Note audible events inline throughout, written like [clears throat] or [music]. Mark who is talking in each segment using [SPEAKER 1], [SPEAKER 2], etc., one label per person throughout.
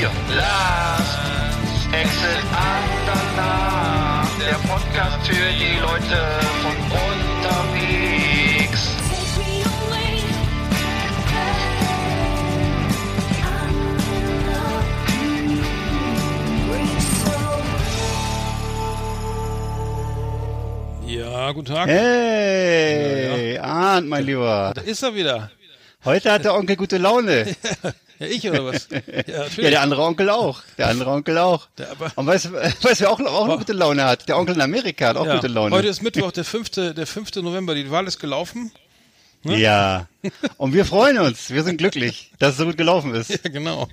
[SPEAKER 1] 4. Last Exit Andernach, der Podcast für die Leute von unterwegs.
[SPEAKER 2] Ja, guten Tag.
[SPEAKER 3] Hey, ja, ja. Arndt, mein Lieber.
[SPEAKER 2] Da ist er wieder.
[SPEAKER 3] Heute hat der Onkel gute Laune. [laughs]
[SPEAKER 2] Ja, ich oder was? [laughs] Ja, natürlich.
[SPEAKER 3] Ja, der andere Onkel auch. Der andere Onkel auch.
[SPEAKER 2] Der aber-
[SPEAKER 3] Und weißt du, weißt, wer auch, auch eine gute Laune hat? Der Onkel in Amerika hat auch
[SPEAKER 2] Ja,
[SPEAKER 3] gute Laune.
[SPEAKER 2] Heute ist Mittwoch, der 5. Der 5. November. Die Wahl ist gelaufen.
[SPEAKER 3] Ja. Und wir freuen uns. Wir sind glücklich, dass es so gut gelaufen ist. [laughs]
[SPEAKER 2] Ja, genau.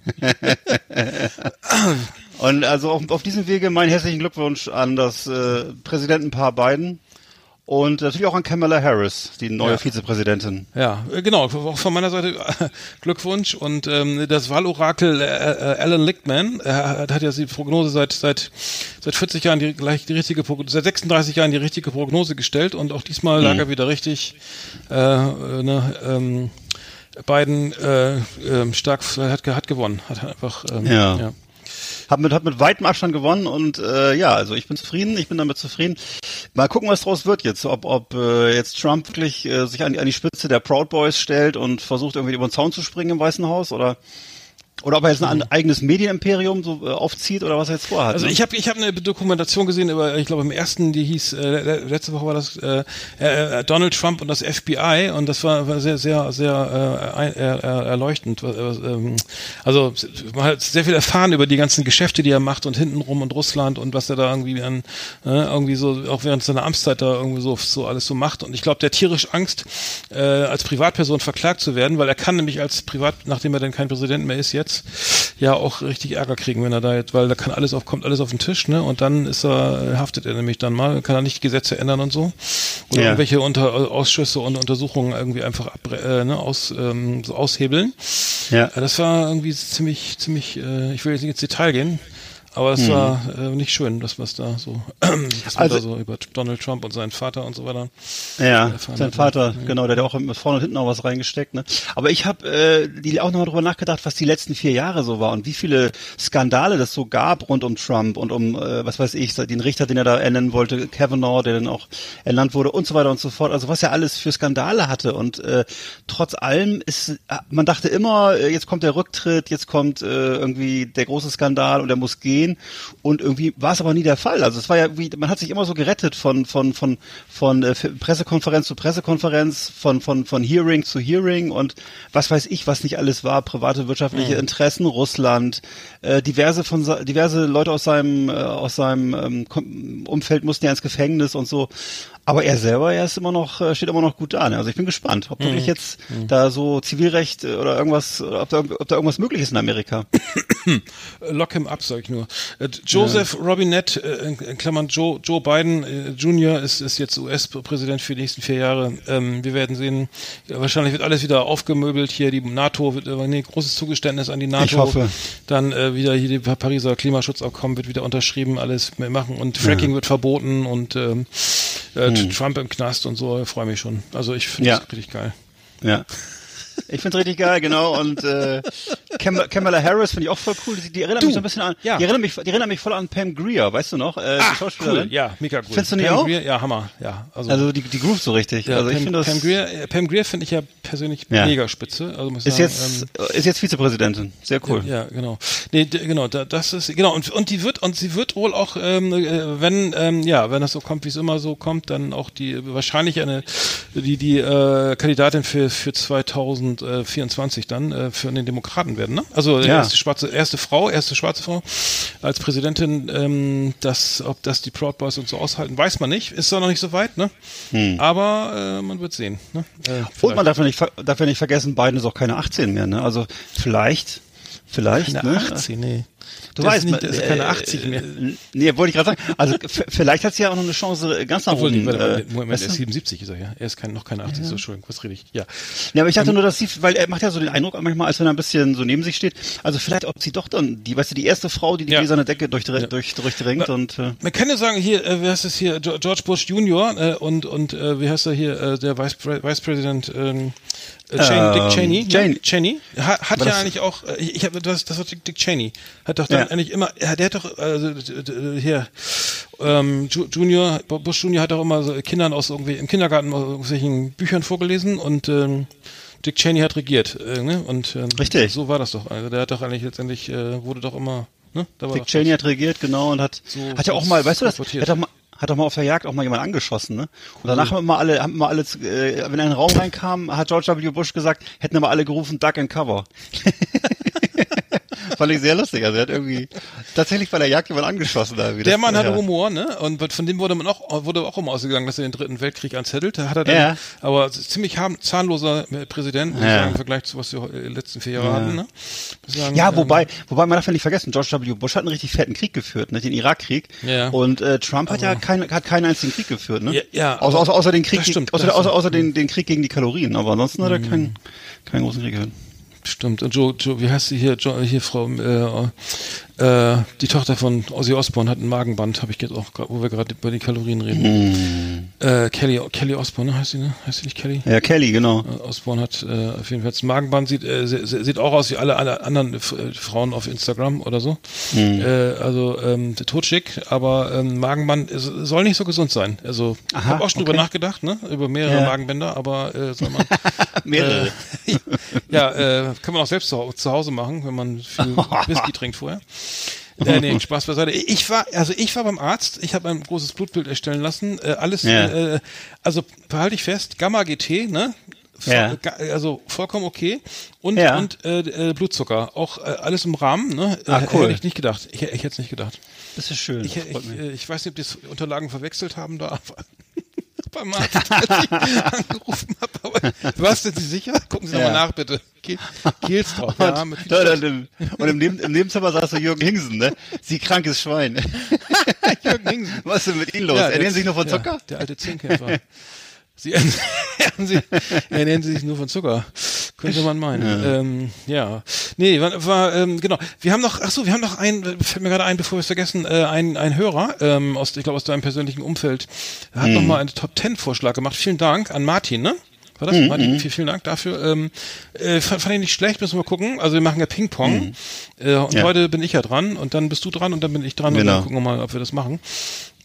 [SPEAKER 3] Und also auf, auf diesem Wege meinen herzlichen Glückwunsch an das äh, Präsidentenpaar Biden und natürlich auch an Kamala Harris, die neue
[SPEAKER 2] Ja.
[SPEAKER 3] Vizepräsidentin.
[SPEAKER 2] Ja, äh, genau. Auch von meiner Seite äh, [laughs] Glückwunsch. Und ähm, das Wahlorakel äh, äh, Alan Lichtman äh, hat ja die Prognose seit seit seit 40 Jahren die gleich die richtige seit 36 Jahren die richtige Prognose gestellt und auch diesmal lag er wieder richtig. Äh, äh, ne, ähm, Biden äh, ähm, stark hat, hat gewonnen, hat einfach ähm,
[SPEAKER 3] Ja.
[SPEAKER 2] ja.
[SPEAKER 3] Hat mit, hat mit weitem Abstand gewonnen und äh, ja, also ich bin zufrieden, ich bin damit zufrieden. Mal gucken, was draus wird jetzt, ob, ob äh, jetzt Trump wirklich äh, sich an die, an die Spitze der Proud Boys stellt und versucht irgendwie über den Zaun zu springen im Weißen Haus oder oder ob er jetzt ein eigenes Medienimperium so äh, aufzieht oder was er jetzt vorhat.
[SPEAKER 2] Also
[SPEAKER 3] ne?
[SPEAKER 2] ich habe ich hab eine Dokumentation gesehen über, ich glaube im ersten, die hieß, äh, le- letzte Woche war das äh, äh, Donald Trump und das FBI und das war, war sehr, sehr, sehr äh, äh, äh, erleuchtend. Äh, ähm, also man hat sehr viel erfahren über die ganzen Geschäfte, die er macht und hintenrum und Russland und was er da irgendwie an, äh, irgendwie so, auch während seiner Amtszeit da irgendwie so, so alles so macht. Und ich glaube, der hat tierisch Angst, äh, als Privatperson verklagt zu werden, weil er kann nämlich als Privat, nachdem er dann kein Präsident mehr ist jetzt, ja auch richtig Ärger kriegen, wenn er da jetzt, weil da kann alles auf, kommt alles auf den Tisch, ne? Und dann ist er, haftet er nämlich dann mal, kann er nicht Gesetze ändern und so. Oder
[SPEAKER 3] Ja.
[SPEAKER 2] irgendwelche unter, Ausschüsse und Untersuchungen irgendwie einfach ab, äh, ne, aus, ähm, so aushebeln.
[SPEAKER 3] Ja,
[SPEAKER 2] das war irgendwie ziemlich, ziemlich, äh, ich will jetzt nicht ins Detail gehen, aber
[SPEAKER 3] Hm.
[SPEAKER 2] es war äh, nicht schön, das was da so, [clears throat] was
[SPEAKER 3] Also-
[SPEAKER 2] da so über Donald Trump und seinen Vater und so weiter.
[SPEAKER 3] Ja, sein
[SPEAKER 2] hat,
[SPEAKER 3] Vater, genau, der hat ja auch mit vorne und hinten auch was reingesteckt. Ne? Aber ich habe äh, die auch nochmal drüber nachgedacht, was die letzten vier Jahre so war und wie viele Skandale das so gab rund um Trump und um, äh, was weiß ich, den Richter, den er da ernennen wollte, Kavanaugh, der dann auch ernannt wurde und so weiter und so fort. Also was er alles für Skandale hatte und äh, trotz allem ist, äh, man dachte immer, äh, jetzt kommt der Rücktritt, jetzt kommt äh, irgendwie der große Skandal und er muss gehen und irgendwie war es aber nie der Fall. Also es war ja wie, man hat sich immer so gerettet von von von von äh, Pressekonferenz zu Pressekonferenz, von von von Hearing zu Hearing und was weiß ich, was nicht alles war, private wirtschaftliche Interessen, Russland, äh, diverse von diverse Leute aus seinem äh, aus seinem ähm, Umfeld mussten ja ins Gefängnis und so. Aber er selber, er ist immer noch, äh, steht immer noch gut da. Ne? Also ich bin gespannt, ob wirklich jetzt da so Zivilrecht äh, oder irgendwas, oder ob da, ob da irgendwas möglich ist in Amerika. [coughs]
[SPEAKER 2] Lock him up, sag ich nur. Äh, Joseph Robinette, äh, in, Klammern Joe, Joe Biden Jr. Ist, ist jetzt US-Präsident für die nächsten vier Jahre. Ähm, wir werden sehen, ja, wahrscheinlich wird alles wieder aufgemöbelt hier. Die NATO wird, nee, großes Zugeständnis an die NATO.
[SPEAKER 3] Ich hoffe.
[SPEAKER 2] Dann wieder hier die Pariser Klimaschutzabkommen wird wieder unterschrieben, alles mehr machen und Fracking wird verboten und ähm, äh, Trump im Knast und so. Freue mich schon. Also ich finde
[SPEAKER 3] Ja.
[SPEAKER 2] das richtig geil.
[SPEAKER 3] Ja. Ich find's richtig geil, genau. Und äh, Kam Kamala Harris finde ich auch voll cool. Die, die erinnert
[SPEAKER 2] Du,
[SPEAKER 3] mich so ein bisschen an.
[SPEAKER 2] ja.
[SPEAKER 3] Die erinnert mich, die erinnert mich voll an Pam Grier, weißt du noch? Äh, Schauspielerin.
[SPEAKER 2] cool. Ja, mega cool.
[SPEAKER 3] Findest du nicht
[SPEAKER 2] Pam
[SPEAKER 3] auch?
[SPEAKER 2] Grier, ja, Hammer. Ja, also,
[SPEAKER 3] Also die, die Groove so richtig.
[SPEAKER 2] Ja,
[SPEAKER 3] also ich
[SPEAKER 2] Pam,
[SPEAKER 3] finde das
[SPEAKER 2] Pam Grier, äh, Pam Grier finde ich ja persönlich
[SPEAKER 3] Ja.
[SPEAKER 2] mega spitze. Also muss ich
[SPEAKER 3] ist
[SPEAKER 2] sagen,
[SPEAKER 3] jetzt ist jetzt Vizepräsidentin. Sehr cool.
[SPEAKER 2] ähm, ja, genau. Nee, genau, da, das ist genau und und die wird und sie wird wohl auch ähm, äh, wenn ähm, ja, wenn das so kommt, wie es immer so kommt, dann auch die wahrscheinlich eine die die äh, Kandidatin für für 2024 dann äh, für den Demokraten werden. Ne? Also
[SPEAKER 3] Ja.
[SPEAKER 2] erste schwarze, erste Frau, erste schwarze Frau als Präsidentin. Ähm, das, ob das die Proud Boys und so aushalten, weiß man nicht. Ist doch noch nicht so weit. Ne? Aber äh, man wird sehen. Ne? Äh,
[SPEAKER 3] Und man darf ja nicht, darf ja nicht vergessen, Biden ist auch keine 18 mehr, ne? Also vielleicht, vielleicht,
[SPEAKER 2] Keine
[SPEAKER 3] ne?
[SPEAKER 2] 18, nee.
[SPEAKER 3] Du
[SPEAKER 2] Das
[SPEAKER 3] weißt,
[SPEAKER 2] nicht, das ist keine
[SPEAKER 3] äh,
[SPEAKER 2] 80 mehr.
[SPEAKER 3] äh, Nee, wollte ich gerade sagen. Also vielleicht hat sie ja auch noch eine Chance, äh, ganz nach
[SPEAKER 2] Obwohl,
[SPEAKER 3] oben.
[SPEAKER 2] warte, warte,
[SPEAKER 3] äh,
[SPEAKER 2] Moment,
[SPEAKER 3] weißt
[SPEAKER 2] er ist 77 ist er ja. Er ist kein, noch keine 80, so Entschuldigung, was rede ich? Ja.
[SPEAKER 3] Ja, aber ich
[SPEAKER 2] Ähm,
[SPEAKER 3] dachte nur, dass sie, weil er macht ja so den Eindruck manchmal, als wenn er ein bisschen so neben sich steht. Also vielleicht, ob sie doch dann, die, weißt du, die erste Frau, die die
[SPEAKER 2] Ja.
[SPEAKER 3] gläserne Decke durchdrängt, durch, durchdrängt und, äh,
[SPEAKER 2] Man kann ja sagen, hier, äh, wie heißt es hier, George Bush Junior äh, und, und äh, wie heißt er hier, äh, der Vice, Vice President ähm, äh, Cheney, Dick
[SPEAKER 3] Ähm,
[SPEAKER 2] Cheney,
[SPEAKER 3] Cheney.
[SPEAKER 2] Ne? Cheney hat, hat ja eigentlich auch, äh, ich, habe das, das war Dick, Cheney, hat doch dann
[SPEAKER 3] Ja.
[SPEAKER 2] eigentlich immer, er, der hat doch, also, hier, ähm, Ju- Junior, Bush Junior hat auch immer so Kindern aus irgendwie im Kindergarten aus irgendwelchen Büchern vorgelesen und ähm, Dick Cheney hat regiert, äh, ne? Und ähm,
[SPEAKER 3] Richtig.
[SPEAKER 2] so war das doch. Also der hat doch eigentlich letztendlich äh, wurde doch immer, ne? Da war
[SPEAKER 3] Dick Cheney hat regiert, genau, und hat,
[SPEAKER 2] So
[SPEAKER 3] hat ja auch mal, weißt du das, hat auch mal, hat auch mal auf der Jagd auch mal jemand angeschossen, ne? Und danach haben immer alle, haben immer alle, äh, wenn er in den Raum reinkam, hat George W. Bush gesagt, hätten aber alle gerufen, Duck and Cover. [laughs] Fand ich sehr lustig. Also er hat irgendwie tatsächlich bei der Jagd jemand angeschossen da.
[SPEAKER 2] Der Mann
[SPEAKER 3] ja.
[SPEAKER 2] Humor, ne? Und von dem wurde man auch, wurde auch immer ausgegangen, dass er den dritten Weltkrieg anzettelt. Hat er dann,
[SPEAKER 3] Ja.
[SPEAKER 2] aber ziemlich harm, zahnloser Präsident, muss ich
[SPEAKER 3] Ja.
[SPEAKER 2] sagen, im Vergleich zu was wir die letzten vier Jahre hatten, ne? Sagen,
[SPEAKER 3] Ja,
[SPEAKER 2] ähm,
[SPEAKER 3] wobei, wobei man darf ja nicht vergessen, George W. Bush hat einen richtig fetten Krieg geführt, ne, den Irakkrieg.
[SPEAKER 2] Ja.
[SPEAKER 3] Und äh, Trump hat ja keinen, hat keinen einzigen Krieg geführt, ne?
[SPEAKER 2] Ja, ja,
[SPEAKER 3] außer, außer, außer den Krieg,
[SPEAKER 2] stimmt,
[SPEAKER 3] außer,
[SPEAKER 2] das
[SPEAKER 3] außer.
[SPEAKER 2] Mhm.
[SPEAKER 3] außer den, den Krieg gegen die Kalorien. Aber ansonsten hat er keinen, keinen großen Krieg geführt.
[SPEAKER 2] Stimmt. Und Joe, Joe wie heißt sie hier? Jo, hier Frau, äh, äh, die Tochter von Ozzy Osbourne hat ein Magenband, habe ich jetzt auch, grad- wo wir gerade über die Kalorien reden. Äh, Kelly, Kelly Osbourne, ne? heißt sie, ne? Heißt sie nicht Kelly?
[SPEAKER 3] Ja, Kelly, genau.
[SPEAKER 2] Äh, Osborne hat äh, auf jeden Fall ein Magenband, sieht, äh, sieht auch aus wie alle, alle anderen äh, F- äh, Frauen auf Instagram oder so.
[SPEAKER 3] Mhm.
[SPEAKER 2] Äh, also ähm, totschick, aber ähm, Magenband ist, soll nicht so gesund sein. Also ich habe auch schon
[SPEAKER 3] okay.
[SPEAKER 2] drüber nachgedacht, ne? Über mehrere
[SPEAKER 3] Ja.
[SPEAKER 2] Magenbänder, aber äh, soll man [laughs]
[SPEAKER 3] Mehrere.
[SPEAKER 2] äh, [laughs] ja, äh, kann man auch selbst zu, zu Hause machen, wenn man viel [laughs] Whisky trinkt vorher. Äh, [laughs] nee, [laughs] Spaß beiseite. Ich war, also ich war beim Arzt, ich habe ein großes Blutbild erstellen lassen. Äh, alles,
[SPEAKER 3] Ja.
[SPEAKER 2] äh, also behalte ich fest, Gamma GT, ne?
[SPEAKER 3] Ja.
[SPEAKER 2] ga- Also vollkommen okay. Und,
[SPEAKER 3] Ja.
[SPEAKER 2] und äh, äh, Blutzucker. Auch äh, alles im Rahmen, ne?
[SPEAKER 3] Ah,
[SPEAKER 2] Äh,
[SPEAKER 3] cool.
[SPEAKER 2] Hätte ich nicht gedacht. Ich, ich hätte es nicht gedacht.
[SPEAKER 3] Das ist schön.
[SPEAKER 2] Ich, ich, äh, ich weiß nicht, ob die Unterlagen verwechselt haben da, Arzt, [laughs] als ich angerufen habe. Aber was sind Sie sicher? Gucken Sie
[SPEAKER 3] Ja.
[SPEAKER 2] nochmal nach, bitte. Gels drauf.
[SPEAKER 3] Und,
[SPEAKER 2] Ja, mit viel
[SPEAKER 3] und,
[SPEAKER 2] Stoff.
[SPEAKER 3] und, im, Neben, im Nebenzimmer saß so Jürgen Hingsen, ne? Sie krankes Schwein. [laughs]
[SPEAKER 2] Jürgen Hingsen.
[SPEAKER 3] Was ist denn mit Ihnen los?
[SPEAKER 2] Ja,
[SPEAKER 3] Ernähren Sie sich nur von
[SPEAKER 2] ja,
[SPEAKER 3] Zucker?
[SPEAKER 2] der alte Zehnkämpfer. [laughs] Sie [laughs] ernähren, sich, ernähren sich nur von Zucker. Könnte man meinen. Ja, ähm, ja. nee, war, war ähm, genau. Wir haben noch, ach so, wir haben noch einen, fällt mir gerade ein, bevor wir es vergessen, äh, ein, ein Hörer ähm, aus, ich glaube aus deinem persönlichen Umfeld, hat
[SPEAKER 3] Hm.
[SPEAKER 2] noch mal einen Top Ten Vorschlag gemacht. Vielen Dank an Martin, ne? War das?
[SPEAKER 3] Hm,
[SPEAKER 2] Martin, vielen, vielen Dank dafür. Ähm, äh, fand, fand ich nicht schlecht, müssen wir mal gucken. Also wir machen ja Ping-Pong. Äh, und.
[SPEAKER 3] Ja.
[SPEAKER 2] heute bin ich ja dran und dann bist du dran und dann bin ich dran und
[SPEAKER 3] Genau.
[SPEAKER 2] dann gucken wir mal, ob wir das machen.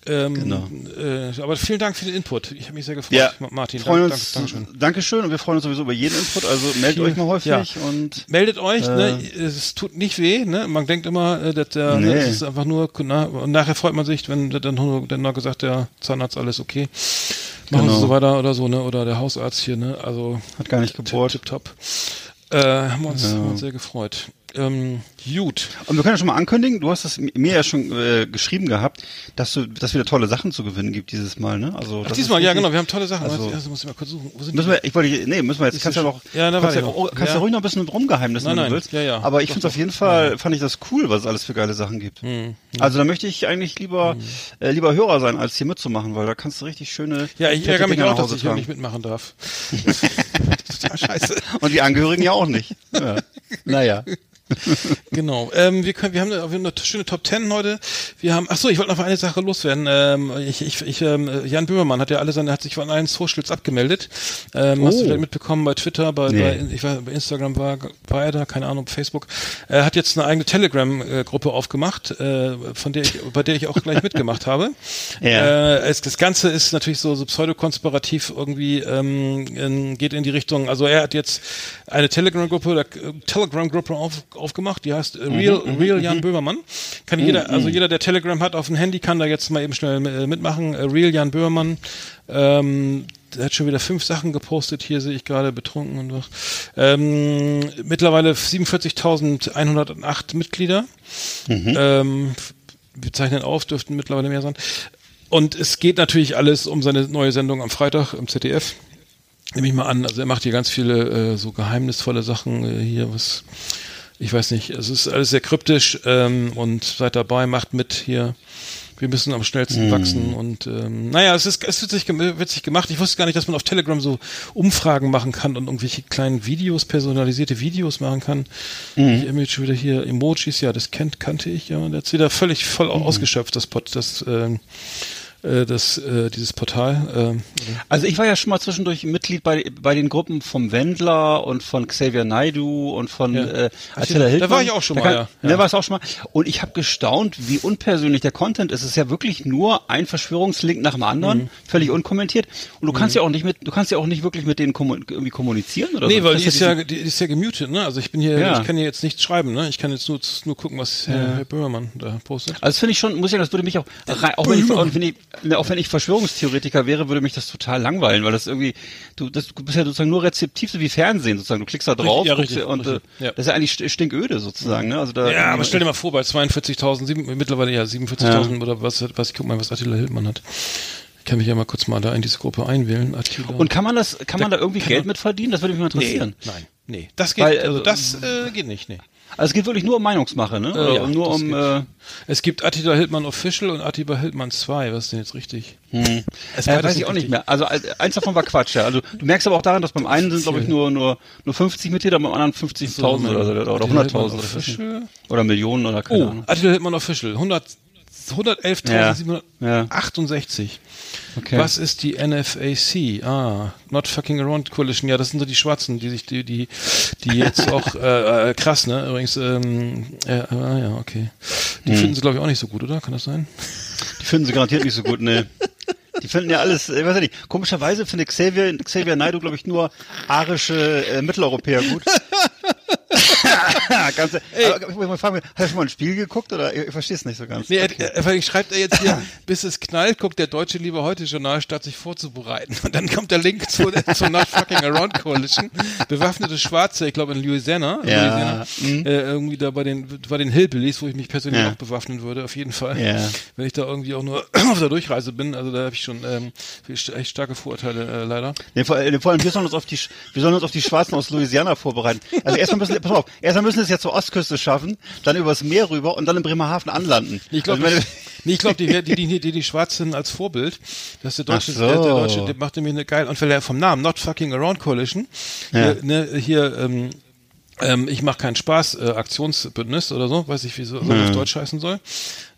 [SPEAKER 2] Ähm,
[SPEAKER 3] Genau.
[SPEAKER 2] äh, aber vielen Dank für den Input. Ich habe mich sehr gefreut,
[SPEAKER 3] Ja,
[SPEAKER 2] Ma- Martin.
[SPEAKER 3] freuen
[SPEAKER 2] Dank,
[SPEAKER 3] uns,
[SPEAKER 2] dank, Dankeschön.
[SPEAKER 3] Dankeschön und wir freuen uns sowieso über jeden Input, also meldet
[SPEAKER 2] Vielen-
[SPEAKER 3] euch mal häufig
[SPEAKER 2] ja.
[SPEAKER 3] und
[SPEAKER 2] Meldet euch,
[SPEAKER 3] Äh.
[SPEAKER 2] ne? es tut nicht weh, ne? man denkt immer, äh, dass der,
[SPEAKER 3] Nee.
[SPEAKER 2] ne, es ist einfach nur, na, und nachher freut man sich, wenn dann nur, dann nur gesagt, der Zahnarzt alles okay, machen
[SPEAKER 3] Genau.
[SPEAKER 2] sie so weiter oder so, ne? oder der Hausarzt hier, ne? also
[SPEAKER 3] hat gar nicht gebohrt.
[SPEAKER 2] tip top. Äh, haben wir uns, haben uns sehr gefreut. Ähm, gut.
[SPEAKER 3] Und wir können ja schon mal ankündigen, du hast das mir ja schon äh, geschrieben gehabt, dass du, dass wieder tolle Sachen zu gewinnen gibt dieses Mal, ne? Also
[SPEAKER 2] Ach, diesmal, ja genau, wir haben tolle Sachen.
[SPEAKER 3] Also-
[SPEAKER 2] Also, muss ich mal kurz suchen. Wo sind
[SPEAKER 3] Müssen
[SPEAKER 2] die?
[SPEAKER 3] wir, ich wollte, nee, müssen wir jetzt, kannst ja
[SPEAKER 2] ja
[SPEAKER 3] noch,
[SPEAKER 2] Ja, da
[SPEAKER 3] kannst, ja, oh, kannst ja.
[SPEAKER 2] Ja.
[SPEAKER 3] ruhig noch ein bisschen rumgeheimnissen,
[SPEAKER 2] Nein,
[SPEAKER 3] wenn
[SPEAKER 2] nein,
[SPEAKER 3] du willst.
[SPEAKER 2] ja, ja.
[SPEAKER 3] Aber ich finde auf jeden Fall, fand ich das cool, was es alles für geile Sachen gibt.
[SPEAKER 2] Hm,
[SPEAKER 3] Also da möchte ich eigentlich lieber, äh, lieber Hörer sein, als hier mitzumachen, weil da kannst du richtig schöne,
[SPEAKER 2] Ja, ich ärgere mich auch, dass ich hier nicht mitmachen darf. [laughs] Total scheiße.
[SPEAKER 3] Und die Angehörigen ja auch nicht. [laughs] Ja. Naja. [laughs]
[SPEAKER 2] Genau. Ähm, wir können, wir haben eine, wir haben eine schöne Top Ten heute. Wir haben, ach so, ich wollte noch eine Sache loswerden. Ähm, ich, ich, ich, ähm, Jan Böhmermann hat ja alle seine, hat sich von allen Socials abgemeldet. Ähm, Hast du
[SPEAKER 3] Oh.
[SPEAKER 2] vielleicht mitbekommen bei Twitter, bei,
[SPEAKER 3] Nee.
[SPEAKER 2] bei, ich war, bei Instagram war, war er da, keine Ahnung, Facebook. Er hat jetzt eine eigene Telegram-Gruppe aufgemacht, äh, von der ich, bei der ich auch gleich mitgemacht habe. [laughs]
[SPEAKER 3] Ja.
[SPEAKER 2] Äh, es, das Ganze ist natürlich so, so pseudokonspirativ irgendwie, ähm, in, geht in die Richtung, also er hat jetzt eine Telegram-Gruppe, äh, Telegram-Gruppe auf, aufgemacht, die heißt äh, Real, Real Jan Böhmermann. Kann jeder, also jeder, der Telegram hat auf dem Handy, kann da jetzt mal eben schnell äh, mitmachen. Äh, Real Jan Böhmermann. Ähm, der hat schon wieder fünf Sachen gepostet, hier sehe ich gerade betrunken und was. Ähm, mittlerweile 47.108 Mitglieder. Ähm, wir zeichnen auf, dürften mittlerweile mehr sein. Und es geht natürlich alles um seine neue Sendung am Freitag im ZDF. Nehme ich mal an, also er macht hier ganz viele äh, so geheimnisvolle Sachen äh, hier, was ich weiß nicht, es ist alles sehr kryptisch ähm, und seid dabei, macht mit hier. Wir müssen am schnellsten wachsen und ähm, naja, es ist es wird sich, gem- witzig gemacht. Ich wusste gar nicht, dass man auf Telegram so Umfragen machen kann und irgendwelche kleinen Videos, personalisierte Videos machen kann. Ich Image wieder hier, Emojis, ja, das kennt, kannte ich, ja. Und jetzt wieder völlig voll ausgeschöpft, das Pod, das, ähm, äh, das, äh, dieses Portal. Ähm,
[SPEAKER 3] Also ich war ja schon mal zwischendurch Mitglied bei, bei den Gruppen vom Wendler und von Xavier Naidu und von
[SPEAKER 2] Ja.
[SPEAKER 3] äh, Attila
[SPEAKER 2] da
[SPEAKER 3] Hildmann.
[SPEAKER 2] war ich auch schon
[SPEAKER 3] Da
[SPEAKER 2] mal,
[SPEAKER 3] kann-
[SPEAKER 2] ja.
[SPEAKER 3] Ne,
[SPEAKER 2] Ja.
[SPEAKER 3] warst auch schon mal. Und ich habe gestaunt, wie unpersönlich der Content ist. Es ist ja wirklich nur ein Verschwörungslink nach dem anderen,
[SPEAKER 2] Mhm.
[SPEAKER 3] völlig unkommentiert. Und du kannst ja auch nicht mit, du kannst ja auch nicht wirklich mit denen irgendwie kommunizieren oder
[SPEAKER 2] Nee,
[SPEAKER 3] so.
[SPEAKER 2] weil
[SPEAKER 3] Das
[SPEAKER 2] die ist ja, die ist ja gemutet, ne? Also ich bin hier,
[SPEAKER 3] Ja.
[SPEAKER 2] ich kann hier jetzt nichts schreiben, ne? Ich kann jetzt nur, nur gucken, was Herr, Herr Böhmermann da postet.
[SPEAKER 3] Also das finde ich schon, muss ich sagen, das würde mich auch, rein- auch wenn ich, wenn ich, auch wenn ich Verschwörungstheoretiker wäre, würde mich das total langweilen, weil das irgendwie, du, das, du bist ja sozusagen nur rezeptiv, so wie Fernsehen sozusagen. Du klickst da drauf
[SPEAKER 2] ja,
[SPEAKER 3] guckst
[SPEAKER 2] richtig,
[SPEAKER 3] und
[SPEAKER 2] richtig,
[SPEAKER 3] äh,
[SPEAKER 2] ja.
[SPEAKER 3] das ist ja eigentlich st- stinköde sozusagen, ne? Also da,
[SPEAKER 2] Ja, aber stell dir mal vor, bei 42.000, sieben- mittlerweile ja 47.000 oder was, was, ich guck mal, was Attila Hildmann hat. Ich kann mich ja mal kurz mal da in diese Gruppe einwählen, Attila.
[SPEAKER 3] Und kann man das, kann man da irgendwie Geld
[SPEAKER 2] man-
[SPEAKER 3] mit verdienen? Das würde mich mal
[SPEAKER 2] nee,
[SPEAKER 3] interessieren.
[SPEAKER 2] nein, nee, das geht,
[SPEAKER 3] Weil,
[SPEAKER 2] also das äh, geht nicht, nee.
[SPEAKER 3] Also es geht wirklich nur um Meinungsmache, ne? Oder
[SPEAKER 2] ja,
[SPEAKER 3] nur
[SPEAKER 2] das
[SPEAKER 3] um, äh,
[SPEAKER 2] Es gibt Attila Hildmann Official und Attila Hildmann 2, was ist denn jetzt richtig?
[SPEAKER 3] Hm.
[SPEAKER 2] Es
[SPEAKER 3] Äh, weiß ich auch nicht mehr. Also äh, eins davon war Quatsch, ja. Also du merkst aber auch daran, dass beim einen sind, glaube ich, nur, nur, nur 50 Mitglieder, beim anderen 50.000 oder, so, oder 100.000
[SPEAKER 2] Hildmann
[SPEAKER 3] oder,
[SPEAKER 2] Official.
[SPEAKER 3] oder Millionen oder keine
[SPEAKER 2] Oh,
[SPEAKER 3] Ahnung.
[SPEAKER 2] Attila Hildmann Official, 100 111.768.
[SPEAKER 3] Okay.
[SPEAKER 2] Was ist die NFAC? Ah, Not Fucking Around Coalition. Ja, das sind so die Schwarzen, die sich, die, die, die jetzt auch, [laughs] äh, äh, krass, ne? Übrigens, ähm, äh, ah, ja, okay. Die finden sie, glaube ich, auch nicht so gut, oder? Kann das sein?
[SPEAKER 3] Die finden sie garantiert nicht so gut, ne. Die finden ja alles, ich weiß ja nicht. Komischerweise findet Xavier, Xavier Naidoo, glaube ich, nur arische äh, Mitteleuropäer gut. [laughs] [laughs] ganz, aber, ich muss mal fragen, hat er schon mal ein Spiel geguckt oder ich, ich verstehe es nicht so ganz.
[SPEAKER 2] Nee, er, er, er schreibt er jetzt hier, [laughs] bis es knallt, guckt der Deutsche lieber heute Journal, statt sich vorzubereiten. Und dann kommt der Link zu, zur Not Fucking Around Coalition. Bewaffnete Schwarze, ich glaube in Louisiana,
[SPEAKER 3] Ja,
[SPEAKER 2] Louisiana äh, irgendwie da bei den, bei den Hillbillies, wo ich mich persönlich
[SPEAKER 3] Ja.
[SPEAKER 2] auch bewaffnen würde, auf jeden Fall.
[SPEAKER 3] Ja.
[SPEAKER 2] Wenn ich da irgendwie auch nur [clears throat] auf der Durchreise bin, also da habe ich schon ähm, echt starke Vorurteile äh, leider.
[SPEAKER 3] Nee, vor, äh, vor allem, wir sollen uns auf die, wir sollen uns auf die Schwarzen aus Louisiana vorbereiten. Also erstmal müssen, pass auf, erstmal müssen wir es ja zur Ostküste schaffen, dann übers Meer rüber und dann in Bremerhaven anlanden.
[SPEAKER 2] Ich glaube,
[SPEAKER 3] also, ich meine-
[SPEAKER 2] nee, ich glaube, die, die, die, die, die Schwarzen als Vorbild, dass der Deutsche,
[SPEAKER 3] so.
[SPEAKER 2] der, der Deutsche, der macht nämlich eine geil, und weil er vom Namen Not Fucking Around Coalition,
[SPEAKER 3] Ja.
[SPEAKER 2] hier, ne, hier, ähm, ähm, ich mache keinen Spaß, äh, Aktionsbündnis oder so, weiß ich, wie so, so auf Deutsch heißen soll.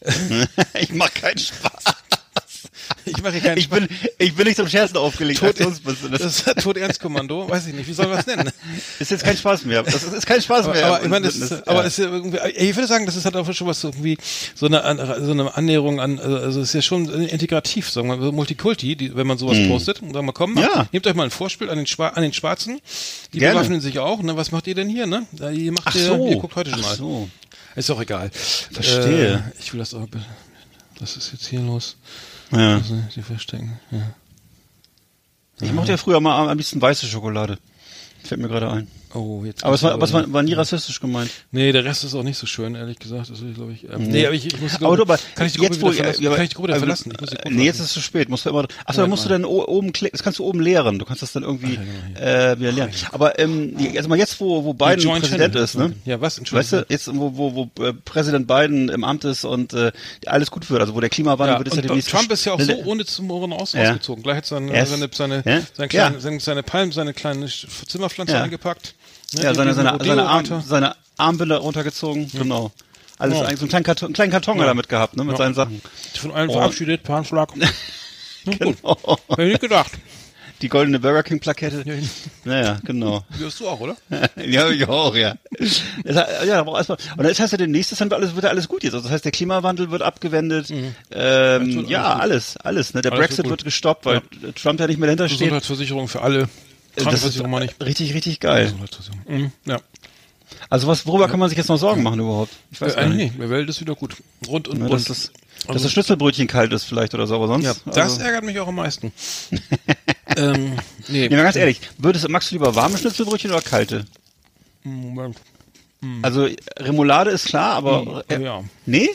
[SPEAKER 2] [laughs]
[SPEAKER 3] ich mach keinen Spaß.
[SPEAKER 2] Ich mache hier keinen
[SPEAKER 3] Ich bin, ich bin nicht zum Scherzen aufgelegt.
[SPEAKER 2] Tod, das ist Tod-Ernst-Kommando, weiß ich nicht, wie soll man das nennen? [laughs]
[SPEAKER 3] ist jetzt kein Spaß mehr. Das ist, ist kein Spaß
[SPEAKER 2] Aber,
[SPEAKER 3] mehr.
[SPEAKER 2] aber ich meine, das,
[SPEAKER 3] Business.
[SPEAKER 2] aber
[SPEAKER 3] ja.
[SPEAKER 2] ist ja irgendwie, ich würde sagen, das ist halt auch schon was irgendwie so eine so eine Annäherung an, also also es ist ja schon integrativ, sagen wir, Multikulti, die, wenn man sowas postet und sagen wir, komm, mal.
[SPEAKER 3] Ja.
[SPEAKER 2] nehmt euch mal ein Vorspiel an den, Schwa an den Schwarzen, die
[SPEAKER 3] Gerne.
[SPEAKER 2] bewaffnen sich auch, ne, was macht ihr denn hier, ne? Ihr macht
[SPEAKER 3] Ach
[SPEAKER 2] ihr,
[SPEAKER 3] so.
[SPEAKER 2] ihr guckt heute schon mal.
[SPEAKER 3] so.
[SPEAKER 2] Ist auch egal.
[SPEAKER 3] Verstehe.
[SPEAKER 2] Äh, ich will das auch, was ist jetzt hier los?
[SPEAKER 3] Ja.
[SPEAKER 2] Also, die verstecken, ja.
[SPEAKER 3] Ich mochte ja früher mal am liebsten weiße Schokolade. Fällt mir gerade ein.
[SPEAKER 2] Oh, jetzt.
[SPEAKER 3] Aber es war, aber es war, war nie rassistisch gemeint.
[SPEAKER 2] Nee, der Rest ist auch nicht so schön, ehrlich gesagt. Das ist, glaube ich. Ähm, nee, aber ich, ich muss die
[SPEAKER 3] Aber
[SPEAKER 2] Gruppe,
[SPEAKER 3] du, aber
[SPEAKER 2] kann ich die Gruppe
[SPEAKER 3] jetzt,
[SPEAKER 2] wieder verlassen?
[SPEAKER 3] ja,
[SPEAKER 2] kann ich die Gruppe
[SPEAKER 3] aber-
[SPEAKER 2] verlassen? Ich muss die Gruppe
[SPEAKER 3] nee, jetzt ist es zu spät. Musst du immer, achso,
[SPEAKER 2] Ja,
[SPEAKER 3] dann musst du
[SPEAKER 2] mal.
[SPEAKER 3] dann o- oben klicken. Das kannst du oben leeren. Du kannst das dann irgendwie
[SPEAKER 2] genau,
[SPEAKER 3] äh, wieder leeren. Aber ähm, also mal jetzt, wo, wo Biden Präsident
[SPEAKER 2] Channel.
[SPEAKER 3] ist, ne?
[SPEAKER 2] Ja, was?
[SPEAKER 3] Weißt
[SPEAKER 2] Entschuldigung.
[SPEAKER 3] du, jetzt wo, wo, wo äh, Präsident Biden im Amt ist und äh, alles gut wird, also wo der Klimawandel
[SPEAKER 2] Ja,
[SPEAKER 3] wird, ist ja demnächst
[SPEAKER 2] Trump ist ja auch
[SPEAKER 3] Ne,
[SPEAKER 2] so
[SPEAKER 3] der-
[SPEAKER 2] ohne zum Ohren aus,
[SPEAKER 3] Ja.
[SPEAKER 2] ausgezogen. Gleich hat seine, seine, seine,
[SPEAKER 3] Ja.
[SPEAKER 2] seine, kleine,
[SPEAKER 3] Ja.
[SPEAKER 2] seine, seine Palm, seine kleine Zimmerpflanze
[SPEAKER 3] Ja.
[SPEAKER 2] eingepackt. Ne,
[SPEAKER 3] Ja, seine, seine, seine, Arm, seine Armbinde runtergezogen, genau. Alles
[SPEAKER 2] Ja.
[SPEAKER 3] eigentlich so einen kleinen Karton, einen kleinen Karton hat er mit gehabt, ne, mit
[SPEAKER 2] Ja.
[SPEAKER 3] seinen Sachen.
[SPEAKER 2] Von allen
[SPEAKER 3] Oh.
[SPEAKER 2] verabschiedet, Panschlag. [laughs] Na gut,
[SPEAKER 3] Genau.
[SPEAKER 2] hab ich nicht gedacht.
[SPEAKER 3] Die goldene Burger King Plakette.
[SPEAKER 2] Ja,
[SPEAKER 3] Naja, genau. [laughs]
[SPEAKER 2] Die hast du auch, oder? [laughs]
[SPEAKER 3] ja, ich auch, ja. Das, ja, aber erstmal, und das heißt ja demnächst ist dann alles, wird ja alles gut jetzt. Also das heißt, der Klimawandel wird abgewendet. Ähm,
[SPEAKER 2] Das wird
[SPEAKER 3] ja,
[SPEAKER 2] alles
[SPEAKER 3] alles, alles. Ne? Der
[SPEAKER 2] Alles wird
[SPEAKER 3] Brexit
[SPEAKER 2] gut.
[SPEAKER 3] wird gestoppt, weil Trump ja nicht mehr dahinter steht.
[SPEAKER 2] Gesundheitsversicherung für alle.
[SPEAKER 3] Das ist
[SPEAKER 2] Krankenversicherung mal nicht.
[SPEAKER 3] richtig, richtig geil.
[SPEAKER 2] Mhm. Ja.
[SPEAKER 3] Also was, worüber kann man sich jetzt noch Sorgen machen überhaupt? Ich weiß
[SPEAKER 2] Äh,
[SPEAKER 3] gar
[SPEAKER 2] eigentlich
[SPEAKER 3] nicht.
[SPEAKER 2] nicht. Die Welt ist wieder gut. Rund und bunt.
[SPEAKER 3] dass, das, dass das Schnitzelbrötchen kalt ist vielleicht oder so, aber sonst.
[SPEAKER 2] ja, das
[SPEAKER 3] also,
[SPEAKER 2] ärgert mich auch am meisten. [laughs] ähm, nee.
[SPEAKER 3] Nee, ganz ehrlich, würdest, magst du lieber warme Schnitzelbrötchen oder kalte?
[SPEAKER 2] Moment.
[SPEAKER 3] Also Remoulade ist klar, aber
[SPEAKER 2] Hm,
[SPEAKER 3] äh,
[SPEAKER 2] ja.
[SPEAKER 3] nee,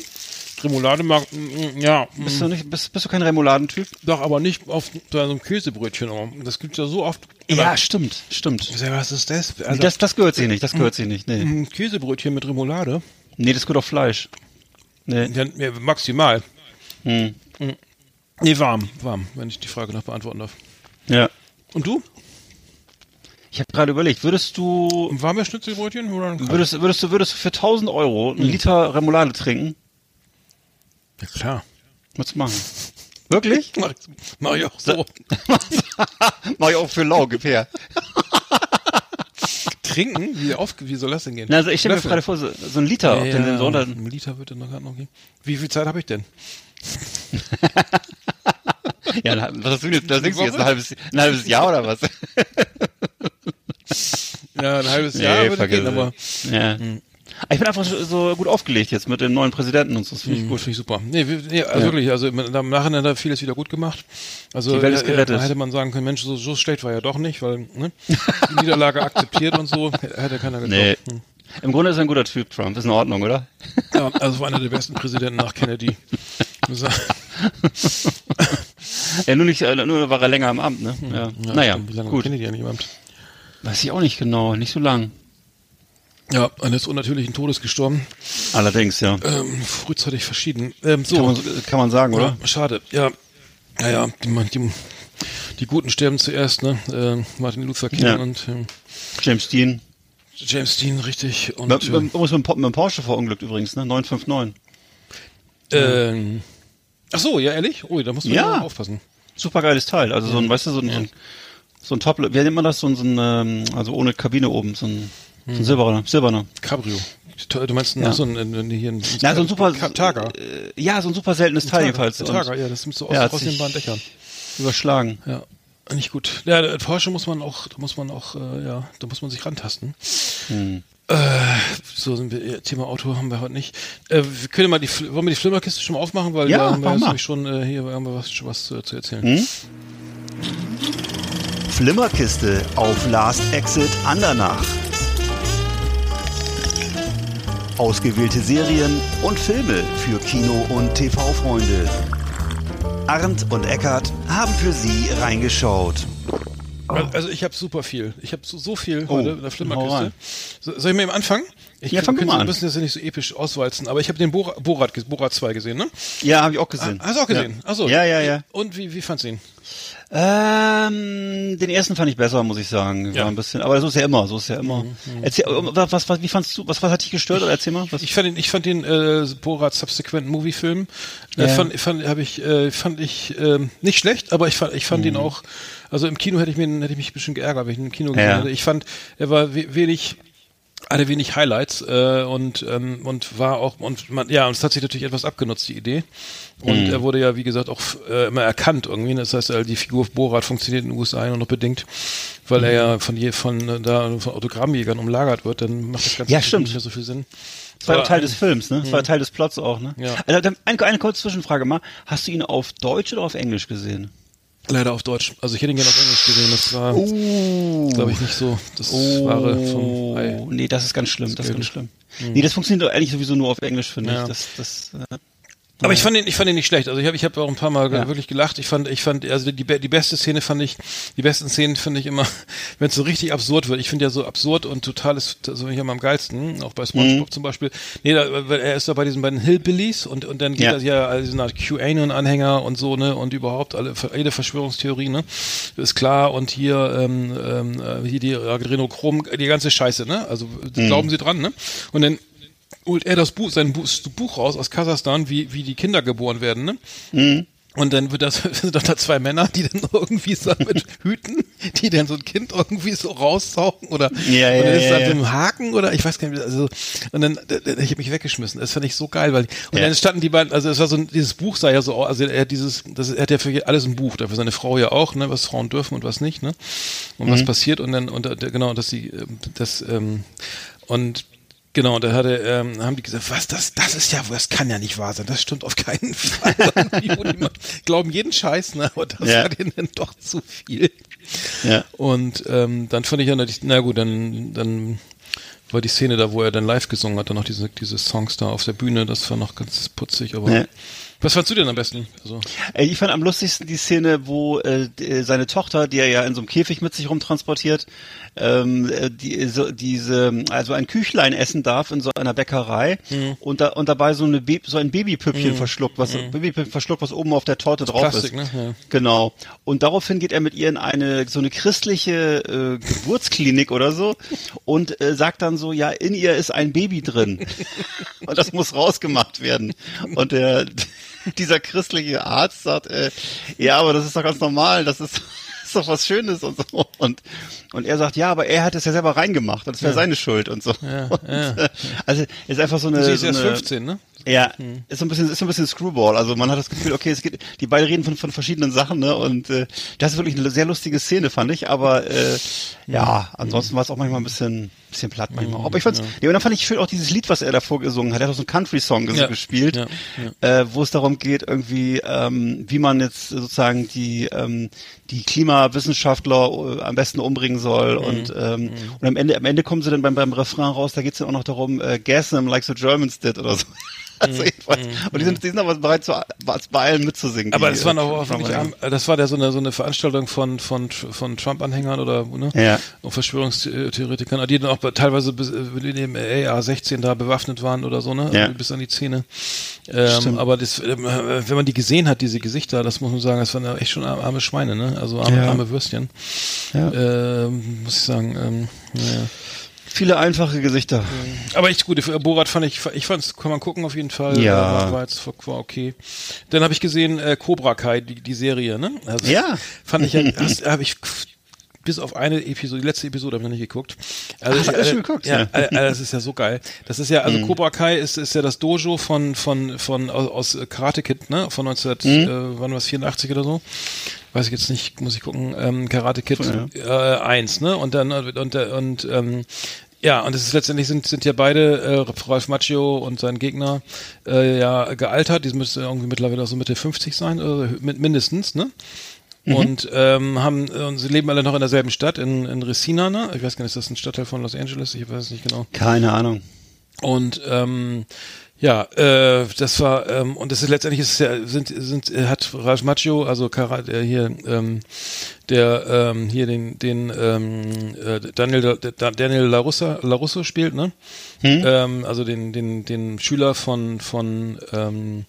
[SPEAKER 2] Remoulade mag, mm, ja, mm,
[SPEAKER 3] bist du nicht, bist, bist du kein Remouladentyp?
[SPEAKER 2] doch, aber nicht auf so einem Käsebrötchen. Das gibt's ja so oft.
[SPEAKER 3] Ja, stimmt, stimmt.
[SPEAKER 2] Was ist das? Also,
[SPEAKER 3] das, das gehört sich nicht, das gehört sich nicht. Nee,
[SPEAKER 2] Käsebrötchen mit Remoulade?
[SPEAKER 3] nee das gehört auf Fleisch. Nee.
[SPEAKER 2] Ja, maximal.
[SPEAKER 3] Hm.
[SPEAKER 2] Nee, warm, warm, wenn ich die Frage noch beantworten darf.
[SPEAKER 3] Ja.
[SPEAKER 2] Und du?
[SPEAKER 3] Ich habe gerade überlegt, würdest du,
[SPEAKER 2] Ein warmes Schnitzelbrötchen oder
[SPEAKER 3] würdest, würdest du, würdest du für 1000 Euro einen Liter Remoulade trinken?
[SPEAKER 2] Ja, klar.
[SPEAKER 3] Was machen? Wirklich? [laughs]
[SPEAKER 2] Mach, mach ich auch so. [laughs]
[SPEAKER 3] Mach ich auch für lau, gib her. [laughs]
[SPEAKER 2] Trinken? Wie, auf, wie soll das denn gehen?
[SPEAKER 3] Na, also ich stelle mir gerade vor, so, so ein Liter,
[SPEAKER 2] Ja,
[SPEAKER 3] ob den, so unter,
[SPEAKER 2] ein Liter wird dann noch gerade noch gehen. Wie viel Zeit habe ich denn?
[SPEAKER 3] ja, was hast du jetzt, da singst du jetzt ein halbes, ein halbes Jahr oder was?
[SPEAKER 2] Ja, ein halbes Jahr würde
[SPEAKER 3] vergiss
[SPEAKER 2] gehen, aber.
[SPEAKER 3] Ja. Ich bin einfach so, gut aufgelegt jetzt mit dem neuen Präsidenten und so, das finde ich
[SPEAKER 2] gut,
[SPEAKER 3] gut.
[SPEAKER 2] finde ich super. Nee, nee also wirklich, also im Nachhinein hat vieles wieder gut gemacht. Also
[SPEAKER 3] Die Welt ist
[SPEAKER 2] äh,
[SPEAKER 3] gerettet.
[SPEAKER 2] Da hätte man sagen können, Mensch, so, so schlecht war er doch nicht, weil ne, die Niederlage akzeptiert und so, hätte keiner geglaubt.
[SPEAKER 3] Nee.
[SPEAKER 2] Hm.
[SPEAKER 3] Im Grunde ist er ein guter Typ, Trump. Ist in Ordnung, oder?
[SPEAKER 2] Ja, also war einer der besten Präsidenten nach Kennedy. [laughs]
[SPEAKER 3] Ja, nur nicht, äh, nur war er länger im Amt, ne? Ja.
[SPEAKER 2] ja,
[SPEAKER 3] naja,
[SPEAKER 2] stimmt, Wie lange
[SPEAKER 3] gut.
[SPEAKER 2] Kennedy eigentlich im Amt?
[SPEAKER 3] Weiß ich auch nicht genau, nicht so lang.
[SPEAKER 2] Ja, eines unnatürlichen Todes gestorben.
[SPEAKER 3] Allerdings, ja.
[SPEAKER 2] Ähm, frühzeitig verschieden. Ähm, so,
[SPEAKER 3] Kann man, kann man sagen, oder?
[SPEAKER 2] Ja, schade. Ja, ja, ja die, die, die Guten sterben zuerst, ne? Ähm, Martin Luther King
[SPEAKER 3] Ja.
[SPEAKER 2] und ähm,
[SPEAKER 3] James Dean.
[SPEAKER 2] James Dean, richtig. Und
[SPEAKER 3] Mit, mit, mit, mit, dem Porsche verunglückt übrigens, ne? 959.
[SPEAKER 2] äh, ähm, ach so, ja, ehrlich? Oh, da muss man
[SPEAKER 3] Ja.
[SPEAKER 2] ja. aufpassen.
[SPEAKER 3] Super geiles Teil. Also so ein, weißt du, so ein, so ein, so ein Top, wie nennt man das? So ein, so ein ähm, also ohne Kabine oben, so ein, so ein silberner, silberner.
[SPEAKER 2] Cabrio. Du meinst
[SPEAKER 3] Ja.
[SPEAKER 2] so ein, ein, hier ein,
[SPEAKER 3] Ja, so ein super,
[SPEAKER 2] Targa.
[SPEAKER 3] Äh, ja, so ein super seltenes Teil jedenfalls.
[SPEAKER 2] Targa, ja, das aus,
[SPEAKER 3] Ja, hat
[SPEAKER 2] aus den
[SPEAKER 3] sich-
[SPEAKER 2] Bahndächern.
[SPEAKER 3] Überschlagen.
[SPEAKER 2] Ja, nicht gut. Ja, Porsche muss man auch, da muss man auch, äh, ja, da muss man sich rantasten.
[SPEAKER 3] Hm.
[SPEAKER 2] Äh, so sind wir, ja, Thema Auto haben wir heute nicht. Äh, wir können mal die, wollen wir die Flimmerkiste schon mal aufmachen, weil
[SPEAKER 3] Ja,
[SPEAKER 2] da haben wir jetzt nämlich schon, äh, hier haben wir was, schon was zu, zu erzählen.
[SPEAKER 3] Hm?
[SPEAKER 4] Flimmerkiste auf Last Exit Andernach. Ausgewählte Serien und Filme für Kino- und TV-Freunde. Arndt und Eckart haben für Sie reingeschaut.
[SPEAKER 2] Also ich habe super viel. Ich habe so, so viel
[SPEAKER 3] Oh,
[SPEAKER 2] heute in der Flimmerkiste. So, soll ich mal eben anfangen? Ich
[SPEAKER 3] Ja, fang
[SPEAKER 2] wir
[SPEAKER 3] mal an.
[SPEAKER 2] müssen das ja nicht so episch auswalzen, aber ich habe den Borat, Borat, Borat 2 gesehen, ne?
[SPEAKER 3] Ja, habe ich auch gesehen.
[SPEAKER 2] Ah, hast du auch gesehen?
[SPEAKER 3] Ja.
[SPEAKER 2] Achso.
[SPEAKER 3] Ja, ja, ja.
[SPEAKER 2] Und wie, wie fandst du ihn?
[SPEAKER 3] Ähm, den ersten fand ich besser, muss ich sagen. War
[SPEAKER 2] Ja. Mhm,
[SPEAKER 3] ein bisschen, aber so ist ja immer, so ist ja immer. Erzähl, was, was, was, wie fandst du, was, was hat dich gestört? Oder erzähl mal. Was?
[SPEAKER 2] Ich fand den, ich fand den äh, Borat Subsequent Movie Film, äh,
[SPEAKER 3] Ja.
[SPEAKER 2] fand, fand, habe ich, äh, fand ich ähm, nicht schlecht, aber ich fand, ich fand ihn auch, also im Kino hätte ich mir, hätte ich mich ein bisschen geärgert, wenn ich ihn im Kino gesehen
[SPEAKER 3] Ja.
[SPEAKER 2] hätte. Ich fand, er war we wenig, hatte wenig Highlights äh, und ähm, und war auch und man ja und es hat sich natürlich etwas abgenutzt die Idee und
[SPEAKER 3] Mhm.
[SPEAKER 2] er wurde ja wie gesagt auch äh, immer erkannt irgendwie das heißt die Figur Borat funktioniert in den USA nur noch bedingt weil er ja von je von äh, da von Autogrammjägern umlagert wird dann macht das Ganze
[SPEAKER 3] Ja, stimmt.
[SPEAKER 2] nicht mehr so viel Sinn
[SPEAKER 3] Das war ja Teil des Films, ne? Das war ja Teil des Plots auch, ne?
[SPEAKER 2] Ja.
[SPEAKER 3] Also, eine, eine kurze Zwischenfrage mal. Hast du ihn auf Deutsch oder auf Englisch gesehen?
[SPEAKER 2] Leider auf Deutsch. Also ich hätte ihn gerne auf Englisch gesehen. Das war,
[SPEAKER 3] Oh.
[SPEAKER 2] glaube ich, nicht so das Wahre vom Ei.
[SPEAKER 3] Nee, das ist ganz schlimm, das ist ganz
[SPEAKER 2] Gelbe.
[SPEAKER 3] schlimm. Nee, das funktioniert doch eigentlich sowieso nur auf Englisch, finde
[SPEAKER 2] Ja.
[SPEAKER 3] ich. Das, das, äh,
[SPEAKER 2] Aber ich fand ihn, ich fand ihn nicht schlecht. Also ich habe, ich habe auch ein paar Mal
[SPEAKER 3] Ja.
[SPEAKER 2] wirklich gelacht. Ich fand, ich fand, also die, die beste Szene fand ich, die besten Szenen finde ich immer, [laughs] wenn es so richtig absurd wird. Ich finde ja so absurd und total ist, so immer am geilsten. Auch bei SpongeBob zum Beispiel. Nee, da, weil er ist da bei diesen beiden Hillbillies und und dann geht
[SPEAKER 3] Ja.
[SPEAKER 2] das ja also eine Art QAnon-Anhänger und so ne und überhaupt alle jede Verschwörungstheorie ne ist klar und hier ähm, ähm, äh, hier die Adrenochrom, die ganze Scheiße ne. Also glauben Sie dran ne und dann holt er das Buch, sein Buch, Buch raus aus Kasachstan, wie, wie die Kinder geboren werden, ne?
[SPEAKER 3] Mhm.
[SPEAKER 2] Und dann wird das, [laughs] sind doch da zwei Männer, die dann [laughs] irgendwie so mit Hüten, die dann so ein Kind irgendwie so raussaugen oder
[SPEAKER 3] Ja, ja,
[SPEAKER 2] und dann ist
[SPEAKER 3] ja,
[SPEAKER 2] da
[SPEAKER 3] ja.
[SPEAKER 2] so ein Haken oder ich weiß gar nicht, also und dann ich habe mich weggeschmissen. Das fand ich so geil, weil und
[SPEAKER 3] Ja.
[SPEAKER 2] dann standen die beiden, also es war so ein, dieses Buch sah ja so also er hat dieses, das er hat ja für alles ein Buch, dafür seine Frau ja auch, ne, was Frauen dürfen und was nicht, ne? Und
[SPEAKER 3] Mhm.
[SPEAKER 2] was passiert und dann und genau, dass sie ähm, das ähm, und Genau, und da hatte, ähm, haben die gesagt, was, das, das ist ja, das kann ja nicht wahr sein, das stimmt auf keinen [laughs] Fall. Glauben jeden Scheiß, ne, aber das
[SPEAKER 3] Ja.
[SPEAKER 2] war denen dann doch zu viel.
[SPEAKER 3] Ja.
[SPEAKER 2] Und ähm, dann fand ich ja, natürlich- na gut, dann, dann war die Szene da, wo er dann live gesungen hat, dann noch diese, diese Songs da auf der Bühne, das war noch ganz putzig, aber
[SPEAKER 3] Ja.
[SPEAKER 2] was fandst du denn am besten? Also,
[SPEAKER 3] Ich fand am lustigsten die Szene, wo äh, äh, seine Tochter, die er ja in so einem Käfig mit sich rumtransportiert, ähm, äh, die, so, diese, also ein Küchlein essen darf in so einer Bäckerei
[SPEAKER 2] Mhm.
[SPEAKER 3] und, da, und dabei so, eine so ein Babypüppchen verschluckt, was Babypüppchen verschluckt, was oben auf der Torte drauf
[SPEAKER 2] Mhm. Plastik,
[SPEAKER 3] ist.
[SPEAKER 2] ne? Ja.
[SPEAKER 3] Genau. Und daraufhin geht er mit ihr in eine so eine christliche äh, Geburtsklinik oder so und äh, sagt dann so, ja, in ihr ist ein Baby drin [laughs] und das muss rausgemacht werden. Und der [laughs] dieser christliche Arzt sagt, äh, ja, aber das ist doch ganz normal, das ist, [laughs] ist doch was Schönes und so. Und und er sagt, ja, aber er hat es ja selber reingemacht und es wäre seine Schuld und so. und, Äh, also ist einfach so eine,
[SPEAKER 2] Sie ist
[SPEAKER 3] so
[SPEAKER 2] erst
[SPEAKER 3] eine
[SPEAKER 2] 15, ne?
[SPEAKER 3] ja, ist so ein bisschen, ist so ein bisschen Screwball. Also man hat das Gefühl, okay, es geht, die beiden reden von, von verschiedenen Sachen, ne? Und äh, das ist wirklich eine sehr lustige Szene, fand ich. Aber äh, ja, ansonsten war es auch manchmal ein bisschen, bisschen platt manchmal. Aber ich fand's, nee, und dann fand ich schön auch dieses Lied, was er davor gesungen hat. Er hat auch so einen Country-Song
[SPEAKER 2] Ja,
[SPEAKER 3] gespielt,
[SPEAKER 2] ja,
[SPEAKER 3] Äh, wo es darum geht, irgendwie, ähm, wie man jetzt sozusagen die ähm, die Klimawissenschaftler äh, am besten umbringen soll. Und ähm, und am Ende, am Ende kommen sie dann beim, beim Refrain raus, da geht's dann auch noch darum, äh, gas them like the Germans did oder so. [laughs] Also jedenfalls. Und die sind, die sind aber bereit, zu, bei allen mitzusingen.
[SPEAKER 2] Aber das waren auch am- das war ja so eine, so eine Veranstaltung von, von, von Trump-Anhängern oder, ne?
[SPEAKER 3] Ja.
[SPEAKER 2] Und Verschwörungstheoretikern, die dann auch teilweise bis, in dem AR-16 da bewaffnet waren oder so, ne?
[SPEAKER 3] Ja.
[SPEAKER 2] Also Bis an die Zähne. Ähm, aber das, äh, wenn man die gesehen hat, diese Gesichter, das muss man sagen, das waren echt schon arme Schweine, ne? Also arme,
[SPEAKER 3] Ja.
[SPEAKER 2] arme Würstchen.
[SPEAKER 3] Ja.
[SPEAKER 2] Ähm, muss ich sagen, ähm, ja.
[SPEAKER 3] Viele einfache Gesichter.
[SPEAKER 2] Aber echt gut. Borat fand ich, ich fand's, kann man gucken auf jeden Fall.
[SPEAKER 3] Ja.
[SPEAKER 2] Äh, War, jetzt, war okay. Dann habe ich gesehen äh, Cobra Kai, die, die Serie, ne? Also,
[SPEAKER 3] Ja.
[SPEAKER 2] Fand ich, ja- habe ich bis auf eine Episode, die letzte Episode habe ich noch nicht geguckt. Also,
[SPEAKER 3] Ach, hast du
[SPEAKER 2] äh,
[SPEAKER 3] schon geguckt?
[SPEAKER 2] Ja,
[SPEAKER 3] Ja. Mhm.
[SPEAKER 2] äh, äh, das ist ja so geil. Das ist ja, also Cobra Kai ist, ist ja das Dojo von, von, von, aus, Karate Kid, ne? Von 19,
[SPEAKER 3] Mhm.
[SPEAKER 2] äh, wann war es, 84 oder so? Weiß ich jetzt nicht, muss ich gucken. Ähm, Karate Kid
[SPEAKER 3] Ja.
[SPEAKER 2] äh, 1, ne? Und dann, und, und, und ähm, ja, und es ist letztendlich sind, sind ja beide, äh, Ralph Macchio und sein Gegner, äh, ja, gealtert. Die müssten irgendwie mittlerweile auch so Mitte 50 sein, äh, mit, mindestens, ne? Und ähm, haben und sie leben alle noch in derselben Stadt, in, in Resina, ne? Ich weiß gar nicht, ist das ein Stadtteil von Los Angeles? Ich weiß es nicht genau.
[SPEAKER 3] Keine Ahnung.
[SPEAKER 2] Und ähm, ja, äh, das war ähm, und das ist letztendlich ist ja sind sind äh, hat Raj Macchio, also Kara, der hier ähm, der ähm, hier den den ähm, äh, Daniel Da- Daniel Larussa Larusso spielt, ne? Ähm, also den den den Schüler von von ähm,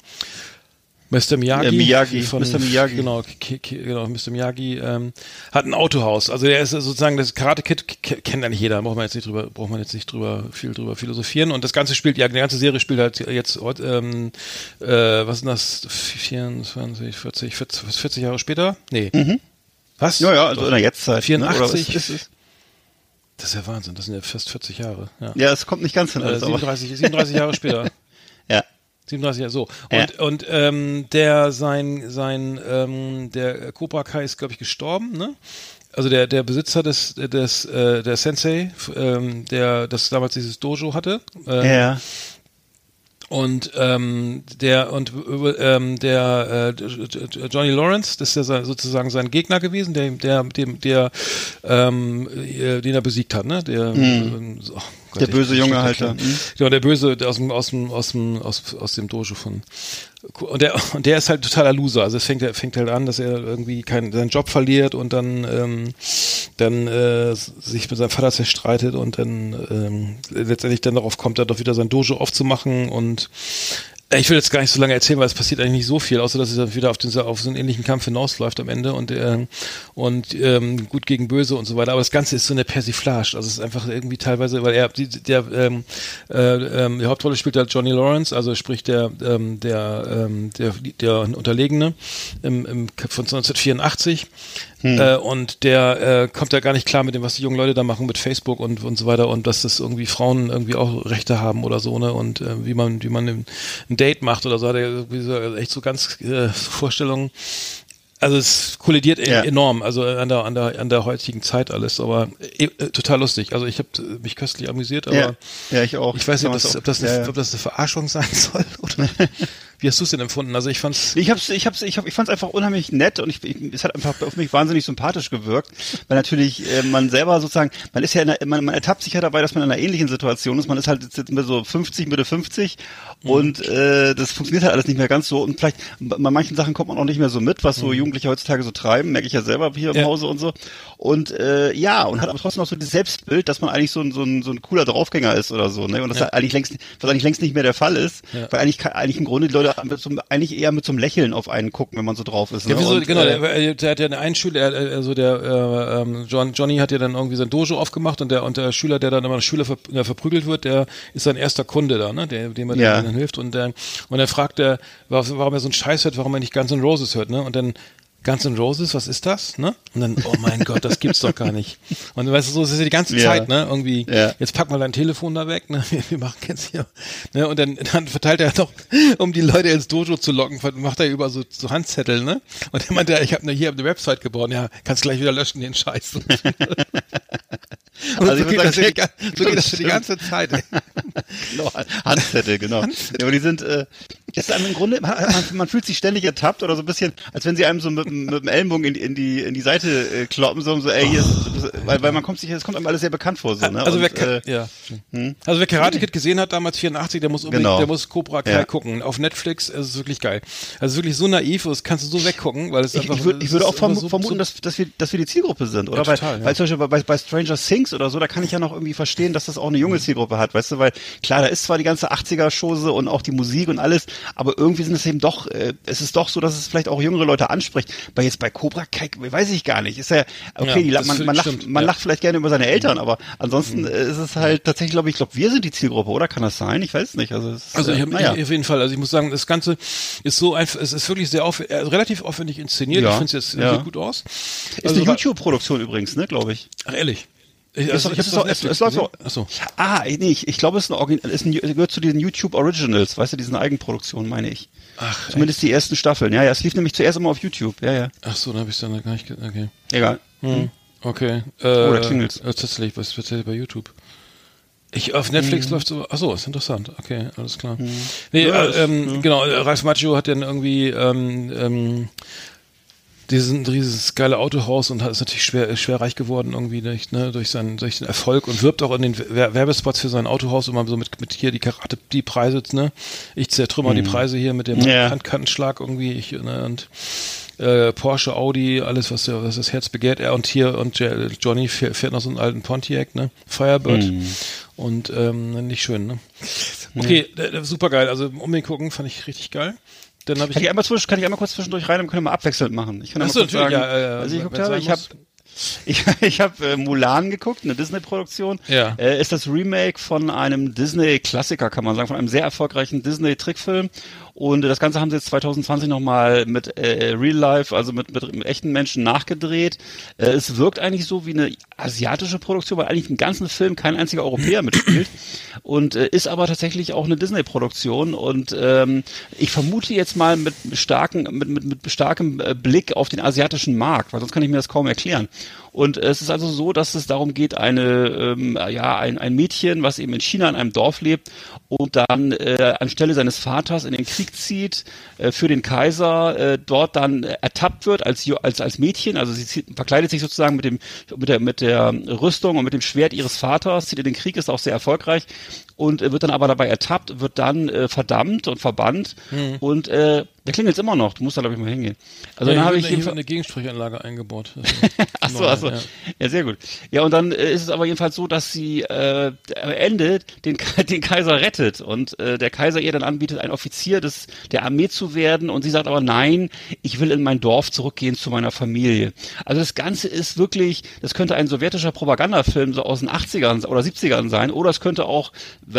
[SPEAKER 2] Mr. Miyagi,
[SPEAKER 3] Äh, Miyagi,
[SPEAKER 2] von,
[SPEAKER 3] Mr. Miyagi.
[SPEAKER 2] genau, genau, Mr. Miyagi ähm, hat ein Autohaus. Also der ist sozusagen das Karate Kid kennt eigentlich jeder. Braucht man jetzt nicht drüber, braucht man jetzt nicht drüber viel drüber philosophieren. Und das ganze spielt, ja, die ganze Serie spielt halt jetzt ähm, äh, was sind das? 24, 40, 40, 40 Jahre später? Nee. Was?
[SPEAKER 3] Mhm. Ja, ja, also
[SPEAKER 2] Doch.
[SPEAKER 3] in der Jetztzeit.
[SPEAKER 2] 84.
[SPEAKER 3] Ne? Ist, ist, ist,
[SPEAKER 2] Das ist ja Wahnsinn. Das sind ja fast 40 Jahre. Ja.
[SPEAKER 3] ja, es kommt nicht ganz hin.
[SPEAKER 2] Äh,
[SPEAKER 3] alles, aber-
[SPEAKER 2] 37, 37 Jahre später. [laughs]
[SPEAKER 3] Ja.
[SPEAKER 2] 37 Jahre, so. Und, und ähm, der, sein, sein, ähm, der Cobra Kai ist, glaube ich, gestorben, ne? Also der, der Besitzer des, des, äh, der Sensei, ähm, der das damals dieses Dojo hatte. Ähm,
[SPEAKER 3] Ja.
[SPEAKER 2] Und ähm, der und äh, ähm, der äh, Johnny Lawrence, das ist ja sozusagen sein Gegner gewesen, der der dem der ähm, äh, den er besiegt hat, ne? Der ähm, so, Gott,
[SPEAKER 3] Der böse Junge halt da.
[SPEAKER 2] ich-
[SPEAKER 3] Mhm.
[SPEAKER 2] Genau, der Böse der aus dem aus dem aus dem aus, aus dem Dojo von und der und der ist halt totaler Loser. Also es fängt fängt halt an, dass er irgendwie keinen seinen Job verliert und dann ähm, dann äh, sich mit seinem Vater zerstreitet und dann ähm, letztendlich dann darauf kommt, er doch wieder sein Dojo aufzumachen und ich will jetzt gar nicht so lange erzählen, weil es passiert eigentlich nicht so viel, außer dass es dann wieder auf, den, auf so einen ähnlichen Kampf hinausläuft am Ende und, äh, und ähm, gut gegen böse und so weiter. Aber das Ganze ist so eine Persiflage. Also es ist einfach irgendwie teilweise, weil er die, der ähm, äh, ähm, die Hauptrolle spielt halt Johnny Lawrence, also sprich der ähm, der ähm, der, der Unterlegene im, im von 1984. Äh, und der äh, kommt ja gar nicht klar mit dem, was die jungen Leute da machen mit Facebook und, und so weiter und dass das irgendwie Frauen irgendwie auch Rechte haben oder so, ne? Und äh, wie man, wie man ein, ein Date macht oder so, hat er irgendwie so, echt so ganz äh, Vorstellungen. Also es kollidiert e-
[SPEAKER 3] Ja.
[SPEAKER 2] enorm, also an der, an der, an der heutigen Zeit alles, aber äh, äh, total lustig. Also ich habe mich köstlich amüsiert, aber
[SPEAKER 3] Ja, ja, ich auch.
[SPEAKER 2] ich weiß nicht, ob das, ob, das eine,
[SPEAKER 3] Ja,
[SPEAKER 2] ob das eine Verarschung sein [laughs] soll oder [laughs] wie hast du es denn empfunden? Also ich fand's
[SPEAKER 3] Ich hab's, ich hab's, ich hab, ich fand's einfach unheimlich nett und ich, ich, es hat einfach auf mich wahnsinnig sympathisch gewirkt, weil natürlich äh, man selber sozusagen, man ist ja, in einer, man, man ertappt sich ja dabei, dass man in einer ähnlichen Situation ist. Man ist halt jetzt mit so 50, Mitte 50
[SPEAKER 2] Mhm.
[SPEAKER 3] und äh, das funktioniert halt alles nicht mehr ganz so und vielleicht bei manchen Sachen kommt man auch nicht mehr so mit, was so Jugendliche heutzutage so treiben, merke ich ja selber hier im.
[SPEAKER 2] Ja.
[SPEAKER 3] Hause und so. Und äh, ja, und hat aber trotzdem noch so das Selbstbild, dass man eigentlich so ein, so ein, so ein cooler Draufgänger ist oder so, ne? Und das
[SPEAKER 2] Ja.
[SPEAKER 3] eigentlich längst, was eigentlich längst nicht mehr der Fall ist,
[SPEAKER 2] Ja.
[SPEAKER 3] weil eigentlich eigentlich im Grunde die Leute mit so, eigentlich eher mit so einem Lächeln auf einen gucken, wenn man so drauf ist. Ne?
[SPEAKER 2] Ja, wieso,
[SPEAKER 3] Und,
[SPEAKER 2] genau,
[SPEAKER 3] äh,
[SPEAKER 2] der, der hat ja einen Schüler, äh, also der äh, ähm, John, Johnny hat ja dann irgendwie sein Dojo aufgemacht und der und der Schüler, der dann immer Schüler ver, der verprügelt wird, der ist sein erster Kunde da, ne, der, dem er
[SPEAKER 3] Ja.
[SPEAKER 2] dann hilft und der, und dann fragt er, warum warum er so einen Scheiß hört, warum er nicht Guns N' Roses hört, ne, und dann Guns N' Roses, was ist das? Ne? Und dann, oh mein Gott, das gibt's doch gar nicht. Und du weißt du, so ist es ja die ganze
[SPEAKER 3] Ja.
[SPEAKER 2] Zeit, ne? Irgendwie,
[SPEAKER 3] Ja.
[SPEAKER 2] jetzt pack mal dein Telefon da weg, ne? [laughs] Wir, wir machen jetzt hier. Ne? Und dann, dann verteilt er noch, um die Leute ins Dojo zu locken, macht er über so, so Handzettel, ne? Und er meinte, ich habe ne, hier hab eine Website gebaut, ja, kannst gleich wieder löschen, den Scheiß. [laughs] Und
[SPEAKER 3] Also
[SPEAKER 2] so, geht die,
[SPEAKER 3] sagen,
[SPEAKER 2] ga- so geht das ja die [laughs] ganze Zeit. ey.
[SPEAKER 3] Genau, Handzettel, genau. Ja, aber die sind, äh, ist einem im Grunde, man, man fühlt sich ständig ertappt oder so ein bisschen, als wenn sie einem so mit, dem- mit dem Ellenbogen in, die- in die in die Seite äh, kloppen, so, so ey, hier ist, weil, weil man kommt sich, es kommt einem alles sehr bekannt vor, so, ne?
[SPEAKER 2] Also
[SPEAKER 3] Und,
[SPEAKER 2] wer,
[SPEAKER 3] äh,
[SPEAKER 2] ja. also wer Karate Kid gesehen hat damals 84, der muss unbedingt,
[SPEAKER 3] Genau.
[SPEAKER 2] der muss Cobra Kai
[SPEAKER 3] Ja.
[SPEAKER 2] gucken. Auf Netflix es ist wirklich geil. Also wirklich so naiv, das kannst du so weggucken, weil es
[SPEAKER 3] ich,
[SPEAKER 2] einfach.
[SPEAKER 3] ich, würd, ich würde auch verm
[SPEAKER 2] so-
[SPEAKER 3] vermuten,
[SPEAKER 2] so,
[SPEAKER 3] dass, dass, wir, dass wir die Zielgruppe sind, oder?
[SPEAKER 2] Ja, total,
[SPEAKER 3] weil, weil zum Beispiel bei, bei Stranger Things oder so, da kann ich ja noch irgendwie verstehen, dass das auch eine junge Zielgruppe hat, weißt du, weil klar, da ist zwar die ganze 80er-Chose und auch die Musik und alles, aber irgendwie sind es eben doch, äh, es ist doch so, dass es vielleicht auch jüngere Leute anspricht. Bei jetzt bei Cobra Kai, weiß ich gar nicht. Ist ja, okay,
[SPEAKER 2] Ja,
[SPEAKER 3] die, man, man, lacht,
[SPEAKER 2] stimmt,
[SPEAKER 3] man
[SPEAKER 2] ja.
[SPEAKER 3] lacht vielleicht gerne über seine Eltern, aber ansonsten äh, ist es halt tatsächlich, glaube ich, glaube, wir sind die Zielgruppe, oder? Kann das sein? Ich weiß es nicht. Also, ist,
[SPEAKER 2] Also ich
[SPEAKER 3] äh,
[SPEAKER 2] habe
[SPEAKER 3] naja.
[SPEAKER 2] auf jeden Fall, also ich muss sagen, das Ganze ist so einfach, es ist wirklich sehr auf, äh, relativ aufwendig inszeniert.
[SPEAKER 3] Ja,
[SPEAKER 2] Ich finde es jetzt sieht gut aus.
[SPEAKER 3] Ist
[SPEAKER 2] Also,
[SPEAKER 3] eine YouTube-Produktion übrigens, ne, glaube ich.
[SPEAKER 2] Ach, ehrlich. Ich, ich
[SPEAKER 3] es
[SPEAKER 2] hab's
[SPEAKER 3] es- es läuft
[SPEAKER 2] gesehen.
[SPEAKER 3] doch-
[SPEAKER 2] Ach so.
[SPEAKER 3] Ah, nee, ich, ich glaube, es ist ein Origin, ist ein, gehört zu diesen YouTube Originals, weißt du, diesen Eigenproduktionen, meine ich.
[SPEAKER 2] Ach,
[SPEAKER 3] Zumindest die ersten Staffeln. Ja, ja, es lief nämlich zuerst immer auf YouTube. Ja, ja.
[SPEAKER 2] Ach so, dann habe ich dann gar nicht, okay.
[SPEAKER 3] Egal.
[SPEAKER 2] Hm. Okay. Äh,
[SPEAKER 3] Oh, da klingelt's.
[SPEAKER 2] Äh, tatsächlich, was hier bei YouTube? Ich, auf Netflix
[SPEAKER 3] Hm.
[SPEAKER 2] läuft so, ach so, ist interessant. Okay, alles klar. Nee,
[SPEAKER 3] Ja,
[SPEAKER 2] äh, ähm, genau, äh, Ralf Macchio hat dann irgendwie, ähm, ähm, diesen, dieses geile Autohaus und hat- ist natürlich schwer, schwer reich geworden irgendwie durch, ne, durch seinen, durch den Erfolg und wirbt auch in den Wer- Werbespots für sein Autohaus immer so mit, mit hier die Karate, die Preise, ne? Ich zertrümmer die Preise hier mit dem
[SPEAKER 3] Ja.
[SPEAKER 2] Handkantenschlag irgendwie, ich, ne, und äh, Porsche, Audi, alles, was, was das Herz begehrt. Er und hier und Johnny fährt, fährt noch so einen alten Pontiac, ne? Firebird.
[SPEAKER 3] Mhm.
[SPEAKER 2] Und ähm, nicht schön, ne? Okay, äh, super geil. Also unbedingt gucken, fand ich richtig geil. Dann habe
[SPEAKER 3] Kann
[SPEAKER 2] ich.
[SPEAKER 3] ich einmal zwisch, kann ich einmal kurz zwischendurch rein, dann können wir mal abwechselnd machen. Ich kann
[SPEAKER 2] Ach
[SPEAKER 3] einmal
[SPEAKER 2] so,
[SPEAKER 3] kurz
[SPEAKER 2] natürlich,
[SPEAKER 3] sagen,
[SPEAKER 2] ja, äh,
[SPEAKER 3] was ich habe. Ich habe ich, ich [laughs] äh, Mulan geguckt, eine Disney-Produktion.
[SPEAKER 2] Ja.
[SPEAKER 3] Äh, ist das Remake von einem Disney-Klassiker, kann man sagen, von einem sehr erfolgreichen Disney-Trickfilm. Und das Ganze haben sie jetzt 2020 nochmal mit äh, Real Life, also mit, mit, mit echten Menschen nachgedreht. Äh, es wirkt eigentlich so wie eine asiatische Produktion, weil eigentlich im ganzen Film kein einziger Europäer mitspielt. Und äh, ist aber tatsächlich auch eine Disney-Produktion. Und ähm, ich vermute jetzt mal mit starken, mit, mit, mit starkem äh, Blick auf den asiatischen Markt, weil sonst kann ich mir das kaum erklären. Und es ist also so, dass es darum geht, eine, ähm, ja, ein, ein Mädchen, was eben in China in einem Dorf lebt und dann äh, anstelle seines Vaters in den Krieg zieht äh, für den Kaiser, äh, dort dann ertappt wird als, als, als Mädchen, also sie zieht, verkleidet sich sozusagen mit dem, mit der, mit der Rüstung und mit dem Schwert ihres Vaters, zieht in den Krieg, ist auch sehr erfolgreich und äh, wird dann aber dabei ertappt, wird dann äh, verdammt und verbannt und äh, der klingelt immer noch, du musst da glaube ich mal hingehen. Also
[SPEAKER 2] ja,
[SPEAKER 3] dann habe
[SPEAKER 2] hier
[SPEAKER 3] ich jedenfalls-
[SPEAKER 2] eine Gegensprechanlage eingebaut. [laughs]
[SPEAKER 3] Ach so,
[SPEAKER 2] Neu,
[SPEAKER 3] ach so.
[SPEAKER 2] ja.
[SPEAKER 3] Ja. sehr gut. Ja, und dann äh, ist es aber jedenfalls so, dass sie äh, am Ende den, [laughs] den Kaiser rettet und äh, der Kaiser ihr dann anbietet, ein Offizier des, der Armee zu werden und sie sagt aber nein, ich will in mein Dorf zurückgehen zu meiner Familie. Also das Ganze ist wirklich, das könnte ein sowjetischer Propagandafilm so aus den 80ern oder 70ern sein oder es könnte auch,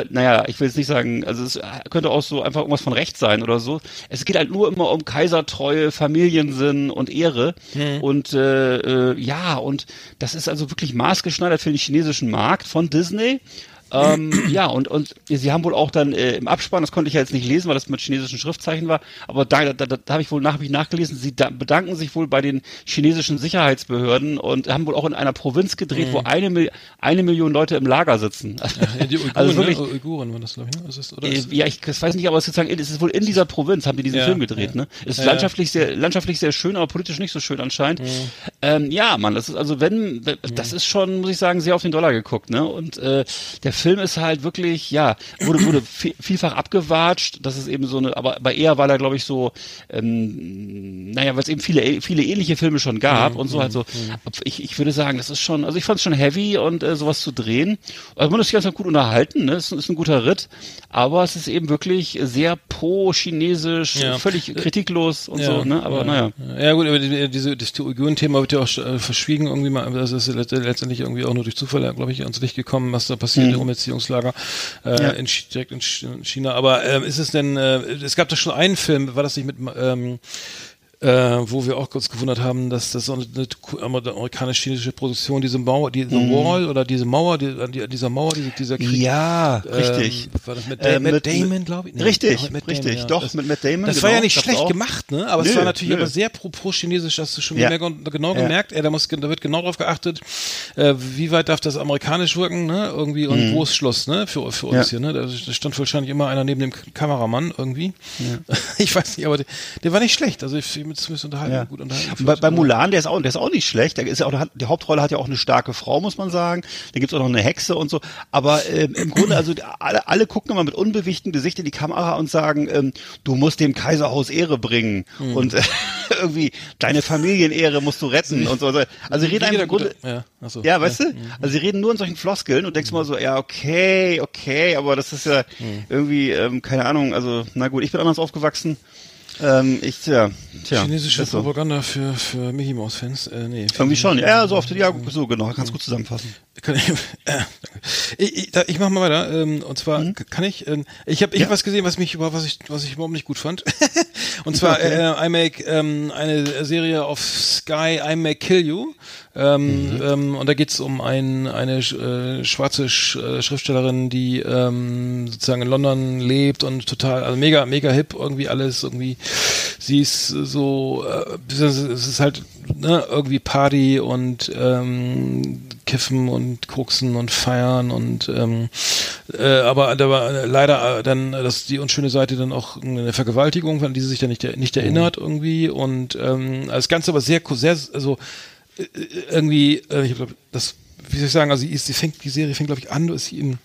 [SPEAKER 3] naja, ich will jetzt nicht sagen, also es könnte auch so einfach irgendwas von rechts sein oder so. Es geht halt nur immer um Kaisertreue, Familiensinn und Ehre und äh, äh, ja, und das ist also wirklich maßgeschneidert für den chinesischen Markt von Disney. Ähm, ja, und, und sie haben wohl auch dann äh, im Abspann, das konnte ich ja jetzt nicht lesen, weil das mit chinesischen Schriftzeichen war, aber da, da, da, da habe ich wohl nach, hab ich nachgelesen, sie da, bedanken sich wohl bei den chinesischen Sicherheitsbehörden und haben wohl auch in einer Provinz gedreht, wo eine, eine Million Leute im Lager sitzen.
[SPEAKER 2] Ja, die [laughs] Uiguren,
[SPEAKER 3] also wirklich,
[SPEAKER 2] ne? Uiguren waren das, glaube ich, ne? Ist das, oder
[SPEAKER 3] äh,
[SPEAKER 2] ist,
[SPEAKER 3] ja, ich das weiß nicht, aber es ist sozusagen, es ist wohl in dieser Provinz, haben die diesen
[SPEAKER 2] Ja,
[SPEAKER 3] Film gedreht,
[SPEAKER 2] ja.
[SPEAKER 3] ne? Es ist landschaftlich sehr, landschaftlich sehr schön, aber politisch nicht so schön anscheinend.
[SPEAKER 2] Mhm.
[SPEAKER 3] Ähm, ja, Mann, das ist also wenn, wenn- das ist schon, muss ich sagen, sehr auf den Dollar geguckt, ne? Und äh, der Film ist halt wirklich, ja, wurde, wurde [clears throat] vi- vielfach abgewatscht. Das ist eben so eine, aber, aber eher, weil er, glaube ich, so, ähm, naja, weil es eben viele, viele ähnliche Filme schon gab und so halt so. Ich, ich würde sagen, das ist schon, also ich fand es schon heavy und äh, sowas zu drehen. Also man ist ganz gut unterhalten, ne? Ist, ist ein guter Ritt, aber es ist eben wirklich sehr pro-chinesisch,
[SPEAKER 2] Ja.
[SPEAKER 3] völlig kritiklos und so, ne? Aber
[SPEAKER 2] ja,
[SPEAKER 3] naja.
[SPEAKER 2] Ja gut, aber die, diese, das Uiguren-Thema wird ja auch äh, verschwiegen irgendwie mal. Das ist let- letztendlich irgendwie auch nur durch Zufall, glaube ich, ans Licht gekommen, was da passiert im Umerziehungslager äh,
[SPEAKER 3] Ja.
[SPEAKER 2] in, direkt in Ch- in China. Aber ähm, ist es denn, äh, es gab doch schon einen Film, war das nicht mit ähm, äh, wo wir auch kurz gewundert haben, dass das so eine, eine amerikanisch-chinesische Produktion, diese Mauer, die The Wall oder diese Mauer, die, die, dieser Mauer, diese, dieser Krieg.
[SPEAKER 3] Ja,
[SPEAKER 2] ähm,
[SPEAKER 3] richtig.
[SPEAKER 2] War das mit,
[SPEAKER 3] Äh,
[SPEAKER 2] Matt
[SPEAKER 3] mit-
[SPEAKER 2] Damon, glaube ich?
[SPEAKER 3] Richtig,
[SPEAKER 2] ja, mit
[SPEAKER 3] richtig.
[SPEAKER 2] ja.
[SPEAKER 3] Doch,
[SPEAKER 2] das,
[SPEAKER 3] mit Matt Damon,
[SPEAKER 2] Das war ja
[SPEAKER 3] genau,
[SPEAKER 2] nicht schlecht
[SPEAKER 3] auch.
[SPEAKER 2] gemacht, ne? Aber es
[SPEAKER 3] Nö,
[SPEAKER 2] war natürlich
[SPEAKER 3] nö.
[SPEAKER 2] aber sehr pro, pro-chinesisch, hast du schon
[SPEAKER 3] Ja.
[SPEAKER 2] genau
[SPEAKER 3] Ja.
[SPEAKER 2] gemerkt. Ey, da, muss, da wird genau drauf geachtet, äh, wie weit darf das amerikanisch wirken, ne? Irgendwie, und wo ist Schluss, ne? Für, für uns
[SPEAKER 3] Mhm.
[SPEAKER 2] Hier, ne? Da, stand wahrscheinlich immer einer neben dem Kameramann irgendwie. [laughs] Ich weiß nicht, aber der, der war nicht schlecht. Also ich bin zumindest unterhalten,
[SPEAKER 3] Ja.
[SPEAKER 2] gut unterhalten.
[SPEAKER 3] Bei, bei Mulan, der ist auch, der ist auch nicht schlecht. Der ist ja auch, die Hauptrolle hat ja auch eine starke Frau, muss man sagen. Da gibt's auch noch eine Hexe und so. Aber ähm, im Grunde, also alle, alle gucken immer mit unbewegtem Gesicht in die Kamera und sagen, ähm, du musst dem Kaiserhaus Ehre bringen
[SPEAKER 2] Hm.
[SPEAKER 3] und äh, [laughs] irgendwie deine Familienehre musst du retten und so. Also sie reden einfach im Grunde,
[SPEAKER 2] ja, achso,
[SPEAKER 3] ja, weißt du?
[SPEAKER 2] Mhm.
[SPEAKER 3] Also sie reden nur in solchen Floskeln und denkst mal so, ja, okay, okay, aber das ist ja
[SPEAKER 2] Mhm.
[SPEAKER 3] irgendwie, ähm, keine Ahnung, also, na gut, ich bin anders aufgewachsen. Ähm, ich, tja, tja.
[SPEAKER 2] Chinesische
[SPEAKER 3] so.
[SPEAKER 2] Propaganda für, für Mickey Mouse Fans. Äh, nee,
[SPEAKER 3] Irgendwie schon, ja, so auf die, ja, so genau, kannst gut zusammenfassen.
[SPEAKER 2] Kann ich, [laughs] äh, ich, ich, ich mach mal weiter. Ähm, und zwar
[SPEAKER 3] Mhm.
[SPEAKER 2] kann ich. Ähm, ich habe ich hab was gesehen, was mich über was ich was ich überhaupt nicht gut fand. [laughs] und zwar äh, I Make ähm, eine Serie auf Sky I Make Kill You. Ähm,
[SPEAKER 3] Mhm.
[SPEAKER 2] ähm, und da geht's um ein, eine äh, schwarze Sch äh, Schriftstellerin, die ähm, sozusagen in London lebt und total, also mega, mega hip irgendwie alles irgendwie. Sie ist so, äh, es ist halt ne, irgendwie Party und ähm, Kiffen und Koksen und Feiern und ähm, äh, aber da war leider äh, dann das die unschöne Seite dann auch eine Vergewaltigung, an die sie sich dann nicht, nicht erinnert irgendwie und ähm, das Ganze aber sehr sehr also irgendwie äh, ich glaube das wie soll ich sagen also sie, sie fängt die Serie fängt glaube ich an ist sie in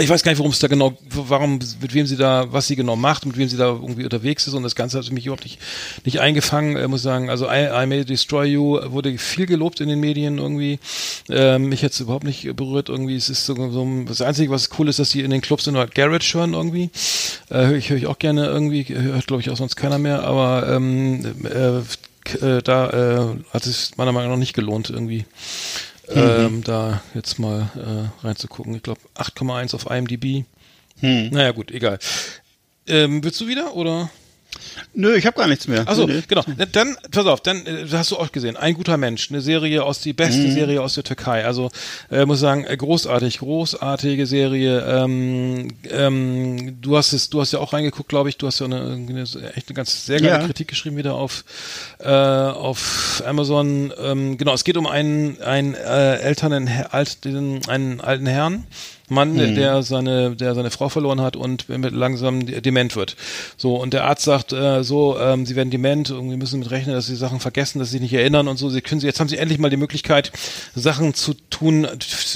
[SPEAKER 2] ich weiß gar nicht, worum es da genau, warum, mit wem sie da, was sie genau macht, mit wem sie da irgendwie unterwegs ist und das Ganze hat mich überhaupt nicht, nicht eingefangen, äh, muss ich sagen. Also I, I May Destroy You wurde viel gelobt in den Medien irgendwie. Ähm, mich hat es überhaupt nicht berührt irgendwie. Es ist so, so das Einzige, was cool ist, dass die in den Clubs sind halt Garage hören irgendwie. Äh, höre ich, höre ich auch gerne irgendwie, hört glaube ich auch sonst keiner mehr, aber ähm, äh, äh, da äh, hat es meiner Meinung nach nicht gelohnt irgendwie ähm, da jetzt mal äh, reinzugucken. Ich glaube 8,1 auf IMDb. Naja, gut, egal. Ähm, willst du wieder oder?
[SPEAKER 3] Nö, ich habe gar nichts mehr. Nö, nö.
[SPEAKER 2] genau. Dann, pass auf, dann äh, hast du auch gesehen. Ein guter Mensch, eine Serie aus, die beste
[SPEAKER 3] Mhm.
[SPEAKER 2] Serie aus der Türkei. Also, äh, muss sagen, äh, großartig, großartige Serie. Ähm, ähm, du hast es, du hast ja auch reingeguckt, glaube ich. Du hast ja eine, eine echt eine ganz sehr geile
[SPEAKER 3] Ja.
[SPEAKER 2] Kritik geschrieben wieder auf, äh, auf Amazon. Ähm, genau, es geht um einen, einen äh, alt, diesen, einen alten Herrn. Mann,
[SPEAKER 3] Mhm.
[SPEAKER 2] der seine, der seine Frau verloren hat und langsam dement wird. So, und der Arzt sagt, äh, so, ähm, sie werden dement, irgendwie müssen mit rechnen, dass sie Sachen vergessen, dass sie sich nicht erinnern und so. Sie können sie, jetzt haben sie endlich mal die Möglichkeit, Sachen zu tun,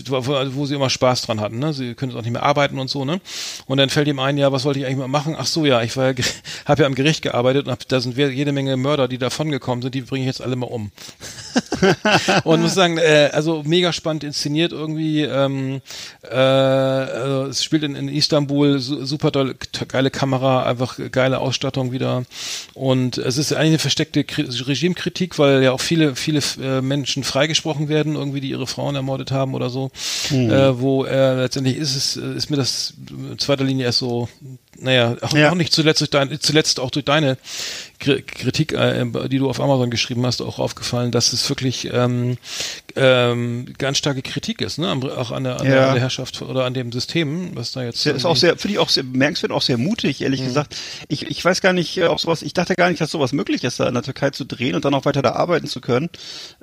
[SPEAKER 2] wo, wo sie immer Spaß dran hatten, ne? Sie können auch nicht mehr arbeiten und so, ne? Und dann fällt ihm ein, ja, was wollte ich eigentlich mal machen? Ach so, ja, ich war [laughs] ja, habe ja am Gericht gearbeitet und hab, da sind wir- jede Menge Mörder, die davon gekommen sind, die bringe ich jetzt alle mal um. [laughs] und muss sagen, äh, also mega spannend inszeniert irgendwie. Ähm, äh, also es spielt in, in Istanbul, su super doll, geile Kamera, einfach geile Ausstattung wieder. Und es ist eigentlich eine versteckte Kri Regimekritik, weil ja auch viele, viele äh, Menschen freigesprochen werden, irgendwie, die ihre Frauen ermordet haben oder so. Äh, wo äh, letztendlich ist es, äh, ist mir das in zweiter Linie erst so naja, auch,
[SPEAKER 3] Ja.
[SPEAKER 2] auch nicht zuletzt durch dein, zuletzt auch durch deine Kritik, äh, die du auf Amazon geschrieben hast, auch aufgefallen, dass es wirklich ähm, ähm, ganz starke Kritik ist, ne? Auch an der, an, der,
[SPEAKER 3] Ja.
[SPEAKER 2] an der Herrschaft oder an dem System, was da jetzt.
[SPEAKER 3] Sehr, ist auch sehr, finde ich auch sehr bemerkenswert, auch sehr mutig, ehrlich gesagt. Ich, ich weiß gar nicht, äh, ob sowas, ich dachte gar nicht, dass sowas möglich ist, da in der Türkei zu drehen und dann auch weiter da arbeiten zu können.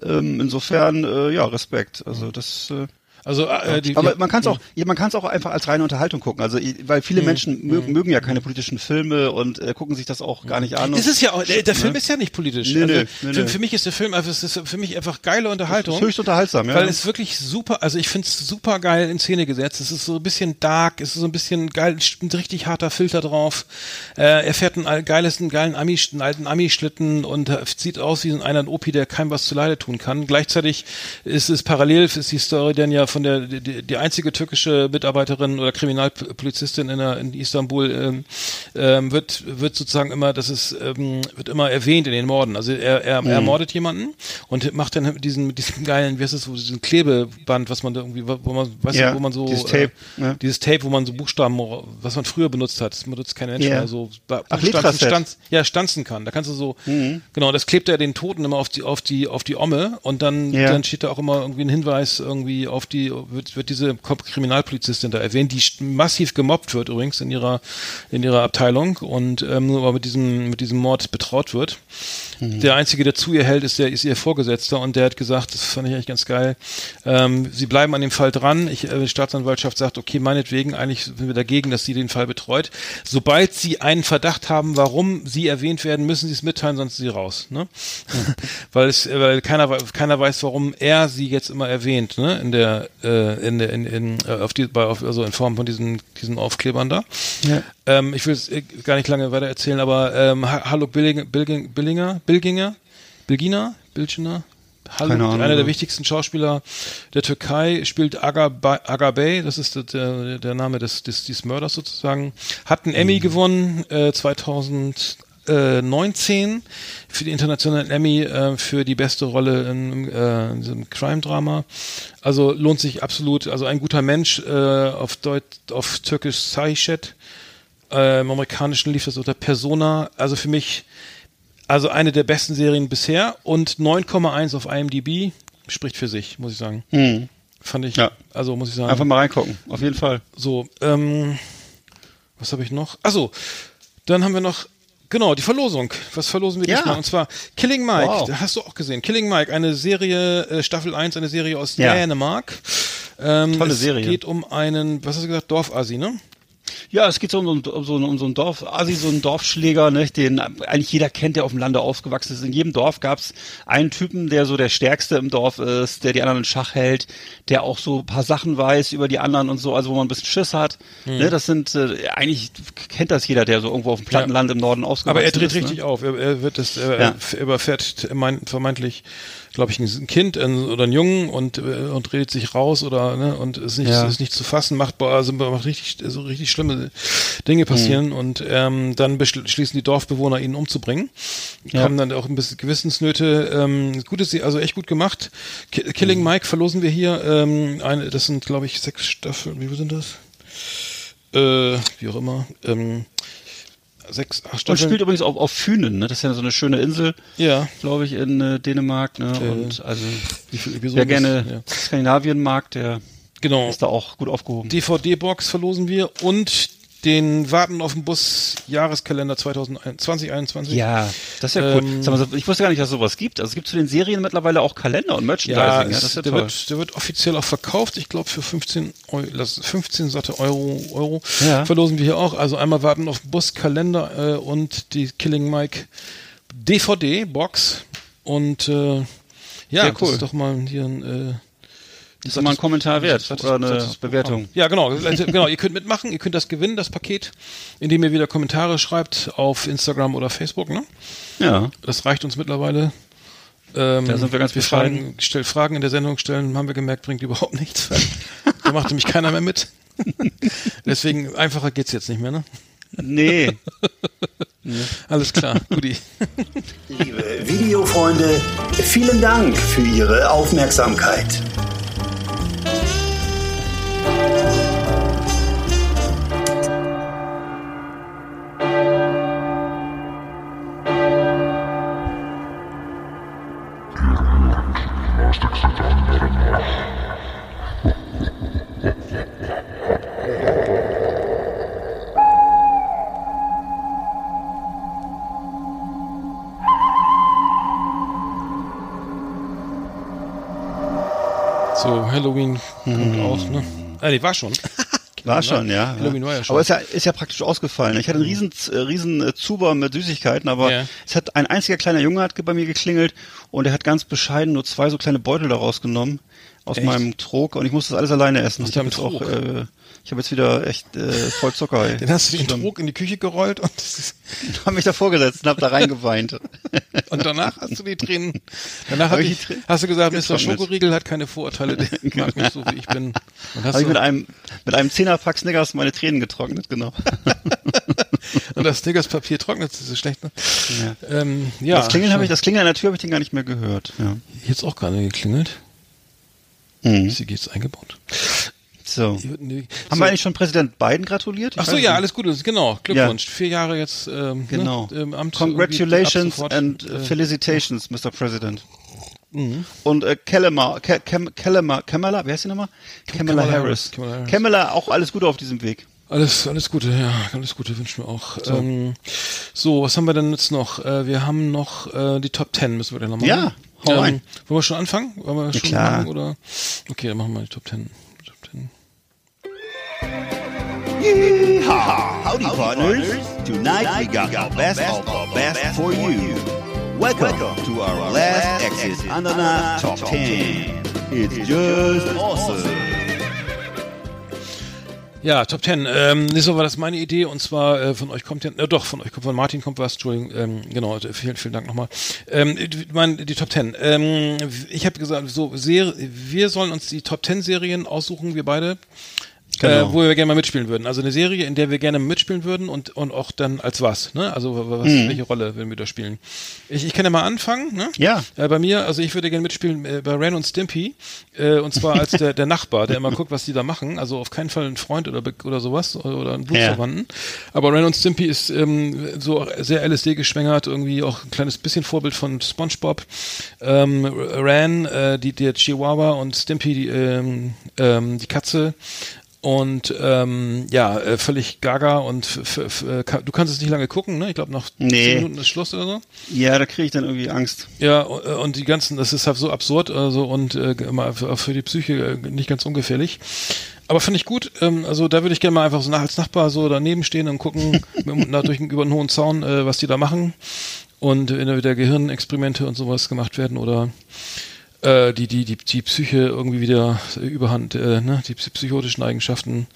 [SPEAKER 3] Ähm, insofern, äh, ja, Respekt. Also das, äh,
[SPEAKER 2] Also äh, die,
[SPEAKER 3] aber man kann es auch, ja, man kann es auch einfach als reine Unterhaltung gucken. Also, weil viele
[SPEAKER 2] Mhm.
[SPEAKER 3] Menschen mögen, mögen ja keine politischen Filme und äh, gucken sich das auch gar nicht an.
[SPEAKER 2] Es ist ja auch, der, der Film ist ja nicht politisch.
[SPEAKER 3] Nee,
[SPEAKER 2] also,
[SPEAKER 3] nee, nee,
[SPEAKER 2] für, für mich ist der Film einfach, es ist für mich einfach geile Unterhaltung.
[SPEAKER 3] höchst unterhaltsam, ja.
[SPEAKER 2] Weil es wirklich super, also ich finde es super geil in Szene gesetzt. Es ist so ein bisschen dark, es ist so ein bisschen geil, ein richtig harter Filter drauf. Äh, er fährt einen geiles, einen geilen Ami, einen alten Ami-Schlitten und äh, sieht aus wie so einer Opi, der keinem was zu Leide tun kann. Gleichzeitig ist es parallel, ist die Story dann ja von der, die, die einzige türkische Mitarbeiterin oder Kriminalpolizistin in, der, in Istanbul ähm, ähm, wird, wird sozusagen immer, das ist, ähm, wird immer erwähnt in den Morden. Also er, er,
[SPEAKER 3] Mhm.
[SPEAKER 2] er mordet jemanden und macht dann diesen, mit diesem geilen, wie heißt das, so, diesen Klebeband, was man da irgendwie, wo man, weißt
[SPEAKER 3] Ja,
[SPEAKER 2] du, wo man so,
[SPEAKER 3] dieses Tape,
[SPEAKER 2] äh,
[SPEAKER 3] ja.
[SPEAKER 2] dieses Tape, wo man so Buchstaben, was man früher benutzt hat, das benutzt kein Mensch
[SPEAKER 3] Ja.
[SPEAKER 2] mehr, so
[SPEAKER 3] Ach, Letraset.
[SPEAKER 2] stanz, ja, stanzen kann. Da kannst du so,
[SPEAKER 3] Mhm.
[SPEAKER 2] genau, das klebt er den Toten immer auf die, auf die, auf die Omme und dann,
[SPEAKER 3] Ja.
[SPEAKER 2] dann steht da auch immer irgendwie ein Hinweis irgendwie auf die, wird, wird diese Kriminalpolizistin da erwähnt, die massiv gemobbt wird übrigens in ihrer, in ihrer Abteilung und ähm, aber mit diesem, mit diesem Mord betraut wird.
[SPEAKER 3] Mhm.
[SPEAKER 2] Der einzige, der zu ihr hält, ist der, ist ihr Vorgesetzter und der hat gesagt, das fand ich eigentlich ganz geil. Ähm, sie bleiben an dem Fall dran. Ich, äh, die Staatsanwaltschaft sagt, okay, meinetwegen, eigentlich sind wir dagegen, dass sie den Fall betreut. Sobald sie einen Verdacht haben, warum sie erwähnt werden, müssen sie es mitteilen, sonst sind sie raus. Ne? [laughs] weil es, weil keiner, keiner weiß, warum er sie jetzt immer erwähnt, ne? In der, äh, in in, in, äh, auf die, bei, auf, also in Form von diesen, diesen Aufklebern da.
[SPEAKER 3] Ja.
[SPEAKER 2] Ähm, ich will es äh, gar nicht lange weiter erzählen, aber ähm, Ha- Hallo Billing, Billing, Billinger, Bilginger, Bilgina, Bilginer, Hallo, einer der wichtigsten Schauspieler der Türkei, spielt Aga, Ba- Aga Bey, das ist der- der, Name des, des, des Mörders sozusagen, hat einen
[SPEAKER 3] Mhm.
[SPEAKER 2] Emmy gewonnen äh, 2019 für die internationalen Emmy äh, für die beste Rolle in, äh, in diesem Crime-Drama. Also lohnt sich absolut, also ein guter Mensch äh, auf Deut auf Türkisch Saichet, äh, im Amerikanischen lief das unter Persona, also für mich also eine der besten Serien bisher und 9,1 auf IMDb spricht für sich, muss ich sagen. Fand ich,
[SPEAKER 3] Ja.
[SPEAKER 2] also muss ich sagen.
[SPEAKER 3] Einfach mal reingucken, auf jeden Fall.
[SPEAKER 2] So, ähm, was habe ich noch? Achso, dann haben wir noch, genau, die Verlosung. Was verlosen wir
[SPEAKER 3] Ja.
[SPEAKER 2] diesmal? Und zwar Killing Mike,
[SPEAKER 3] Wow.
[SPEAKER 2] da hast du auch gesehen. Killing Mike, eine Serie, äh, Staffel 1, eine Serie aus
[SPEAKER 3] Ja.
[SPEAKER 2] Dänemark. Ähm,
[SPEAKER 3] Tolle
[SPEAKER 2] es
[SPEAKER 3] Serie.
[SPEAKER 2] geht um einen, was hast du gesagt, Dorfasi, ne?
[SPEAKER 3] Ja, es geht so um, um, um, so, um so einen Dorf, Asi, so einen Dorfschläger, ne, den eigentlich jeder kennt, der auf dem Lande aufgewachsen ist. In jedem Dorf gab's einen Typen, der so der Stärkste im Dorf ist, der die anderen in Schach hält, der auch so ein paar Sachen weiß über die anderen und so, also wo man ein bisschen Schiss hat.
[SPEAKER 2] Hm.
[SPEAKER 3] Ne, das sind, äh, eigentlich kennt das jeder, der so irgendwo auf dem Plattenland im Norden aufgewachsen
[SPEAKER 2] Aber er
[SPEAKER 3] ist.
[SPEAKER 2] dreht
[SPEAKER 3] ne?
[SPEAKER 2] richtig auf. Er, er wird das, er,
[SPEAKER 3] Ja.
[SPEAKER 2] er überfährt mein, vermeintlich, glaube ich, ein Kind ein, oder einen Jungen und, äh, und redet sich raus oder ne, und ist nicht,
[SPEAKER 3] Ja.
[SPEAKER 2] ist nicht zu fassen, macht also macht richtig so richtig schlimme Dinge passieren
[SPEAKER 3] Mhm.
[SPEAKER 2] und ähm, dann beschließen die Dorfbewohner ihn umzubringen.
[SPEAKER 3] Ja.
[SPEAKER 2] Kommen dann auch ein bisschen Gewissensnöte. Ähm, gut ist also echt gut gemacht. Ki- Killing
[SPEAKER 3] Mhm.
[SPEAKER 2] Mike verlosen wir hier. Ähm, eine, das sind glaube ich sechs Staffeln. Wie sind das? Äh, wie auch immer. Ähm, sechs acht
[SPEAKER 3] Und
[SPEAKER 2] Staffeln.
[SPEAKER 3] spielt übrigens auf, auf Fünen, ne? Das ist ja so eine schöne Insel,
[SPEAKER 2] ja.
[SPEAKER 3] glaube ich, in äh, Dänemark, ne?
[SPEAKER 2] Äh,
[SPEAKER 3] Und also wer gerne
[SPEAKER 2] ja.
[SPEAKER 3] Skandinavien mag, der
[SPEAKER 2] Genau.
[SPEAKER 3] ist da auch gut aufgehoben.
[SPEAKER 2] DVD-Box verlosen wir und den Warten auf den Bus Jahreskalender 2021.
[SPEAKER 3] Ja, das ist ja cool.
[SPEAKER 2] Ähm,
[SPEAKER 3] mal, ich wusste gar nicht, dass es sowas gibt. Also es gibt zu den Serien mittlerweile auch Kalender und Merchandising.
[SPEAKER 2] Ja,
[SPEAKER 3] Ja,
[SPEAKER 2] es,
[SPEAKER 3] das ist ja
[SPEAKER 2] der,
[SPEAKER 3] toll.
[SPEAKER 2] wird, der wird offiziell auch verkauft. Ich glaube für 15, Eu lass- 15 satte Euro, Euro
[SPEAKER 3] Ja.
[SPEAKER 2] verlosen wir hier auch. Also einmal Warten auf den Bus Kalender äh, und die Killing Mike DVD-Box. Und äh, ja,
[SPEAKER 3] Sehr
[SPEAKER 2] das
[SPEAKER 3] cool.
[SPEAKER 2] ist doch mal hier ein äh,
[SPEAKER 3] ist mal ein Kommentar wert oder eine Bewertung.
[SPEAKER 2] Ja, genau. Also, [laughs] genau. Ihr könnt mitmachen, ihr könnt das gewinnen, das Paket, indem ihr wieder Kommentare schreibt auf Instagram oder Facebook. Ne?
[SPEAKER 3] Ja.
[SPEAKER 2] Das reicht uns mittlerweile. Ähm,
[SPEAKER 3] Da sind wir ganz bescheiden.
[SPEAKER 2] fragen, stell Fragen in der Sendung stellen, haben wir gemerkt, bringt überhaupt nichts. Da macht nämlich keiner mehr mit. [laughs] Deswegen einfacher geht's jetzt nicht mehr, ne?
[SPEAKER 3] Nee. [laughs]
[SPEAKER 2] Alles klar, Guti.
[SPEAKER 4] Liebe Videofreunde, vielen Dank für Ihre Aufmerksamkeit.
[SPEAKER 2] So, Halloween kommt auch, ne? Ah, nee, war schon. [laughs]
[SPEAKER 3] War schon, ja.
[SPEAKER 2] Halloween war ja schon.
[SPEAKER 3] Aber ist ja, ist ja praktisch ausgefallen. Ich hatte einen riesen, äh, riesen äh, Zuber mit Süßigkeiten, aber
[SPEAKER 2] Ja.
[SPEAKER 3] es hat ein einziger kleiner Junge hat bei mir geklingelt und er hat ganz bescheiden nur zwei so kleine Beutel daraus genommen aus
[SPEAKER 2] Echt?
[SPEAKER 3] meinem Trog und ich musste das alles alleine essen.
[SPEAKER 2] Aus
[SPEAKER 3] ich habe
[SPEAKER 2] deinem
[SPEAKER 3] jetzt auch,
[SPEAKER 2] Trog?
[SPEAKER 3] äh, ich habe jetzt wieder echt äh, voll Zucker. ey.
[SPEAKER 2] Dann hast du den. Trog in die Küche gerollt und, das ist, [laughs]
[SPEAKER 3] Hab mich davor gesetzt und hab da reingeweint. [laughs]
[SPEAKER 2] und danach hast du die Tränen. Danach
[SPEAKER 3] Hab
[SPEAKER 2] hat
[SPEAKER 3] ich Tränen
[SPEAKER 2] hast du gesagt, Mr. Schokoriegel hat keine Vorurteile, der [laughs] mag mich so wie ich bin. Und hast
[SPEAKER 3] Habe ich mit einem mit einem Zehnerpack Snickers meine Tränen getrocknet, genau.
[SPEAKER 2] und das Snickers-Papier trocknet, das ist schlecht, ne? Ja. Ähm, ja
[SPEAKER 3] das Klingeln habe ich, das Klingeln an der Tür habe ich den gar nicht mehr gehört. Ja.
[SPEAKER 2] Jetzt auch gerade geklingelt.
[SPEAKER 3] Mhm.
[SPEAKER 2] Sie geht's eingebaut.
[SPEAKER 3] So. Haben
[SPEAKER 2] so.
[SPEAKER 3] wir eigentlich schon Präsident Biden gratuliert? Ich
[SPEAKER 2] Ach so,
[SPEAKER 3] weiß
[SPEAKER 2] ja,
[SPEAKER 3] nicht.
[SPEAKER 2] alles Gute, genau. Glückwunsch. Vier Jahre jetzt ähm,
[SPEAKER 3] Genau.
[SPEAKER 2] ne, im Amt.
[SPEAKER 3] Congratulations
[SPEAKER 2] sofort,
[SPEAKER 3] and
[SPEAKER 2] äh, Mhm.
[SPEAKER 3] felicitations, Mr. President. Und äh, Kamala, Ke- Kem- Kamala, Kamala, wie heißt die nochmal? Kamala, Harris.
[SPEAKER 2] Kamala
[SPEAKER 3] auch alles Gute auf diesem Weg.
[SPEAKER 2] Alles, alles Gute, ja, alles Gute wünschen wir auch. So, ähm, so was haben wir denn jetzt noch? Äh, wir haben noch äh, die Top Ten, müssen wir dann noch machen.
[SPEAKER 3] Ja, hau rein.
[SPEAKER 2] Wollen wir schon anfangen? Wollen wir schon
[SPEAKER 3] klar.
[SPEAKER 2] machen, oder? Okay, dann machen wir die. Top Ten.
[SPEAKER 4] Howdy, partners. Tonight we got the best of the best for you. Welcome to our last Exit Ananas Top 10. It's just awesome.
[SPEAKER 2] Ja, Top Ten. Ähm, nächste Woche war das meine Idee und zwar äh, von euch kommt ja, äh, doch, von euch kommt, von Martin kommt was, Entschuldigung, ähm, genau, äh, vielen, vielen Dank nochmal. Ähm, die- mein, die Top Ten. Ähm, ich habe gesagt, so, Ser wir sollen uns die Top Ten Serien aussuchen, wir beide.
[SPEAKER 3] Genau.
[SPEAKER 2] Äh, wo wir gerne mal mitspielen würden. Also eine Serie, in der wir gerne mitspielen würden und, und auch dann als was, ne? Also wa- was,
[SPEAKER 3] Mhm.
[SPEAKER 2] welche Rolle würden wir da spielen? Ich, ich kann ja mal anfangen, ne?
[SPEAKER 3] Ja.
[SPEAKER 2] Äh, bei mir, also ich würde gerne mitspielen äh, bei Ren und Stimpy, äh, und zwar als der, der Nachbar, der immer guckt, was die da machen. Also auf keinen Fall ein Freund oder, oder sowas oder, oder ein Blutsverwandten. Aber Ren und Stimpy ist ähm, so sehr LSD geschwängert, irgendwie auch ein kleines bisschen Vorbild von SpongeBob. Ähm, Ran, äh, die, der Chihuahua und Stimpy, die, ähm, ähm, die Katze. Und ähm, ja, äh, völlig gaga und äh, du kannst es nicht lange gucken, ne? Ich glaube nach
[SPEAKER 3] Nee.
[SPEAKER 2] zehn Minuten ist Schluss oder so.
[SPEAKER 3] Ja, da kriege ich dann irgendwie Angst.
[SPEAKER 2] Ja, äh, und die ganzen, das ist halt so absurd also und äh, für, die Psyche nicht ganz ungefährlich. Aber finde ich gut. Ähm, also da würde ich gerne mal einfach so nach, als Nachbar so daneben stehen und gucken, [laughs] mit, durch, über einen hohen Zaun, äh, was die da machen. Und wenn da wieder Gehirnexperimente und sowas gemacht werden oder äh, die, die, die, die Psyche irgendwie wieder überhand, äh, ne, die psy- psychotischen Eigenschaften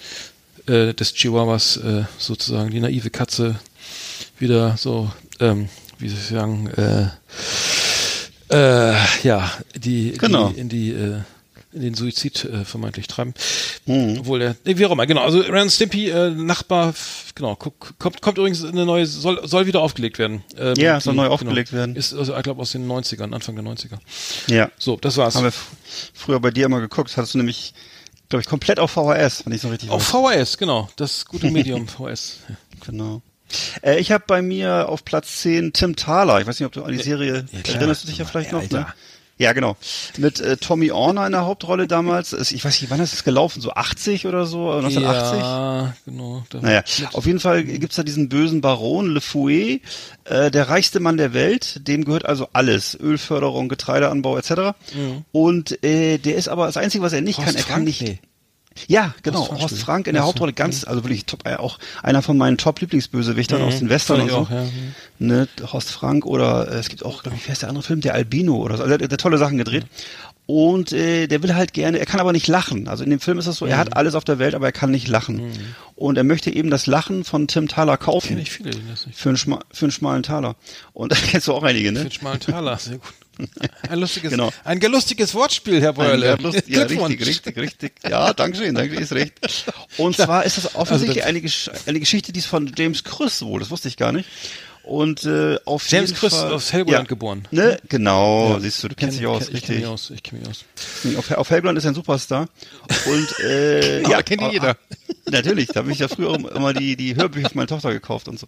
[SPEAKER 2] äh, des Chihuahuas äh, sozusagen, die naive Katze wieder so, ähm, wie soll ich sagen, äh, äh, ja, die,
[SPEAKER 3] Genau.
[SPEAKER 2] die in die äh, in den Suizid äh, vermeintlich treiben.
[SPEAKER 3] Mhm.
[SPEAKER 2] Obwohl der, nee, wie auch immer, genau. Also Ren Stimpy, äh, Nachbar, genau, guck, kommt, kommt übrigens eine neue, soll, soll wieder aufgelegt werden. Ähm,
[SPEAKER 3] Ja, soll neu aufgelegt werden.
[SPEAKER 2] Ist, also, ich glaube, aus den 90ern, Anfang der 90er.
[SPEAKER 3] Ja.
[SPEAKER 2] So, das war's.
[SPEAKER 3] Haben wir früher bei dir immer geguckt. Hattest du nämlich, glaube ich, komplett auf VHS, wenn ich so richtig
[SPEAKER 2] Auf
[SPEAKER 3] weiß.
[SPEAKER 2] VHS, genau. Das gute Medium [laughs] VHS. Ja.
[SPEAKER 3] Genau. Äh, ich habe bei mir auf Platz 10 Tim Thaler. Ich weiß nicht, ob du an die Serie
[SPEAKER 2] Ja, klar.
[SPEAKER 3] erinnerst du dich ja vielleicht noch, ne? Ja, genau. Mit äh, Tommy Orner in der Hauptrolle damals. Ich weiß nicht, wann ist das gelaufen? So 80 oder so? Oder 1980?
[SPEAKER 2] Ja, genau.
[SPEAKER 3] Naja, auf jeden Fall gibt's da diesen bösen Baron Le Fouet, äh, der reichste Mann der Welt. Dem gehört also alles. Ölförderung, Getreideanbau etc. Und äh, der ist aber das Einzige, was er nicht
[SPEAKER 2] Mhm. Horst
[SPEAKER 3] kann, er kann nicht...
[SPEAKER 2] Nee.
[SPEAKER 3] Ja, genau.
[SPEAKER 2] Horst Frank
[SPEAKER 3] Horst. Frank in der Hauptrolle ganz, also wirklich top, äh, auch einer von meinen Top-Lieblingsbösewichtern aus den Western und so.
[SPEAKER 2] auch, ja.
[SPEAKER 3] Ne, Horst Frank oder äh, es gibt auch, glaube ich, wer ist der andere Film? Der Albino oder so. Also der, der hat tolle Sachen gedreht. Und äh, der will halt gerne, er kann aber nicht lachen. Also in dem Film ist das so, er hat
[SPEAKER 2] Mhm.
[SPEAKER 3] alles auf der Welt, aber er kann nicht lachen. Und er möchte eben das Lachen von Tim Thaler kaufen.
[SPEAKER 2] Kenn ich viele, die das nicht.
[SPEAKER 3] Für einen, schma für einen schmalen Taler. Und [laughs] da kennst du auch einige,
[SPEAKER 2] Für
[SPEAKER 3] ne?
[SPEAKER 2] den schmalen Taler, sehr gut. [laughs] Ein lustiges,
[SPEAKER 3] Genau.
[SPEAKER 2] ein lustiges Wortspiel, Herr Beuerle.
[SPEAKER 3] ja, richtig, richtig, richtig. Ja, danke schön, danke, ist recht. Und zwar ist das offensichtlich
[SPEAKER 2] Also
[SPEAKER 3] eine, Gesch eine Geschichte, die ist von James Chris wohl, das wusste ich gar nicht. Und äh, auf
[SPEAKER 2] James
[SPEAKER 3] Fall,
[SPEAKER 2] aus Helgoland geboren.
[SPEAKER 3] Ne? Genau,
[SPEAKER 2] Ja.
[SPEAKER 3] siehst du, du kennst
[SPEAKER 2] Kenn-
[SPEAKER 3] dich aus,
[SPEAKER 2] kenn- Ich kenne
[SPEAKER 3] richtig.
[SPEAKER 2] mich aus, ich kenne mich aus.
[SPEAKER 3] Auf, auf Helgoland ist er ein Superstar. Und äh, [laughs]
[SPEAKER 2] Ja,
[SPEAKER 3] ja,
[SPEAKER 2] kennt ihn jeder.
[SPEAKER 3] Natürlich, da habe ich ja früher immer die, die Hörbücher für meine Tochter gekauft und so.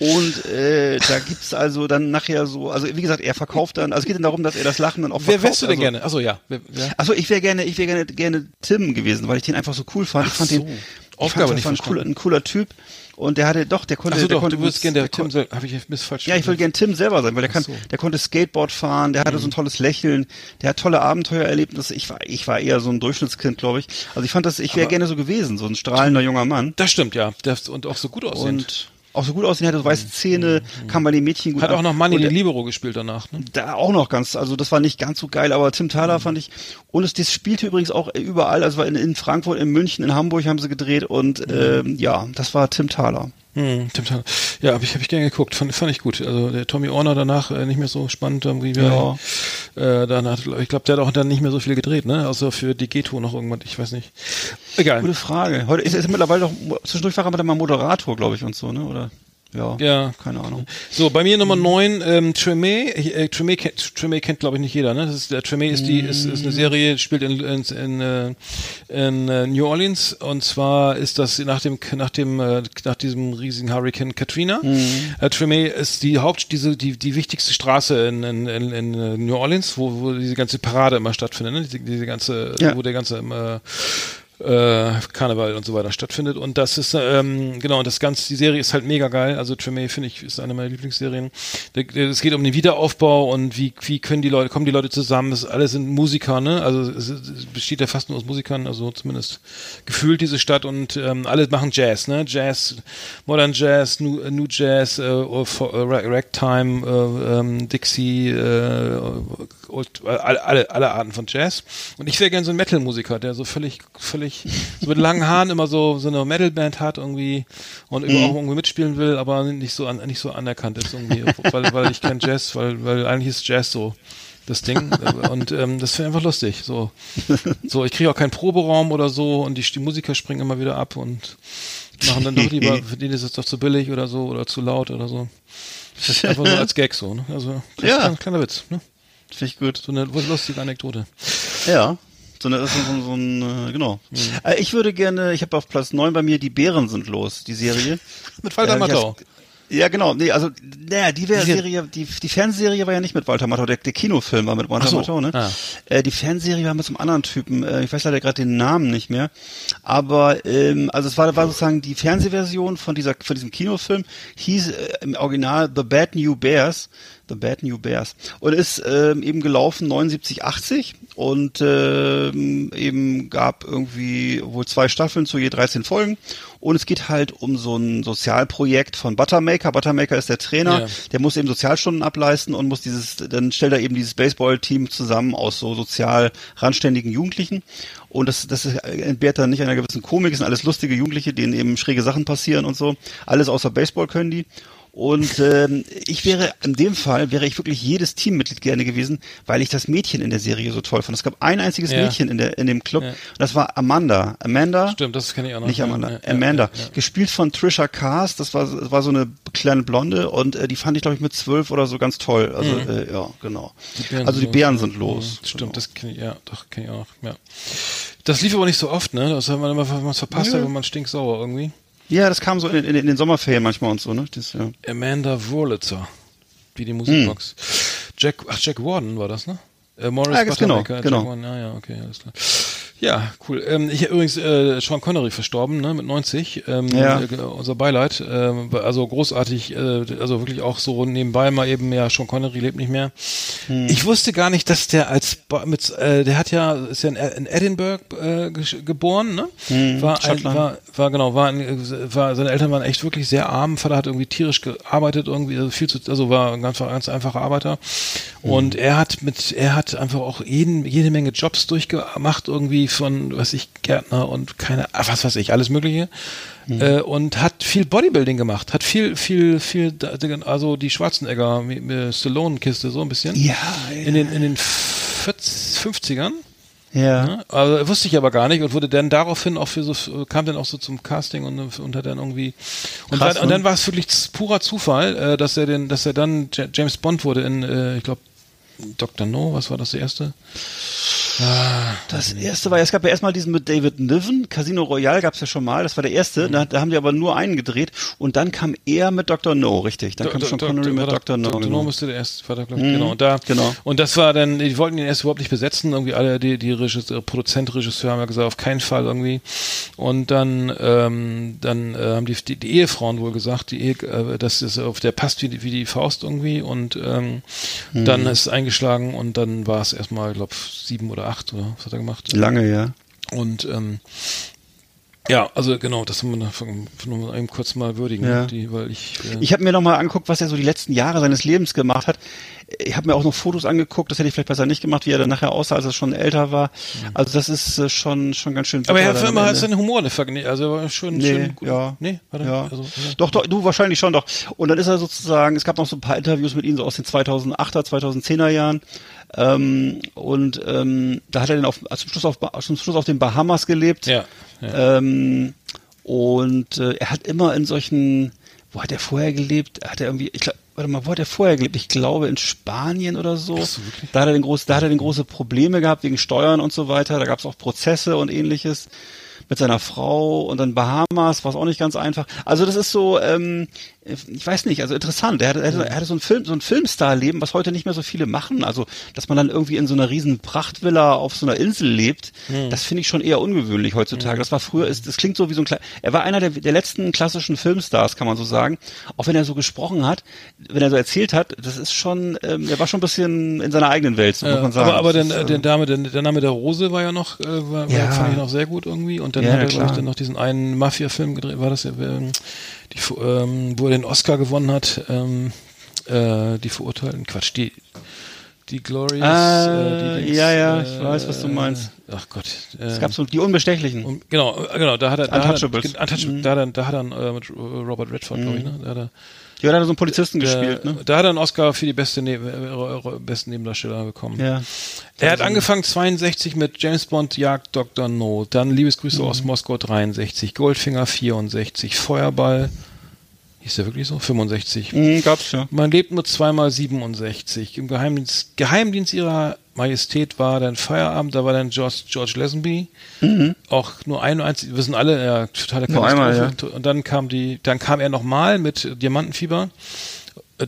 [SPEAKER 3] Und äh, da gibt's also dann nachher so, also wie gesagt, er verkauft dann, also es geht dann darum, dass er das Lachen dann auch
[SPEAKER 2] Wer
[SPEAKER 3] verkauft.
[SPEAKER 2] wärst du denn
[SPEAKER 3] also,
[SPEAKER 2] gerne? Achso, ja. Wer, wer?
[SPEAKER 3] Also ich wäre gerne, ich wäre gerne gerne Tim gewesen, weil ich den einfach so cool fand. ich fand
[SPEAKER 2] so.
[SPEAKER 3] den ich
[SPEAKER 2] Aufgabe
[SPEAKER 3] fand,
[SPEAKER 2] nicht
[SPEAKER 3] das war ein cooler, ein cooler Typ und der hatte doch, der konnte,
[SPEAKER 2] Achso,
[SPEAKER 3] der
[SPEAKER 2] doch,
[SPEAKER 3] konnte
[SPEAKER 2] du würdest gerne der
[SPEAKER 3] der
[SPEAKER 2] Tim, soll- habe ich jetzt miss falsch
[SPEAKER 3] ja, ich will gern Tim selber sein, weil der kann,
[SPEAKER 2] so.
[SPEAKER 3] der konnte Skateboard fahren, der hatte so ein tolles Lächeln, der hat tolle Abenteuer erlebt. Das, ich war, ich war eher so ein Durchschnittskind, glaube ich. Also ich fand das, ich wäre gerne so gewesen, so ein strahlender junger Mann
[SPEAKER 2] Das stimmt, ja. Der, und auch so gut aussehend.
[SPEAKER 3] und auch so gut aussehen, hatte so weiße Zähne, kam bei den Mädchen gut
[SPEAKER 2] Hat
[SPEAKER 3] an.
[SPEAKER 2] auch noch den
[SPEAKER 3] der-
[SPEAKER 2] Libero gespielt danach, ne?
[SPEAKER 3] da auch noch ganz, also das war nicht ganz so geil, aber Tim Thaler fand ich, und es das spielte übrigens auch überall, also in, in Frankfurt, in München, in Hamburg haben sie gedreht und ähm, ja, das war Tim Thaler.
[SPEAKER 2] Hm, Tim Thaler. Ja, habe ich, hab ich gerne geguckt. Fand, fand ich gut. Also der Tommy Orner danach äh, nicht mehr so spannend. Irgendwie
[SPEAKER 3] Ja.
[SPEAKER 2] äh, dann hat, ich glaube, der hat auch dann nicht mehr so viel gedreht, ne? Außer für die Geto noch irgendwann, ich weiß nicht. Egal.
[SPEAKER 3] Gute Frage. Heute ist er mittlerweile doch, zwischendurch war er mal Moderator, glaube ich, und so, ne, oder? Ja,
[SPEAKER 2] Ja.
[SPEAKER 3] keine Ahnung.
[SPEAKER 2] So, bei mir Nummer 9, ähm, Tremé. Äh, Tremé, kennt, Tremé kennt, glaube ich, nicht jeder. Ne? Das ist, der Tremé ist die ist, ist eine Serie, spielt in, in, in, äh, in äh, New Orleans und zwar ist das nach dem nach dem äh, nach diesem riesigen Hurricane Katrina. Äh, Tremé ist die Haupt diese die die wichtigste Straße in, in, in, in äh, New Orleans, wo, wo diese ganze Parade immer stattfindet. Ne? Diese, diese ganze,
[SPEAKER 3] Ja.
[SPEAKER 2] wo der ganze äh, äh, Karneval und so weiter stattfindet. Und das ist, ähm, genau, und das Ganze, die Serie ist halt mega geil. Also Tremé, finde ich, ist eine meiner Lieblingsserien. Es geht um den Wiederaufbau und wie, wie können die Leute, kommen die Leute zusammen. Das alle sind Musiker, ne? Also es, es besteht ja fast nur aus Musikern, also zumindest gefühlt diese Stadt und ähm, alle machen Jazz, ne? Jazz, Modern Jazz, New, äh, New Jazz, äh, äh, Ragtime, äh, ähm, Dixie, äh, Old, alle, alle, alle Arten von Jazz. Und ich wäre gern so ein Metal-Musiker, der so völlig, völlig so mit langen Haaren immer so so eine Metal-Band hat irgendwie und
[SPEAKER 3] Mhm.
[SPEAKER 2] auch irgendwie mitspielen will, aber nicht so an, nicht so anerkannt ist irgendwie, weil, weil ich kein Jazz, weil, weil eigentlich ist Jazz so das Ding und ähm, das finde ich einfach lustig. So, so ich kriege auch keinen Proberaum oder so und die, die Musiker springen immer wieder ab und machen dann doch lieber, für die ist es doch zu billig oder so oder zu laut oder so. Einfach so als Gag so, ne? Also
[SPEAKER 3] Ja.
[SPEAKER 2] kleiner, kleiner Witz, ne?
[SPEAKER 3] Finde ich gut.
[SPEAKER 2] So eine lustige Anekdote.
[SPEAKER 3] Ja. So, eine, so, so, so ein, äh, genau. Äh, ich würde gerne, ich habe auf Platz 9 bei mir, die Bären sind los, die Serie. [laughs]
[SPEAKER 2] Mit Walter
[SPEAKER 3] Äh,
[SPEAKER 2] Matthau.
[SPEAKER 3] Ja, genau. Nee, also, naja, die
[SPEAKER 2] Die-
[SPEAKER 3] Serie, die, die Fernsehserie war ja nicht mit Walter Matthau, der, der Kinofilm war mit Walter
[SPEAKER 2] so,
[SPEAKER 3] Matthau, ne?
[SPEAKER 2] ah.
[SPEAKER 3] Äh, die Fernsehserie war mit so einem anderen Typen, äh, ich weiß leider gerade den Namen nicht mehr. Aber, ähm, also es war, war sozusagen die Fernsehversion von dieser, von diesem Kinofilm, hieß äh, im Original The Bad New Bears. The Bad New Bears. Und ist ähm, eben gelaufen 79, 80 und ähm, eben gab irgendwie wohl zwei Staffeln zu je 13 Folgen. Und es geht halt um so ein Sozialprojekt von Buttermaker. Buttermaker ist der Trainer,
[SPEAKER 2] Ja.
[SPEAKER 3] der muss eben Sozialstunden ableisten und muss dieses, dann stellt er eben dieses Baseballteam zusammen aus so sozial randständigen Jugendlichen. Und das, das entbehrt dann nicht einer gewissen Komik, es sind alles lustige Jugendliche, denen eben schräge Sachen passieren und so. Alles außer Baseball können die. Und ähm, ich wäre, in dem Fall wäre ich wirklich jedes Teammitglied gerne gewesen, weil ich das Mädchen in der Serie so toll fand. Es gab ein einziges
[SPEAKER 2] Ja.
[SPEAKER 3] Mädchen in, der, in dem Club,
[SPEAKER 2] Ja.
[SPEAKER 3] und das war Amanda. Amanda,
[SPEAKER 2] Stimmt, das kenne ich auch noch.
[SPEAKER 3] nicht Amanda,
[SPEAKER 2] ja,
[SPEAKER 3] Amanda. Gespielt von Trisha Cast, das war, das war so eine kleine Blonde und äh, die fand ich, glaube ich, mit zwölf oder so ganz toll. Also, äh, ja, genau.
[SPEAKER 2] Bären
[SPEAKER 3] also die Bären sind los.
[SPEAKER 2] Ja, Stimmt,
[SPEAKER 3] Genau.
[SPEAKER 2] das kenne ich, ja, doch, kenne ich auch, ja. Das lief aber nicht so oft, ne? Das hat man immer, verpasst wenn man stinksauer irgendwie.
[SPEAKER 3] Ja, das kam so in, in, in den Sommerferien manchmal und so, ne? Das, ja.
[SPEAKER 2] Amanda Wurlitzer, wie die Musikbox. Jack, ach, Jack Warden war das, ne? Äh, Morris
[SPEAKER 3] Ah, genau,
[SPEAKER 2] Buttermaker,
[SPEAKER 3] genau.
[SPEAKER 2] Jack Warden, ja, ja, okay, alles klar. Ja, cool. Ähm, ich übrigens äh, Sean Connery verstorben, ne, mit 90. Ähm,
[SPEAKER 3] Ja.
[SPEAKER 2] äh, unser Beileid. Ähm, also großartig, äh, also wirklich auch so nebenbei mal eben, ja, Sean Connery lebt nicht mehr.
[SPEAKER 3] Hm.
[SPEAKER 2] Ich wusste gar nicht, dass der als mit, äh, der hat ja, ist ja in, in Edinburgh äh, geboren, ne? war, ein, war, war genau, war, ein, war, seine Eltern waren echt wirklich sehr arm. Vater hat irgendwie tierisch gearbeitet, irgendwie, also viel zu, also war ein ganz, ganz einfacher Arbeiter. Und er hat mit, er hat einfach auch jeden, jede Menge Jobs durchgemacht, irgendwie von, was ich, Gärtner und keine, ah, was weiß ich, alles Mögliche. Äh, und hat viel Bodybuilding gemacht, hat viel, viel, viel, also die Schwarzenegger, Stallone-Kiste, so ein bisschen.
[SPEAKER 3] Ja,
[SPEAKER 2] In den, in den 40, 50ern.
[SPEAKER 3] Ja.
[SPEAKER 2] Ne? Also wusste ich aber gar nicht und wurde dann daraufhin auch für so kam dann auch so zum Casting und, und hat dann irgendwie und
[SPEAKER 3] Krass,
[SPEAKER 2] dann, und
[SPEAKER 3] ne?
[SPEAKER 2] dann war es wirklich purer Zufall, äh, dass er den, dass er dann Ja- James Bond wurde in, äh, ich glaube Dr. No, was war das der erste?
[SPEAKER 3] Das erste war, es gab ja erstmal diesen mit David Niven, Casino Royale gab's ja schon mal, das war der erste, da, da haben die aber nur einen gedreht und dann kam er mit Dr. No, richtig, dann kam
[SPEAKER 2] Do-
[SPEAKER 3] schon
[SPEAKER 2] Do-
[SPEAKER 3] Connery
[SPEAKER 2] Do-
[SPEAKER 3] mit
[SPEAKER 2] war
[SPEAKER 3] Dr. No.
[SPEAKER 2] Dr. No müsste der erste Vater, glaube ich. Genau. Und da,
[SPEAKER 3] genau.
[SPEAKER 2] Und das war dann, die wollten ihn erst überhaupt nicht besetzen. Irgendwie alle, die, die Regisseur, Produzent, Regisseur haben ja gesagt, auf keinen Fall irgendwie. Und dann, ähm, dann äh, haben die, die, die Ehefrauen wohl gesagt, die Ehe, äh, das ist auf der passt wie die, wie die Faust irgendwie. Und ähm,
[SPEAKER 3] Mhm.
[SPEAKER 2] dann ist es eingeschlagen und dann war es erstmal, ich glaube, sieben oder acht oder was hat er gemacht?
[SPEAKER 3] Lange, ja.
[SPEAKER 2] Und ähm, ja, also genau, das haben wir von, von eben kurz mal würdigen,
[SPEAKER 3] Ja.
[SPEAKER 2] die, weil ich, äh,
[SPEAKER 3] Ich habe mir nochmal angeguckt, was er so die letzten Jahre seines Lebens gemacht hat. Ich habe mir auch noch Fotos angeguckt, das hätte ich vielleicht besser nicht gemacht, wie er dann nachher aussah, als er schon älter war. Also das ist äh, schon schon ganz schön.
[SPEAKER 2] Aber er hat
[SPEAKER 3] dann
[SPEAKER 2] immer halt seinen Humor nicht vergessen. Also er war schön,
[SPEAKER 3] Nee,
[SPEAKER 2] schön gut.
[SPEAKER 3] ja.
[SPEAKER 2] Nee, war der?
[SPEAKER 3] Ja.
[SPEAKER 2] Also, ja.
[SPEAKER 3] Doch, doch, du wahrscheinlich schon doch. Und dann ist er sozusagen, es gab noch so ein paar Interviews mit ihm so aus den 2008er, 2010er Jahren. Ähm, und ähm, da hat er dann auf, zum, Schluss auf, zum Schluss auf den Bahamas gelebt.
[SPEAKER 2] Ja, ja.
[SPEAKER 3] Ähm, und äh, er hat immer in solchen, wo hat er vorher gelebt? Hat er irgendwie, ich glaub, warte mal, wo hat er vorher gelebt? Ich glaube in Spanien oder so.
[SPEAKER 2] So,
[SPEAKER 3] da hat er den groß, da hat er den große Probleme gehabt wegen Steuern und so weiter. Da gab es auch Prozesse und ähnliches mit seiner Frau und dann Bahamas war es auch nicht ganz einfach. Also das ist so, ähm, ich weiß nicht, also interessant. Er hatte, er hatte, so ein Film, so ein Filmstar-Leben, was heute nicht mehr so viele machen. Also, dass man dann irgendwie in so einer riesen Prachtvilla auf so einer Insel lebt, das finde ich schon eher ungewöhnlich heutzutage. Das war früher, ist, das klingt so wie so ein Kle Er war einer der, der letzten klassischen Filmstars, kann man so sagen. Auch wenn er so gesprochen hat, wenn er so erzählt hat, das ist schon, ähm, er war schon ein bisschen in seiner eigenen Welt, so muss man sagen.
[SPEAKER 2] aber aber der,
[SPEAKER 3] äh,
[SPEAKER 2] Dame, der, der Name der Rose war ja noch, äh, war,
[SPEAKER 3] Ja.
[SPEAKER 2] fand ich noch sehr gut irgendwie. Und dann
[SPEAKER 3] Ja,
[SPEAKER 2] hat er, glaube ich, dann noch diesen einen Mafia-Film gedreht, war das ja, ähm, die, ähm, wo er den Oscar gewonnen hat, ähm, äh, die Verurteilten, Quatsch, die, die Glorious,
[SPEAKER 3] Ah,
[SPEAKER 2] äh, die Dings,
[SPEAKER 3] ja, ja,
[SPEAKER 2] äh,
[SPEAKER 3] ich weiß, was du meinst.
[SPEAKER 2] Ach Gott.
[SPEAKER 3] es gab so die Unbestechlichen.
[SPEAKER 2] Und genau, äh, genau, da hat er, da
[SPEAKER 3] Untouchables.
[SPEAKER 2] Hat er, Untouchables, da hat er, da hat er äh, mit Robert Redford, glaube ich, ne? Da hat er,
[SPEAKER 3] Ja, da hat er so einen Polizisten
[SPEAKER 2] der,
[SPEAKER 3] gespielt, ne?
[SPEAKER 2] Da hat er einen Oscar für die beste ne äh, besten Nebendarsteller bekommen.
[SPEAKER 3] Ja.
[SPEAKER 2] Er hat angefangen 62 mit James Bond Jagd Dr. No, dann Liebesgrüße
[SPEAKER 3] Mhm.
[SPEAKER 2] aus Moskau 63, Goldfinger 64, Feuerball, hieß der wirklich so? 65.
[SPEAKER 3] Mhm, gab's ja.
[SPEAKER 2] Man lebt nur zweimal 67. Im Geheimdienst, Geheimdienst ihrer Majestät war dann Feierabend, da war dann George, George Lazenby. Auch nur ein einzig, wir wissen alle, ja, totale
[SPEAKER 3] Mhm. Nur einmal,
[SPEAKER 2] Katastrophe. Und dann kam die, dann kam er nochmal mit Diamantenfieber.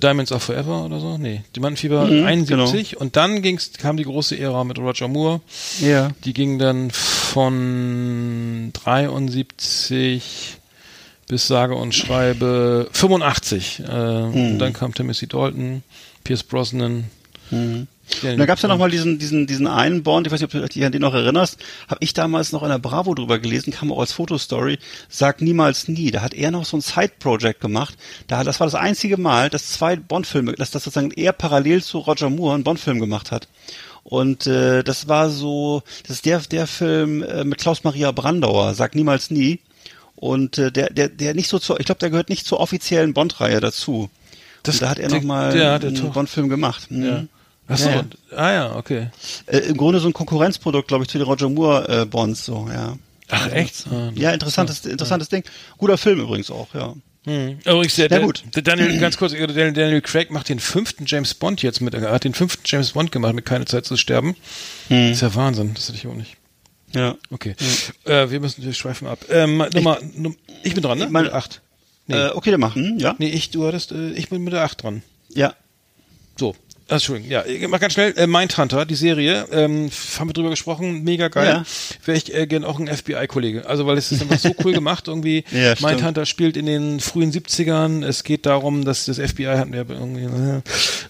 [SPEAKER 2] Diamonds Are Forever oder so? Nee, Diamantenfieber
[SPEAKER 3] Mhm,
[SPEAKER 2] 71 und dann ging's, kam die große Ära mit Roger Moore.
[SPEAKER 3] Ja.
[SPEAKER 2] Die ging dann von 73 bis sage und schreibe 85. Äh,
[SPEAKER 3] Mhm.
[SPEAKER 2] Und dann kam Timothy Dalton, Pierce Brosnan.
[SPEAKER 3] Und da gab's ja noch mal diesen, diesen, diesen einen Bond, ich weiß nicht, ob du dich an den noch erinnerst, habe ich damals noch in der Bravo drüber gelesen, kam auch als Fotostory, sagt niemals nie. Da hat er noch so ein Side-Project gemacht. Da, das war das einzige Mal, dass zwei Bond-Filme, dass das sozusagen er parallel zu Roger Moore einen Bond-Film gemacht hat. Und äh, das war so, das ist der, der Film äh, mit Klaus Maria Brandauer, sagt niemals nie. Und äh, der, der, der nicht so zur, ich glaube, der gehört nicht zur offiziellen Bond-Reihe dazu.
[SPEAKER 2] Das-
[SPEAKER 3] und da hat er
[SPEAKER 2] der-
[SPEAKER 3] noch mal
[SPEAKER 2] der- der
[SPEAKER 3] einen Bond-Film gemacht. Mhm.
[SPEAKER 2] Ja. Ach so,
[SPEAKER 3] Ja, ja.
[SPEAKER 2] ah ja, okay.
[SPEAKER 3] Äh, Im Grunde so ein Konkurrenzprodukt, glaube ich, zu den Roger Moore äh, Bonds, so, ja.
[SPEAKER 2] Ach echt? Ah,
[SPEAKER 3] Ja, interessantes, interessantes Ding. Guter Film übrigens auch, ja.
[SPEAKER 2] Hm. Übrigens, der,
[SPEAKER 3] Ja,
[SPEAKER 2] der,
[SPEAKER 3] gut.
[SPEAKER 2] der Daniel, ganz kurz, der Daniel, Craig macht den fünften James Bond jetzt mit, er hat den fünften James Bond gemacht mit Keine Zeit zu sterben.
[SPEAKER 3] Hm.
[SPEAKER 2] Ist ja Wahnsinn, das hätte ich auch nicht.
[SPEAKER 3] Ja.
[SPEAKER 2] Okay. Äh, wir müssen, wir schweifen ab. Ähm, Nummer, Num- ich bin dran, ne?
[SPEAKER 3] ich meine-
[SPEAKER 2] acht. Nee.
[SPEAKER 3] Äh, okay, der machen, ja.
[SPEAKER 2] Nee, ich, du hattest, äh, ich bin mit der acht dran.
[SPEAKER 3] Ja.
[SPEAKER 2] So. Ah, Entschuldigung, ja, mach ganz schnell. Äh, Mindhunter, die Serie, ähm, haben wir drüber gesprochen, mega geil.
[SPEAKER 3] Ja.
[SPEAKER 2] Wäre ich äh, gern auch ein FBI-Kollege. Also, weil es ist einfach so cool [laughs] gemacht irgendwie.
[SPEAKER 3] Ja.
[SPEAKER 2] Mindhunter spielt in den frühen 70ern. Es geht darum, dass das FBI hatten wir irgendwie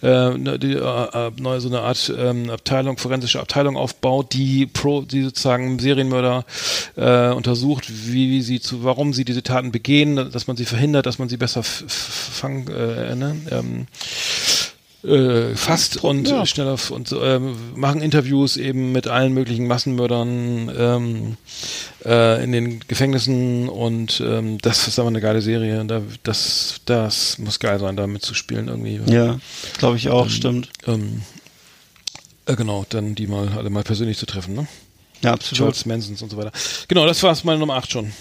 [SPEAKER 2] äh, ne, die, äh, äh, neue so eine Art ähm, Abteilung, forensische Abteilung aufbaut, die pro, die sozusagen Serienmörder äh, untersucht, wie sie zu, warum sie diese Taten begehen, dass man sie verhindert, dass man sie besser fangen, äh, ne, ähm, äh, fasst und
[SPEAKER 3] ja.
[SPEAKER 2] schneller und so, ähm, machen Interviews eben mit allen möglichen Massenmördern ähm, äh, in den Gefängnissen und ähm, das ist aber eine geile Serie. Da, das, das muss geil sein, da mitzuspielen irgendwie.
[SPEAKER 3] Ja, glaube ich auch, stimmt.
[SPEAKER 2] Ähm, äh, genau, dann die mal alle mal persönlich zu treffen, ne?
[SPEAKER 3] Ja, absolut.
[SPEAKER 2] Charles Mansons und so weiter. Genau, das war's meine Nummer 8 schon.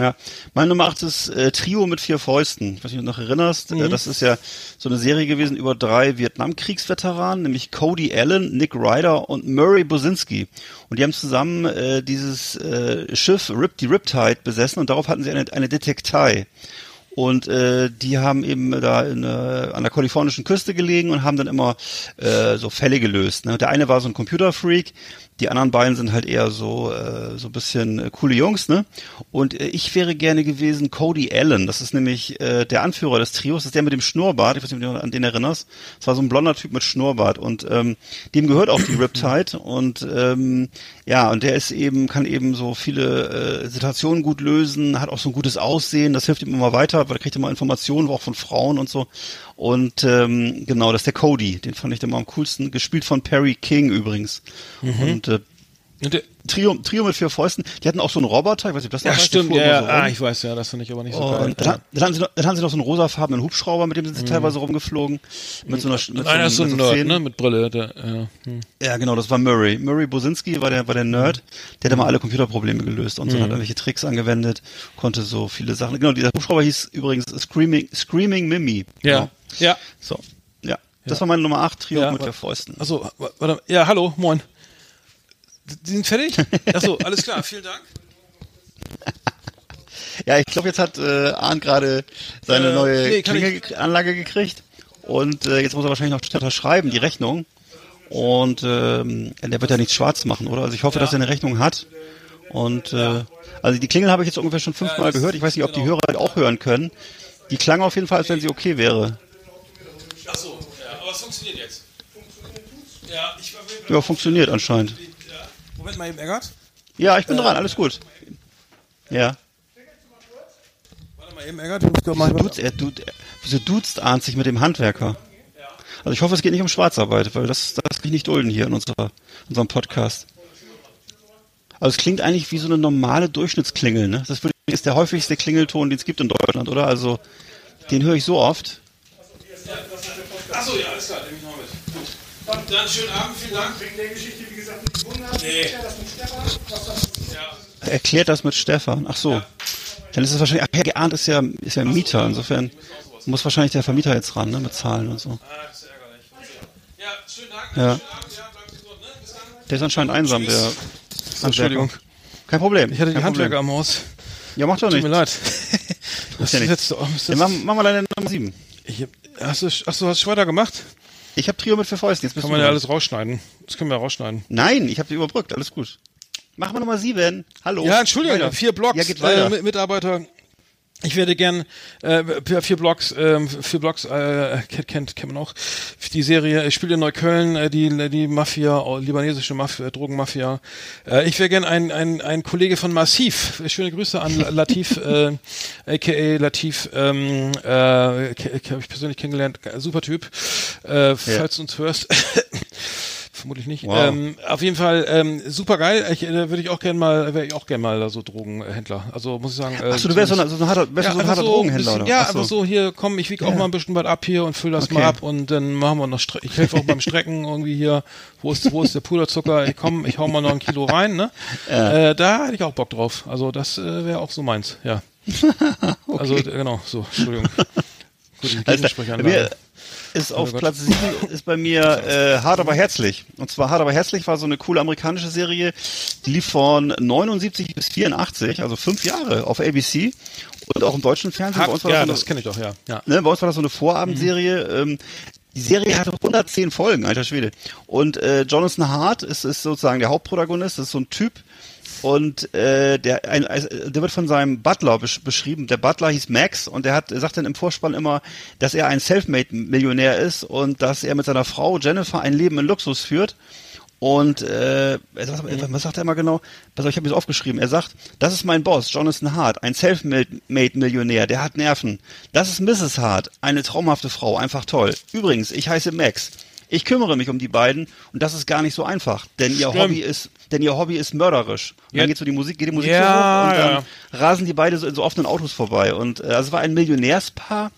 [SPEAKER 3] Ja, meine Nummer 8 ist äh, Trio mit vier Fäusten. Ich weiß nicht, ob du noch erinnerst.
[SPEAKER 2] Mhm.
[SPEAKER 3] Äh, das ist ja so eine Serie gewesen über drei Vietnamkriegsveteranen, nämlich Cody Allen, Nick Ryder und Murray Bosinski. Und die haben zusammen äh, dieses äh, Schiff Rip, die Riptide besessen und darauf hatten sie eine, eine Detektei. Und äh, die haben eben da in, äh, an der kalifornischen Küste gelegen und haben dann immer äh, so Fälle gelöst. Ne? Der eine war so ein Computerfreak, die anderen beiden sind halt eher so so ein bisschen äh, coole Jungs, ne? Und äh, ich wäre gerne gewesen Cody Allen. Das ist nämlich äh, der Anführer des Trios, das ist der mit dem Schnurrbart. Ich weiß nicht, ob du an den erinnerst. Das war so ein blonder Typ mit Schnurrbart und ähm, dem gehört auch die [clears throat] Riptide und ähm, ja und der ist eben kann eben so viele äh, Situationen gut lösen, hat auch so ein gutes Aussehen. Das hilft ihm immer weiter, weil er kriegt immer Informationen auch von Frauen und so. Und ähm, genau, das ist der Cody. Den fand ich immer am coolsten. Gespielt von Perry King übrigens. Und äh,
[SPEAKER 2] Und der,
[SPEAKER 3] Trio, Trio mit vier Fäusten. Die hatten auch so einen Roboter, ich weiß nicht, ob das noch
[SPEAKER 2] ja,
[SPEAKER 3] heißt,
[SPEAKER 2] stimmt, ja,
[SPEAKER 3] so.
[SPEAKER 2] Ah, ich weiß ja, das finde ich aber nicht so geil.
[SPEAKER 3] Und dann, dann, hatten sie noch, dann hatten sie noch so einen rosafarbenen Hubschrauber, mit dem sind sie teilweise rumgeflogen. Mit so einer mit
[SPEAKER 2] einer ist so ein
[SPEAKER 3] mit
[SPEAKER 2] Nerd,
[SPEAKER 3] Szenen.
[SPEAKER 2] ne, mit Brille. Der, ja. hm.
[SPEAKER 3] Ja, genau, das war Murray. Murray Bosinski war der, war der Nerd. Der hat
[SPEAKER 2] Mhm.
[SPEAKER 3] immer alle Computerprobleme gelöst und so hat irgendwelche Tricks angewendet, konnte so viele Sachen. Genau, dieser Hubschrauber hieß übrigens Screaming, Screaming Mimi.
[SPEAKER 2] Ja,
[SPEAKER 3] Genau.
[SPEAKER 2] ja.
[SPEAKER 3] So. Ja. Das war meine Nummer 8, Trio
[SPEAKER 2] Ja,
[SPEAKER 3] mit der Fäusten.
[SPEAKER 2] Achso, wa- warte, ja, hallo, moin. Die sind fertig? Achso, alles klar, vielen Dank. [laughs]
[SPEAKER 3] Ja, ich glaube, jetzt hat äh, Arndt gerade seine
[SPEAKER 2] Äh,
[SPEAKER 3] neue
[SPEAKER 2] nee,
[SPEAKER 3] Klingelanlage gekriegt. Und äh, jetzt muss er wahrscheinlich noch unterschreiben, die Rechnung. Und ähm, der wird ja nichts schwarz machen, oder? Also ich hoffe, dass er eine Rechnung hat. Und äh, also die Klingel habe ich jetzt ungefähr schon fünfmal
[SPEAKER 2] das-
[SPEAKER 3] gehört. Ich weiß nicht, ob die
[SPEAKER 2] genau.
[SPEAKER 3] Hörer auch hören können. Die klang auf jeden Fall, als wenn sie okay wäre.
[SPEAKER 2] Achso, ja, aber es funktioniert jetzt. Ja, ich war
[SPEAKER 3] Ja, funktioniert anscheinend.
[SPEAKER 2] Moment mal eben, Eggert.
[SPEAKER 3] Ja, ich bin dran, alles gut. Ja.
[SPEAKER 2] Warte mal eben, Eggert. Doch mal
[SPEAKER 3] Wieso duzt, er, du, wieso duzt Arndt sich mit dem Handwerker? Also ich hoffe, es geht nicht um Schwarzarbeit, weil das, das kann ich nicht dulden hier in unserer, unserem Podcast. Also es klingt eigentlich wie so eine normale Durchschnittsklingel, ne? Das ist der häufigste Klingelton, den es gibt in Deutschland, oder? Also den höre ich so oft.
[SPEAKER 2] Achso, ja, alles klar, nehme ich noch mit. Gut. Dann schönen Abend, vielen Dank. Wegen der Geschichte, wie gesagt, mit Wunder. Nee.
[SPEAKER 3] Erklärt das mit Stefan. Ach so. Dann ist es wahrscheinlich, ach, Herr Geahnt ist ja, ist ja ein Mieter, insofern muss wahrscheinlich der Vermieter jetzt ran, ne, mit Zahlen und so.
[SPEAKER 2] Ah, das ist ärgerlich. Ja, schönen Dank.
[SPEAKER 3] Ja.
[SPEAKER 2] Schönen Abend, ja, gesund, ne? Bis dann.
[SPEAKER 3] Der ist anscheinend einsam, der Handwerker.
[SPEAKER 2] Entschuldigung.
[SPEAKER 3] Kein Problem.
[SPEAKER 2] Ich hatte die
[SPEAKER 3] kein
[SPEAKER 2] Handwerker am Haus.
[SPEAKER 3] Ja, macht doch
[SPEAKER 2] Tut
[SPEAKER 3] nicht.
[SPEAKER 2] mir leid. [laughs] Das
[SPEAKER 3] ja
[SPEAKER 2] ist
[SPEAKER 3] nichts.
[SPEAKER 2] jetzt doch. ist
[SPEAKER 3] Ja,
[SPEAKER 2] das-
[SPEAKER 3] mach, mach mal deine Nummer 7.
[SPEAKER 2] Ich hab, hast, du, hast du was weiter gemacht?
[SPEAKER 3] Ich habe Trio mit vier Fäusten. Jetzt
[SPEAKER 2] Kann man ja alles rausschneiden. Das können wir ja rausschneiden.
[SPEAKER 3] Nein, ich habe die überbrückt. Alles gut. Mach mal Nummer 7. Hallo.
[SPEAKER 2] Ja, Entschuldigung, vier Blogs,
[SPEAKER 3] Ja, geht weiter.
[SPEAKER 2] äh, mit- Mitarbeiter. Ich werde gern äh, vier Blogs, ähm, vier Blogs äh, kennt, kennt kennt man auch. Die Serie ich spiele in Neukölln, äh, die die Mafia, oh, libanesische Mafia, Drogenmafia. Äh, ich wäre gern ein, ein ein Kollege von Massiv. Schöne Grüße an Latif, äh, [laughs] aka Latif. Ähm, äh, habe ich persönlich kennengelernt, super Typ. Äh, falls du uns hörst. Vermutlich nicht.
[SPEAKER 3] Wow.
[SPEAKER 2] Ähm, auf jeden Fall ähm, super geil. Ich, äh, würde ich auch gern mal, wäre ich auch gern mal so Drogenhändler. Also muss ich sagen. Äh,
[SPEAKER 3] Ach so, du wärst so ein, so ein harter, du so ein harter
[SPEAKER 2] so
[SPEAKER 3] Drogenhändler,
[SPEAKER 2] bisschen? Ja, einfach so hier, komm, ich wiege auch mal ein bisschen was ab hier und fülle das
[SPEAKER 3] Okay.
[SPEAKER 2] mal ab und dann machen wir noch Stre Ich helfe auch [laughs] beim Strecken irgendwie hier. Wo ist, wo ist der Puderzucker? Ich komm, ich hau mal noch ein Kilo rein, ne? [laughs] Äh, da hätte ich auch Bock drauf. Also das äh, wäre auch so meins, ja. [laughs] Also äh, genau, so, Entschuldigung. Gut, die
[SPEAKER 3] Alles klar. Ist auf
[SPEAKER 2] Oh.
[SPEAKER 3] Platz 7 ist bei mir äh, Hart aber herzlich. Und zwar Hart aber herzlich war so eine coole amerikanische Serie, die lief von 79 bis 84, also fünf Jahre auf ABC und auch im deutschen Fernsehen. Bei uns war
[SPEAKER 2] ja,
[SPEAKER 3] so eine-
[SPEAKER 2] das kenne ich doch, ja. ja.
[SPEAKER 3] Ne, bei uns war das so eine Vorabendserie. Ähm, die Serie hatte 110 Folgen, alter Schwede. Und äh, Jonathan Hart ist, ist sozusagen der Hauptprotagonist, das ist so ein Typ. Und äh, der, ein, der wird von seinem Butler besch beschrieben. Der Butler hieß Max und der hat, er sagt dann im Vorspann immer, dass er ein Selfmade-Millionär ist und dass er mit seiner Frau Jennifer ein Leben in Luxus führt. Und äh, sagt, was sagt er immer genau? Pass auf, ich habe das aufgeschrieben. Er sagt, das ist mein Boss, Jonathan Hart, ein Self-Made-Millionär, der hat Nerven. Das ist Mrs. Hart, eine traumhafte Frau, einfach toll. Übrigens, ich heiße Max. Ich kümmere mich um die beiden und das ist gar nicht so einfach, denn ihr
[SPEAKER 2] Stimmt.
[SPEAKER 3] Hobby ist, denn ihr Hobby ist mörderisch. Und
[SPEAKER 2] Ja.
[SPEAKER 3] dann geht so die Musik, geht die Musik
[SPEAKER 2] Ja,
[SPEAKER 3] hoch und dann
[SPEAKER 2] ja.
[SPEAKER 3] rasen die beide so in so offenen Autos vorbei. Und äh, also es war ein Millionärspaar,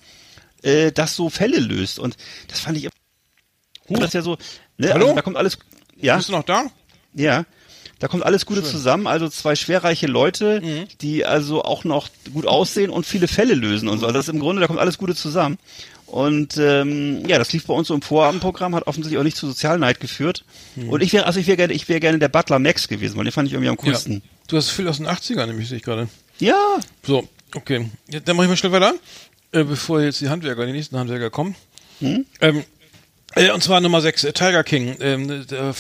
[SPEAKER 3] äh, das so Fälle löst. Und das fand ich das ist ja so, ne,
[SPEAKER 2] Hallo?
[SPEAKER 3] also da kommt alles. Ja,
[SPEAKER 2] Bist du noch da?
[SPEAKER 3] ja. Da kommt alles Gute zusammen, also zwei schwerreiche Leute,
[SPEAKER 2] Mhm.
[SPEAKER 3] die also auch noch gut aussehen und viele Fälle lösen und so. Also das ist im Grunde, da kommt alles Gute zusammen. Und ähm, ja, das lief bei uns so im Vorabendprogramm, hat offensichtlich auch nicht zu Sozialneid geführt.
[SPEAKER 2] Mhm.
[SPEAKER 3] Und ich wäre, also ich wäre gerne, ich wäre gerne der Butler Max gewesen, weil den fand ich irgendwie am
[SPEAKER 2] Ja.
[SPEAKER 3] coolsten.
[SPEAKER 2] Du hast viel aus den 80ern, nämlich sehe ich gerade.
[SPEAKER 3] Ja,
[SPEAKER 2] So, okay. Ja, dann mache ich mal schnell weiter, äh, bevor jetzt die Handwerker, die nächsten Handwerker kommen.
[SPEAKER 3] Hm?
[SPEAKER 2] Ähm, äh, und zwar Nummer 6, äh, Tiger King. Ähm, da, da,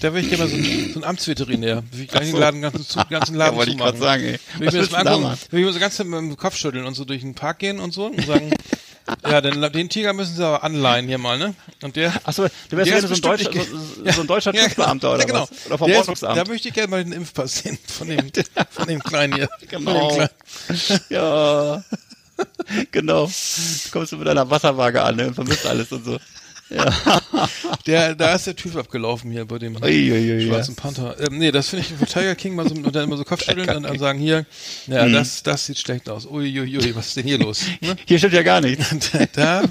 [SPEAKER 2] da will ich gerne mal so, ein- so einen Amtsveterinär. Will ich gleich den
[SPEAKER 3] so.
[SPEAKER 2] Laden, ganzen, zu, ganzen Laden
[SPEAKER 3] Ja, wollte ich grad sagen, ey.
[SPEAKER 2] Will ich mir das mal angucken. Will ich mir so ganz mit dem Kopf schütteln und so durch den Park gehen und so und sagen, [laughs] ja, den, den Tiger müssen sie aber anleihen hier mal, ne? Und der...
[SPEAKER 3] Achso, du wärst
[SPEAKER 2] der
[SPEAKER 3] gerne so ein deutscher, so, so ein deutscher
[SPEAKER 2] Ja,
[SPEAKER 3] TÜV-Beamter oder
[SPEAKER 2] ja, genau.
[SPEAKER 3] was? Oder vom Ordnungsamt.
[SPEAKER 2] da möchte ich gerne mal den Impfpass sehen von dem, [laughs] von dem Kleinen hier. [laughs]
[SPEAKER 3] Genau.
[SPEAKER 2] Kleinen.
[SPEAKER 3] Ja. [laughs] genau. Du kommst du mit deiner Wasserwaage an ne, und vermisst alles und so.
[SPEAKER 2] Der, da ist der Typ abgelaufen hier bei dem
[SPEAKER 3] Uiuiui,
[SPEAKER 2] schwarzen Panther. Ähm, nee, das finde ich für Tiger King mal so, und dann immer so Kopfschütteln und dann sagen hier, ja,
[SPEAKER 3] Mhm.
[SPEAKER 2] das, das sieht schlecht aus. Uiuiui, was ist denn hier los? Ne?
[SPEAKER 3] Hier stimmt ja gar nichts. [laughs]
[SPEAKER 2] Da,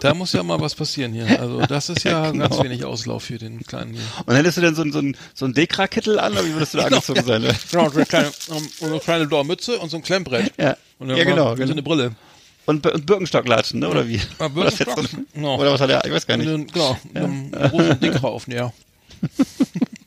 [SPEAKER 2] da muss ja mal was passieren hier. Also das ist ja [laughs]
[SPEAKER 3] Genau.
[SPEAKER 2] ganz wenig Auslauf für den kleinen hier.
[SPEAKER 3] Und hättest du denn so, so ein, so ein Dekra-Kittel an, oder wie würdest du da [laughs] angezogen sein? Ne?
[SPEAKER 2] Genau, und eine kleine, um, eine kleine Dormütze und so ein Klemmbrett.
[SPEAKER 3] Ja.
[SPEAKER 2] Und dann
[SPEAKER 3] Ja, genau,
[SPEAKER 2] Und so
[SPEAKER 3] genau.
[SPEAKER 2] eine Brille.
[SPEAKER 3] Und, und Birkenstocklatschen, ne? oder wie? Jetzt [laughs]
[SPEAKER 2] Birkenstock?
[SPEAKER 3] ein-
[SPEAKER 2] Genau.
[SPEAKER 3] Oder was hat er? Ich weiß gar nicht.
[SPEAKER 2] dann, genau, einen großen Dickere aufnäher. [laughs]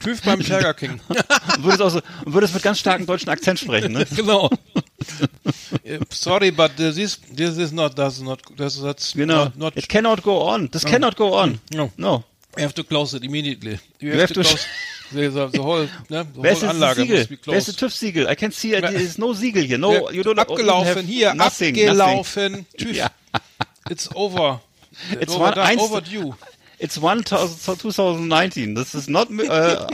[SPEAKER 2] TÜV beim Tiger King.
[SPEAKER 3] Und [laughs] würdest auch so, und würdest mit ganz starkem deutschen Akzent sprechen, ne?
[SPEAKER 2] genau. Uh, Sorry, but this is, this is not, that's not, that's, that's
[SPEAKER 3] Genau.
[SPEAKER 2] not, not,
[SPEAKER 3] It cannot go on. This cannot go on.
[SPEAKER 2] No.
[SPEAKER 3] No.
[SPEAKER 2] you have to close it immediately. You,
[SPEAKER 3] You
[SPEAKER 2] have,
[SPEAKER 3] have
[SPEAKER 2] to
[SPEAKER 3] to-
[SPEAKER 2] the, the, the whole, ne, the
[SPEAKER 3] Wer ist
[SPEAKER 2] whole
[SPEAKER 3] das
[SPEAKER 2] Anlage
[SPEAKER 3] Siegel?
[SPEAKER 2] must be
[SPEAKER 3] Wer ist das
[SPEAKER 2] closed.
[SPEAKER 3] TÜV-Siegel? I can see, it, there is no Siegel here. No, you don't
[SPEAKER 2] abgelaufen,
[SPEAKER 3] have
[SPEAKER 2] hier,
[SPEAKER 3] nothing,
[SPEAKER 2] abgelaufen. TÜV.
[SPEAKER 3] Ja.
[SPEAKER 2] It's over.
[SPEAKER 3] It's
[SPEAKER 2] over,
[SPEAKER 3] one-
[SPEAKER 2] overdue.
[SPEAKER 3] It's 1000 2019. This is not uh,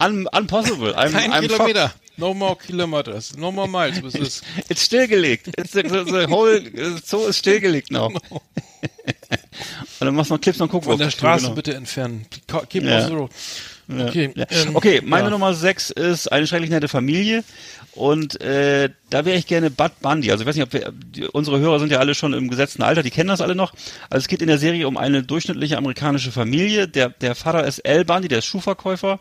[SPEAKER 3] un, unpossible. I'm,
[SPEAKER 2] Kein
[SPEAKER 3] I'm
[SPEAKER 2] Kilometer. No more kilometers. No more miles. Es
[SPEAKER 3] shocked. [laughs] It's stillgelegt. It's the, the, whole Zoo ist stillgelegt now. [laughs] Und dann machst du noch Clips und guck
[SPEAKER 2] von der Straße
[SPEAKER 3] genau.
[SPEAKER 2] bitte entfernen. Keep
[SPEAKER 3] Ja.
[SPEAKER 2] off the road. Okay,
[SPEAKER 3] Ja.
[SPEAKER 2] ähm,
[SPEAKER 3] okay, meine
[SPEAKER 2] ja.
[SPEAKER 3] Nummer 6 ist eine schrecklich nette Familie. Und äh, da wäre ich gerne Bud Bundy. Also ich weiß nicht, ob wir, die, unsere Hörer sind ja alle schon im gesetzten Alter, die kennen das alle noch. Also es geht in der Serie um eine durchschnittliche amerikanische Familie. Der, der Vater ist Al Bundy, der ist Schuhverkäufer.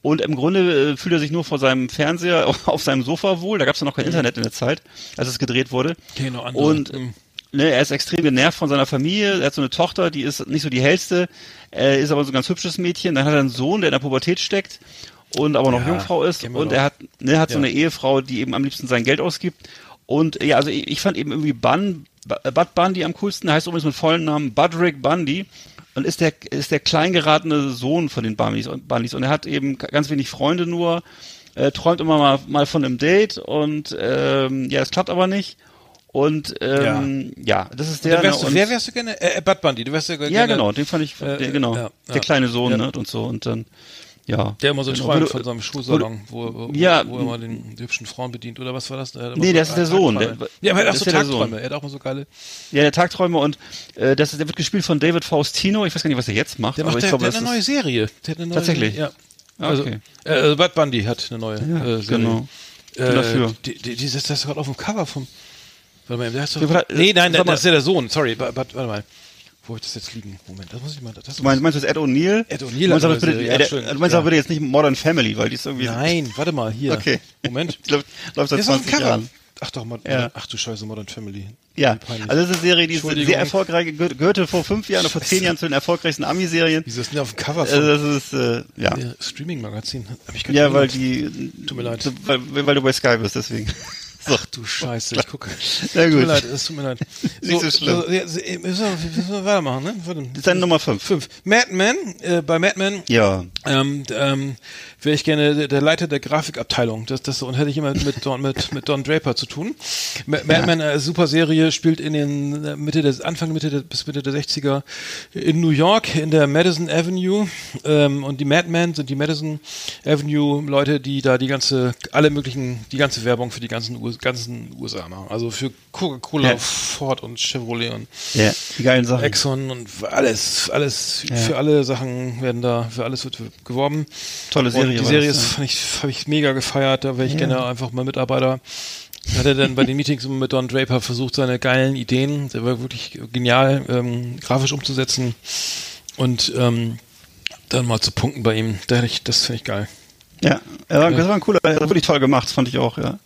[SPEAKER 3] Und im Grunde äh, fühlt er sich nur vor seinem Fernseher [laughs] auf seinem Sofa wohl. Da gab es ja noch kein Internet in der Zeit, als es gedreht wurde.
[SPEAKER 2] Okay, noch andere.
[SPEAKER 3] Und
[SPEAKER 2] Mhm.
[SPEAKER 3] Ne, er ist extrem genervt von seiner Familie. Er hat so eine Tochter, die ist nicht so die hellste, äh, ist aber so ein ganz hübsches Mädchen. Dann hat er einen Sohn, der in der Pubertät steckt und aber noch
[SPEAKER 2] Ja,
[SPEAKER 3] Jungfrau ist. Und
[SPEAKER 2] doch.
[SPEAKER 3] er hat, ne, hat so
[SPEAKER 2] Ja.
[SPEAKER 3] eine Ehefrau, die eben am liebsten sein Geld ausgibt. Und ja, also ich, ich fand eben irgendwie Bun, Bud Bundy am coolsten. Der heißt übrigens mit vollen Namen Budrick Bundy und ist der ist der kleingeratene Sohn von den Bundys und und er hat eben ganz wenig Freunde nur. Äh, träumt immer mal, mal von einem Date und ähm, ja, es klappt aber nicht. Und ähm, ja. das ist der.
[SPEAKER 2] Wer wärst,
[SPEAKER 3] ne,
[SPEAKER 2] du, wer wärst du gerne? Äh, Bud Bundy. Du wärst ja gerne.
[SPEAKER 3] ja, genau, den fand ich,
[SPEAKER 2] Äh,
[SPEAKER 3] den, genau,
[SPEAKER 2] ja, ja.
[SPEAKER 3] der kleine Sohn,
[SPEAKER 2] Ja.
[SPEAKER 3] ne, und so und dann, ja.
[SPEAKER 2] Der immer so
[SPEAKER 3] Genau.
[SPEAKER 2] träumt von seinem Schuhsalon, wo, wo,
[SPEAKER 3] Ja.
[SPEAKER 2] wo er mal den hübschen Frauen bedient, oder was war das? Hat
[SPEAKER 3] Nee,
[SPEAKER 2] immer
[SPEAKER 3] das ist der Sohn.
[SPEAKER 2] Tagträume.
[SPEAKER 3] Der-
[SPEAKER 2] ja, aber er hat auch so
[SPEAKER 3] ja der.
[SPEAKER 2] Tagträume. Er hat auch mal so geile.
[SPEAKER 3] Ja, der Tagträumer und äh, das der wird gespielt von David Faustino. Ich weiß gar nicht, was er jetzt macht,
[SPEAKER 2] Der
[SPEAKER 3] aber
[SPEAKER 2] macht
[SPEAKER 3] ich
[SPEAKER 2] der,
[SPEAKER 3] glaube,
[SPEAKER 2] der hat eine neue Serie. Der hat eine neue
[SPEAKER 3] Tatsächlich?
[SPEAKER 2] Ja.
[SPEAKER 3] Ah,
[SPEAKER 2] Also,
[SPEAKER 3] okay.
[SPEAKER 2] äh, also Bud Bundy hat eine neue äh, Serie.
[SPEAKER 3] genau.
[SPEAKER 2] Äh,
[SPEAKER 3] dafür.
[SPEAKER 2] Die, die, die ist das gerade auf dem Cover vom. Warte mal, ist doch,
[SPEAKER 3] warte,
[SPEAKER 2] nee, nein,
[SPEAKER 3] mal-
[SPEAKER 2] das ist ja der Sohn. Sorry, but, but, warte mal. Wo hab ich das jetzt liegen? Moment, das muss ich mal. Das
[SPEAKER 3] Du meinst, meinst du das Ed O'Neill?
[SPEAKER 2] Ed O'Neill
[SPEAKER 3] Du meinst aber bitte,
[SPEAKER 2] ja,
[SPEAKER 3] der-
[SPEAKER 2] schön.
[SPEAKER 3] du meinst
[SPEAKER 2] Ja.
[SPEAKER 3] aber bitte jetzt nicht Modern Family, weil die ist irgendwie.
[SPEAKER 2] Nein, warte mal, hier.
[SPEAKER 3] Okay.
[SPEAKER 2] Moment.
[SPEAKER 3] Glaub, läuft seit
[SPEAKER 2] Der ist auf dem
[SPEAKER 3] 20
[SPEAKER 2] Cover.
[SPEAKER 3] Jahren.
[SPEAKER 2] Ach doch, Mod
[SPEAKER 3] Ja.
[SPEAKER 2] ach du Scheiße, Modern Family.
[SPEAKER 3] Ja, also das ist eine Serie, die ist sehr erfolgreich, gehör- gehörte vor fünf Jahren oder vor zehn Jahren zu den erfolgreichsten Ami-Serien.
[SPEAKER 2] Wieso ist denn auf dem Cover von
[SPEAKER 3] Also das ist, äh, ja.
[SPEAKER 2] Streaming-Magazin? Hab ich
[SPEAKER 3] Ja, weil die,
[SPEAKER 2] Tut mir leid.
[SPEAKER 3] weil, weil du bei Sky bist, deswegen. So.
[SPEAKER 2] Ach du Scheiße, ich gucke.
[SPEAKER 3] Na
[SPEAKER 2] Tut
[SPEAKER 3] gut.
[SPEAKER 2] mir leid, es tut mir leid.
[SPEAKER 3] Nicht so schlimm.
[SPEAKER 2] Also, ja, so, müssen, wir, müssen wir weitermachen, ne?
[SPEAKER 3] Deine Nummer fünf.
[SPEAKER 2] Fünf. Madman, äh, bei Madman
[SPEAKER 3] Ja.
[SPEAKER 2] ähm, ähm, wäre ich gerne der, Leiter der Grafikabteilung. Das, das und hätte ich immer mit Don, mit, mit Don Draper zu tun. Ma Madman, äh, super Serie, spielt in den äh, Mitte des Anfang Mitte der, bis Mitte der 60er in New York in der Madison Avenue. Ähm, und die Madmen sind die Madison Avenue Leute, die da die ganze alle möglichen die ganze Werbung für die ganzen ganzen USA machen. Also für Coca-Cola,
[SPEAKER 3] Ja.
[SPEAKER 2] Ford und Chevrolet und
[SPEAKER 3] Ja, die geilen Sachen.
[SPEAKER 2] Exxon und alles, alles,
[SPEAKER 3] Ja.
[SPEAKER 2] für alle Sachen werden da, für alles wird geworben.
[SPEAKER 3] Tolle Serie
[SPEAKER 2] Und die Serie
[SPEAKER 3] das,
[SPEAKER 2] ist,
[SPEAKER 3] ja.
[SPEAKER 2] habe ich mega gefeiert, da wäre ich gerne einfach mal Mitarbeiter. Hat er dann bei den Meetings mit Don Draper versucht, seine geilen Ideen, der war wirklich genial, ähm, grafisch umzusetzen. Und ähm, dann mal zu punkten bei ihm. Da hätte ich, das finde ich geil.
[SPEAKER 3] Ja, er war, das war ein cooler, er hat wirklich toll gemacht, das fand ich auch, ja.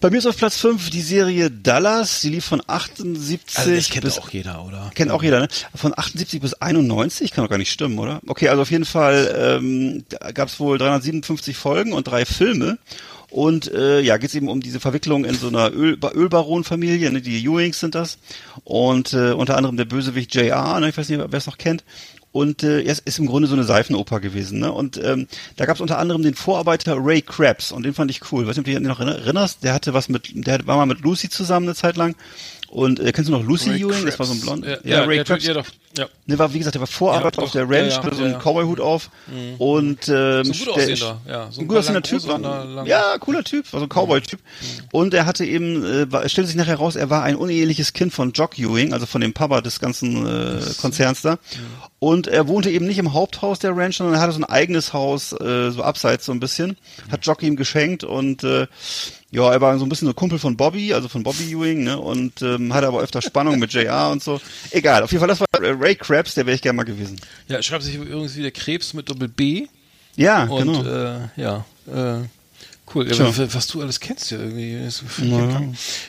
[SPEAKER 3] Bei mir ist auf Platz 5 die Serie Dallas, die lief von 78 bis
[SPEAKER 2] jeder, oder?
[SPEAKER 3] Kennt auch jeder, ne? Von 78 bis 91, kann doch gar nicht stimmen, oder? Okay, also auf jeden Fall ähm, gab es wohl 357 Folgen und drei Filme. Und äh, ja, geht es eben um diese Verwicklung in so einer Öl Ölbaron-Familie, ne? die Ewings sind das. Und äh, unter anderem der Bösewicht JR, ne? ich weiß nicht, wer es noch kennt. Und äh, es ist im Grunde so eine Seifenoper gewesen. Ne? Und ähm, da gab es unter anderem den Vorarbeiter Ray Krabs und den fand ich cool. Weißt du, ob du dich noch erinnerst? Der hatte was mit, der war mal mit Lucy zusammen eine Zeit lang. Und äh, kennst du noch Lucy
[SPEAKER 2] Ray
[SPEAKER 3] Ewing? Das war so ein blond.
[SPEAKER 2] Ja, ja,
[SPEAKER 3] Ray
[SPEAKER 2] ja,
[SPEAKER 3] Krabs.
[SPEAKER 2] ja, doch. Ja.
[SPEAKER 3] Ne, war, wie gesagt, der war Vorarbeiter
[SPEAKER 2] Ja,
[SPEAKER 3] auf der. Ranch,
[SPEAKER 2] Ja, ja,
[SPEAKER 3] hatte so einen. Cowboy-Hut auf und ähm,
[SPEAKER 2] So ein gut
[SPEAKER 3] der-
[SPEAKER 2] aussehender, ja. So
[SPEAKER 3] ein gut aussehender Typ. War, ja, cooler Typ, war so ein Cowboy-Typ. Und er hatte eben, äh, war, es stellte sich nachher raus, er war ein uneheliches Kind von Jock Ewing, also von dem Papa des ganzen äh, Konzerns da. Und er wohnte eben nicht im Haupthaus der Ranch, sondern er hatte so ein eigenes Haus, äh, so abseits so ein bisschen. Hat Jock ihm geschenkt und äh, ja, er war so ein bisschen so Kumpel von Bobby, also von Bobby Ewing, ne? Und ähm, hatte aber öfter Spannung mit JR und so. Egal, auf jeden Fall, das war Ray Krabs, der wäre ich gerne mal gewesen.
[SPEAKER 2] Ja, schreibt sich übrigens wieder Krebs mit Doppel B.
[SPEAKER 3] Ja,
[SPEAKER 2] Und
[SPEAKER 3] genau.
[SPEAKER 2] äh, ja, äh, cool. Ja, was, was du alles kennst ja irgendwie. Ja.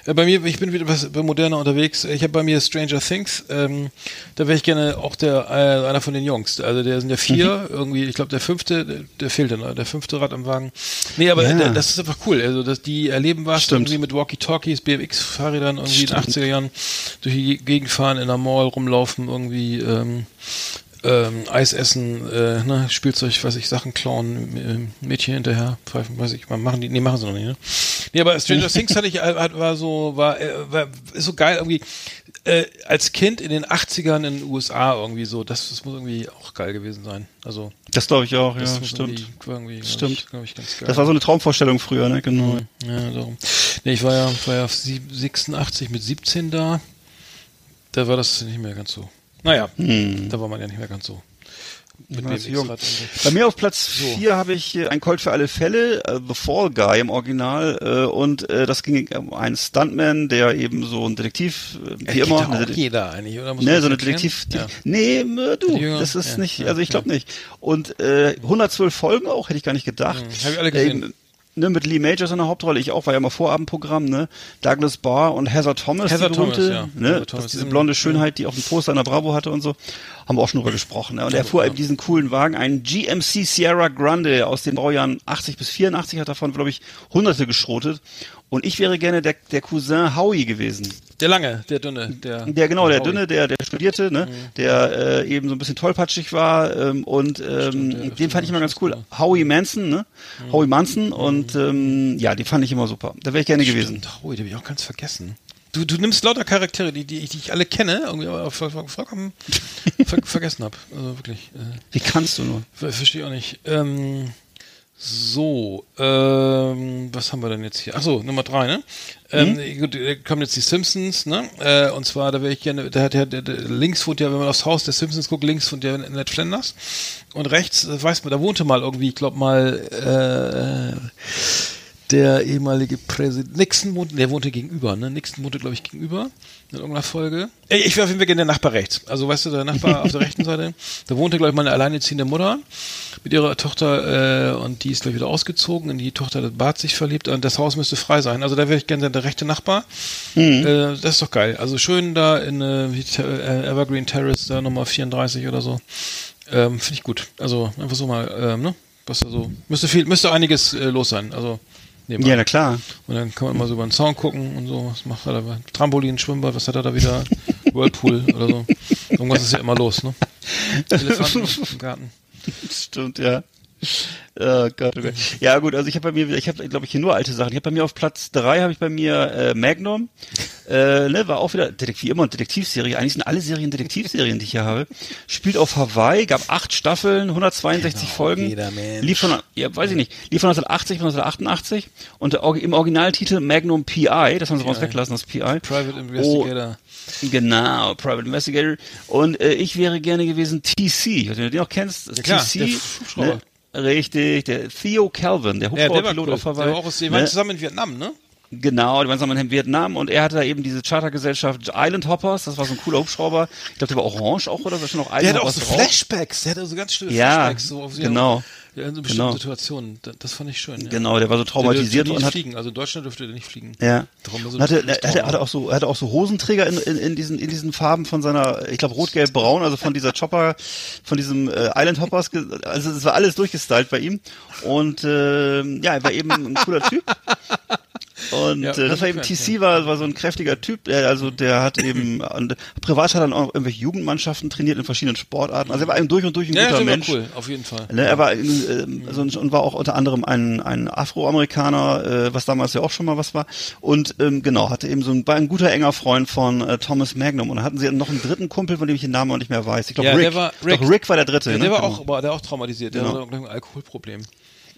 [SPEAKER 2] Äh, bei mir, ich bin wieder was bei moderner unterwegs. Ich habe bei mir Stranger Things. Ähm, da wäre ich gerne auch der äh, einer von den Jungs. Also der sind ja vier.
[SPEAKER 3] Mhm.
[SPEAKER 2] Irgendwie, ich glaube der fünfte, der, der fehlte noch, der fünfte Rad am Wagen. Nee, aber
[SPEAKER 3] Ja.
[SPEAKER 2] der, das ist einfach cool. Also dass die erleben was
[SPEAKER 3] Stimmt.
[SPEAKER 2] irgendwie mit Walkie-Talkies, BMX-Fahrrädern irgendwie in den 80er Jahren durch die Gegend fahren, in der Mall rumlaufen, irgendwie ähm, ähm, Eis essen, äh, ne, Spielzeug, weiß ich, Sachen klauen, äh, Mädchen hinterher, pfeifen, weiß ich, machen die, nee, machen sie noch nicht, ne? Nee, aber Stranger Things hatte ich, äh, hat, war so, war, äh, war, ist so geil irgendwie, äh, als Kind in den 80ern in den USA irgendwie so, das, das muss irgendwie auch geil gewesen sein. Also,
[SPEAKER 3] Das glaube ich auch, ja, stimmt.
[SPEAKER 2] irgendwie, irgendwie, glaub
[SPEAKER 3] Stimmt.
[SPEAKER 2] Ich, glaub ich, ganz geil.
[SPEAKER 3] Das war so eine Traumvorstellung früher, ne? Genau.
[SPEAKER 2] Ja, darum. Nee, ich war ja, war ja sieb- 86 mit 17 da. Da war das nicht mehr ganz so. Naja, da war man ja nicht mehr ganz so. So.
[SPEAKER 3] Bei mir auf Platz 4 habe ich ein Colt für alle Fälle, äh, The Fall Guy im Original. Äh, und äh, das ging um einen Stuntman, der eben so ein Detektiv, äh, wie immer.
[SPEAKER 2] auch jeder eigentlich, oder? Muss
[SPEAKER 3] Ne,
[SPEAKER 2] man
[SPEAKER 3] so eine? Detektiv.
[SPEAKER 2] Ja.
[SPEAKER 3] Nee, du, das ist
[SPEAKER 2] Ja,
[SPEAKER 3] nicht,
[SPEAKER 2] ja,
[SPEAKER 3] also ich
[SPEAKER 2] ja.
[SPEAKER 3] glaube nicht. Und äh, 112 Folgen auch, hätte ich gar nicht gedacht.
[SPEAKER 2] Mhm, hab ich alle gesehen.
[SPEAKER 3] Äh, ne, mit Lee Majors in der Hauptrolle, ich auch, war ja mal Vorabendprogramm, ne? Douglas Barr und Heather Thomas,
[SPEAKER 2] Heather
[SPEAKER 3] die berühmte,
[SPEAKER 2] Thomas, ja.
[SPEAKER 3] ne?
[SPEAKER 2] Thomas,
[SPEAKER 3] diese blonde Schönheit, die auf dem Poster in der Bravo hatte und so. Haben wir auch schon drüber gesprochen. Ne? Und er fuhr eben diesen coolen Wagen, einen GMC Sierra Grande aus den Baujahren 80 bis 84, hat davon, glaube ich, hunderte geschrotet. Und ich wäre gerne der, der Cousin Howie gewesen.
[SPEAKER 2] Der lange, der dünne, der.
[SPEAKER 3] Der genau, der
[SPEAKER 2] Howie.
[SPEAKER 3] dünne, der der studierte, ne, der äh, eben so ein bisschen tollpatschig war ähm, und ähm,
[SPEAKER 2] der-
[SPEAKER 3] den fand ich immer ganz cool. Howie Manson, ne, Howie Manson und ähm, ja, die fand ich immer super. Da wäre ich gerne gewesen.
[SPEAKER 2] Stimmt, Howie, den hab ich auch ganz vergessen. Du, du nimmst lauter Charaktere, die, die, ich- die ich alle kenne, irgendwie aber voll, voll, vollkommen [laughs] ver vergessen habe. Also wirklich. Äh,
[SPEAKER 3] Wie kannst du nur?
[SPEAKER 2] ver verstehe auch nicht. Ähm, so, ähm, was haben wir denn jetzt hier? Ach so, Nummer drei, ne? Ähm, gut, da kommen jetzt die Simpsons, ne? Äh, und zwar, da wäre ich gerne, da hat ja, der, der, links wohnt ja, wenn man aufs Haus der Simpsons guckt, links wohnt ja Ned Flanders. Und rechts, das weiß man, da wohnte mal irgendwie, ich glaube mal, äh, der ehemalige Präsident Nixon wohnte, der wohnte gegenüber, ne? Nixon wohnte, glaube ich, gegenüber in irgendeiner Folge. Ich wäre auf jeden Fall gerne der Nachbar rechts. Also, weißt du, der Nachbar [laughs] auf der rechten Seite, da wohnte, glaube ich, meine alleinerziehende Mutter mit ihrer Tochter äh, und die ist gleich wieder ausgezogen und die Tochter hat Bart sich verliebt und das Haus müsste frei sein. Also, da wäre ich gerne der rechte Nachbar. Äh, das ist doch geil. Also, schön da in äh, äh, Evergreen Terrace, da Nummer 34 oder so. Ähm, Finde ich gut. Also, einfach so mal, ähm, ne? Was da so, müsste viel, müsste einiges äh, los sein. Also, nebenan.
[SPEAKER 3] Ja, na klar.
[SPEAKER 2] Und dann kann man mal so über den Zaun gucken und so. Was macht er da? Trampolin, Schwimmbad, was hat er da wieder? [laughs] Whirlpool oder so. Irgendwas ist ja immer los, ne? [laughs] Elefanten im Garten.
[SPEAKER 3] Stimmt, ja. [laughs] Oh Gott, oh Gott. Ja gut, also ich habe bei mir, ich habe glaube ich hier nur alte Sachen. Ich habe bei mir auf Platz drei habe ich bei mir äh, Magnum, [laughs] äh, ne, war auch wieder Detektiv, wie immer eine Detektivserie. Eigentlich sind alle Serien Detektivserien, die ich hier habe. Spielt auf Hawaii, gab acht Staffeln, 162 Folgen.
[SPEAKER 2] jeder Mensch.
[SPEAKER 3] Lief von, ja, weiß ich nicht, lief von 1980 bis 1988 und im Originaltitel Magnum PI, das haben sie bei uns weggelassen, das PI.
[SPEAKER 2] Private
[SPEAKER 3] Oh,
[SPEAKER 2] Investigator.
[SPEAKER 3] Genau, Private Investigator. Und äh, ich wäre gerne gewesen TC, wenn du den auch kennst.
[SPEAKER 2] Ja, klar,
[SPEAKER 3] TC,
[SPEAKER 2] der Hubschrauber.
[SPEAKER 3] ne? Richtig, der Theo Calvin, der
[SPEAKER 2] Ja, war
[SPEAKER 3] Hubschrauberpilot
[SPEAKER 2] cool.
[SPEAKER 3] auf Hawaii.
[SPEAKER 2] Der war auch aus, die waren
[SPEAKER 3] ne?
[SPEAKER 2] zusammen in Vietnam, ne?
[SPEAKER 3] Genau, die waren zusammen in Vietnam und er hatte da eben diese Chartergesellschaft Island Hoppers, das war so ein cooler Hubschrauber. Ich glaube, der war orange auch oder so, schon noch
[SPEAKER 2] Der hatte auch so. Flashbacks, der hatte so ganz schlimme
[SPEAKER 3] Ja,
[SPEAKER 2] Flashbacks. So auf
[SPEAKER 3] genau.
[SPEAKER 2] Ja, in so bestimmten
[SPEAKER 3] Genau.
[SPEAKER 2] Situationen. Das, fand ich schön. Ja.
[SPEAKER 3] Genau, der war so traumatisiert
[SPEAKER 2] der
[SPEAKER 3] und
[SPEAKER 2] dürfte
[SPEAKER 3] hat
[SPEAKER 2] nicht fliegen. Also in Deutschland dürfte der nicht fliegen.
[SPEAKER 3] Ja.
[SPEAKER 2] Darum war so
[SPEAKER 3] Und hatte, er hatte, hatte auch so, hatte auch so Hosenträger in, in, in diesen in diesen Farben von seiner, ich glaube rot, gelb, braun, also von dieser Chopper, von diesem äh, Island Hoppers, also es war alles durchgestylt bei ihm und äh, ja, er war eben ein cooler Typ. Und
[SPEAKER 2] Ja,
[SPEAKER 3] äh, das war eben TC war, war so ein kräftiger Typ, der, also der hat eben und privat hat er dann auch irgendwelche Jugendmannschaften trainiert in verschiedenen Sportarten. Also er war eben durch und durch ein
[SPEAKER 2] ja,
[SPEAKER 3] guter Mensch.
[SPEAKER 2] cool, auf jeden Fall.
[SPEAKER 3] Ne, er war ähm, so, ein- und war auch unter anderem ein, ein Afroamerikaner, äh, was damals ja auch schon mal was war. Und ähm, genau, hatte eben so ein, war ein guter enger Freund von äh, Thomas Magnum. Und dann hatten sie noch einen dritten Kumpel, von dem ich den Namen auch nicht mehr weiß. Ich glaube
[SPEAKER 2] Ja,
[SPEAKER 3] Rick.
[SPEAKER 2] der war-
[SPEAKER 3] Rick.
[SPEAKER 2] Rick.
[SPEAKER 3] Doch, Rick war der dritte.
[SPEAKER 2] Ja,
[SPEAKER 3] ne?
[SPEAKER 2] der war
[SPEAKER 3] Genau.
[SPEAKER 2] auch, war der auch traumatisiert. Der
[SPEAKER 3] Genau.
[SPEAKER 2] hatte ein Alkoholproblem.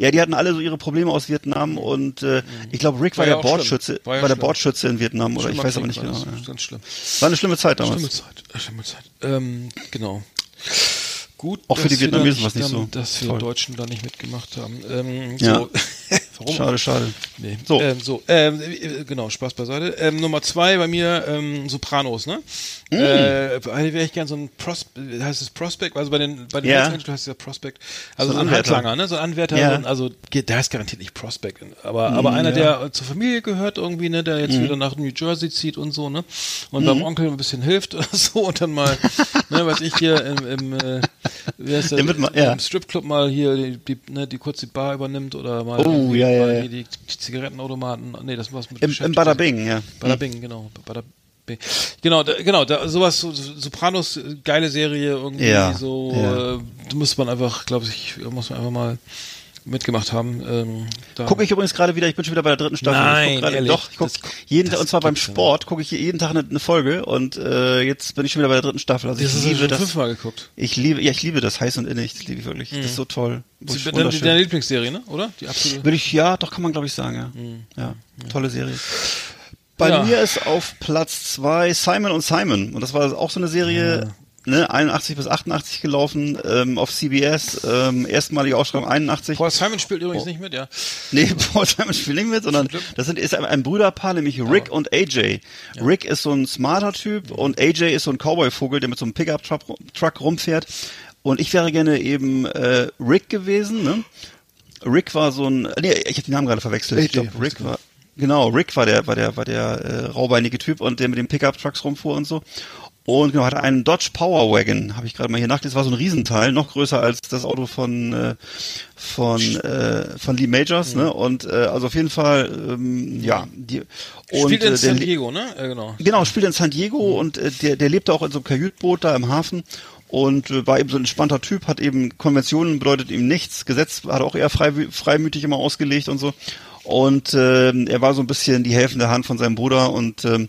[SPEAKER 3] Ja, die hatten alle so ihre Probleme aus Vietnam und äh, ich glaube Rick war,
[SPEAKER 2] War ja
[SPEAKER 3] der. Bordschütze,
[SPEAKER 2] War
[SPEAKER 3] war,
[SPEAKER 2] ja
[SPEAKER 3] der
[SPEAKER 2] schlimm.
[SPEAKER 3] Bordschütze in Vietnam oder ich weiß aber nicht
[SPEAKER 2] war
[SPEAKER 3] genau.
[SPEAKER 2] das.
[SPEAKER 3] Ja.
[SPEAKER 2] Ganz schlimm.
[SPEAKER 3] War eine schlimme Zeit damals.
[SPEAKER 2] Schlimme Zeit. äh, Schlimme Zeit. Ähm, genau. Gut.
[SPEAKER 3] Auch für die Vietnamesen war's nicht
[SPEAKER 2] dann-
[SPEAKER 3] so
[SPEAKER 2] Dass wir
[SPEAKER 3] toll.
[SPEAKER 2] Deutschen da nicht mitgemacht haben. Ähm,
[SPEAKER 3] Ja.
[SPEAKER 2] Warum?
[SPEAKER 3] Schade, schade.
[SPEAKER 2] Nee.
[SPEAKER 3] So.
[SPEAKER 2] Ähm, so ähm, äh, genau, Spaß beiseite. Ähm, Nummer zwei bei mir ähm, Sopranos, ne?
[SPEAKER 3] Mm.
[SPEAKER 2] Äh, wäre ich gern so ein Pros heißt es Prospect, also bei den bei den
[SPEAKER 3] Ja.
[SPEAKER 2] Heißt es ja Prospect, also
[SPEAKER 3] So ein Anwärter.
[SPEAKER 2] Ne? So ein Anwärter,
[SPEAKER 3] Ja.
[SPEAKER 2] so ein, also der heißt garantiert nicht Prospect, aber aber einer,
[SPEAKER 3] Mm, ja.
[SPEAKER 2] der zur Familie gehört irgendwie, ne? Der jetzt wieder nach New Jersey zieht und so, ne? Und
[SPEAKER 3] Mm.
[SPEAKER 2] beim Onkel ein bisschen hilft [laughs] oder so und dann mal, ne? Was ich hier im, im äh, wie heißt der,
[SPEAKER 3] Der mal- ja.
[SPEAKER 2] im Stripclub mal hier die, die, ne, die kurz die Bar übernimmt oder mal
[SPEAKER 3] Oh,
[SPEAKER 2] irgendwie
[SPEAKER 3] ja, ja, ja.
[SPEAKER 2] die Zigarettenautomaten, nee, das war's mit
[SPEAKER 3] Im. Im Bada Bing, ja.
[SPEAKER 2] Bada Bing, genau. Bada Bing. Genau, da, genau, da, sowas, so, so- Sopranos, äh, geile Serie, irgendwie
[SPEAKER 3] Ja,
[SPEAKER 2] so,
[SPEAKER 3] ja.
[SPEAKER 2] äh, muss man einfach, glaube ich, muss man einfach mal mitgemacht haben. Ähm.
[SPEAKER 3] Gucke ich übrigens gerade wieder, ich bin schon wieder bei der dritten Staffel.
[SPEAKER 2] Nein,
[SPEAKER 3] ich
[SPEAKER 2] ehrlich?
[SPEAKER 3] doch, ich guck
[SPEAKER 2] Das-
[SPEAKER 3] jeden Tag, und zwar beim
[SPEAKER 2] ja
[SPEAKER 3] Sport, gucke ich jeden Tag eine, eine Folge und äh, jetzt bin ich schon wieder bei der dritten Staffel. Also
[SPEAKER 2] das
[SPEAKER 3] ich
[SPEAKER 2] ja
[SPEAKER 3] liebe das.
[SPEAKER 2] fünfmal geguckt.
[SPEAKER 3] Ich liebe, ja, ich liebe das heiß und innig, das liebe ich wirklich. Das ist so toll.
[SPEAKER 2] Das ist deine, Lieblingsserie, ne? Oder? Die absolute.
[SPEAKER 3] Würde ich, ja, doch kann man glaube ich sagen, ja. Ja, tolle Serie. Bei
[SPEAKER 2] Ja.
[SPEAKER 3] mir ist auf Platz zwei Simon und Simon und das war auch so eine Serie, ne, 81 bis 88 gelaufen, ähm, auf CBS, ähm, erstmalige Ausstrahlung 81.
[SPEAKER 2] Paul Simon spielt
[SPEAKER 3] Oh.
[SPEAKER 2] übrigens nicht mit, ja.
[SPEAKER 3] Nee, [laughs] Paul Simon spielt nicht mit, sondern das sind, ist ein, ein Brüderpaar, nämlich Rick und AJ. Rick ist so ein smarter Typ und AJ ist so ein Cowboy-Vogel, der mit so einem Pickup-Truck Truck rumfährt. Und ich wäre gerne eben äh, Rick gewesen. Ne? Rick war so ein, nee, ich habe die Namen gerade verwechselt. ich
[SPEAKER 2] AJ,
[SPEAKER 3] glaube, Rick war, genau, Rick war der, war der, war der äh, raubeinige Typ und der mit den Pickup-Trucks rumfuhr und so. Und genau, hatte einen Dodge Power Wagon, habe ich gerade mal hier nachgelesen. Das war so ein Riesenteil, noch größer als das Auto von äh, von äh, von Lee Majors, ne? Und äh, also auf jeden Fall, ähm, ja. Die, und,
[SPEAKER 2] Spielt in
[SPEAKER 3] äh, der
[SPEAKER 2] San Diego, ne? Äh, genau.
[SPEAKER 3] Genau, spielt in San Diego und äh, der, der lebte auch in so einem Kajütboot da im Hafen und äh, war eben so ein entspannter Typ, hat eben Konventionen bedeutet ihm nichts, Gesetz hat auch eher frei, freimütig immer ausgelegt und so. Und ähm, er war so ein bisschen die helfende Hand von seinem Bruder und ähm,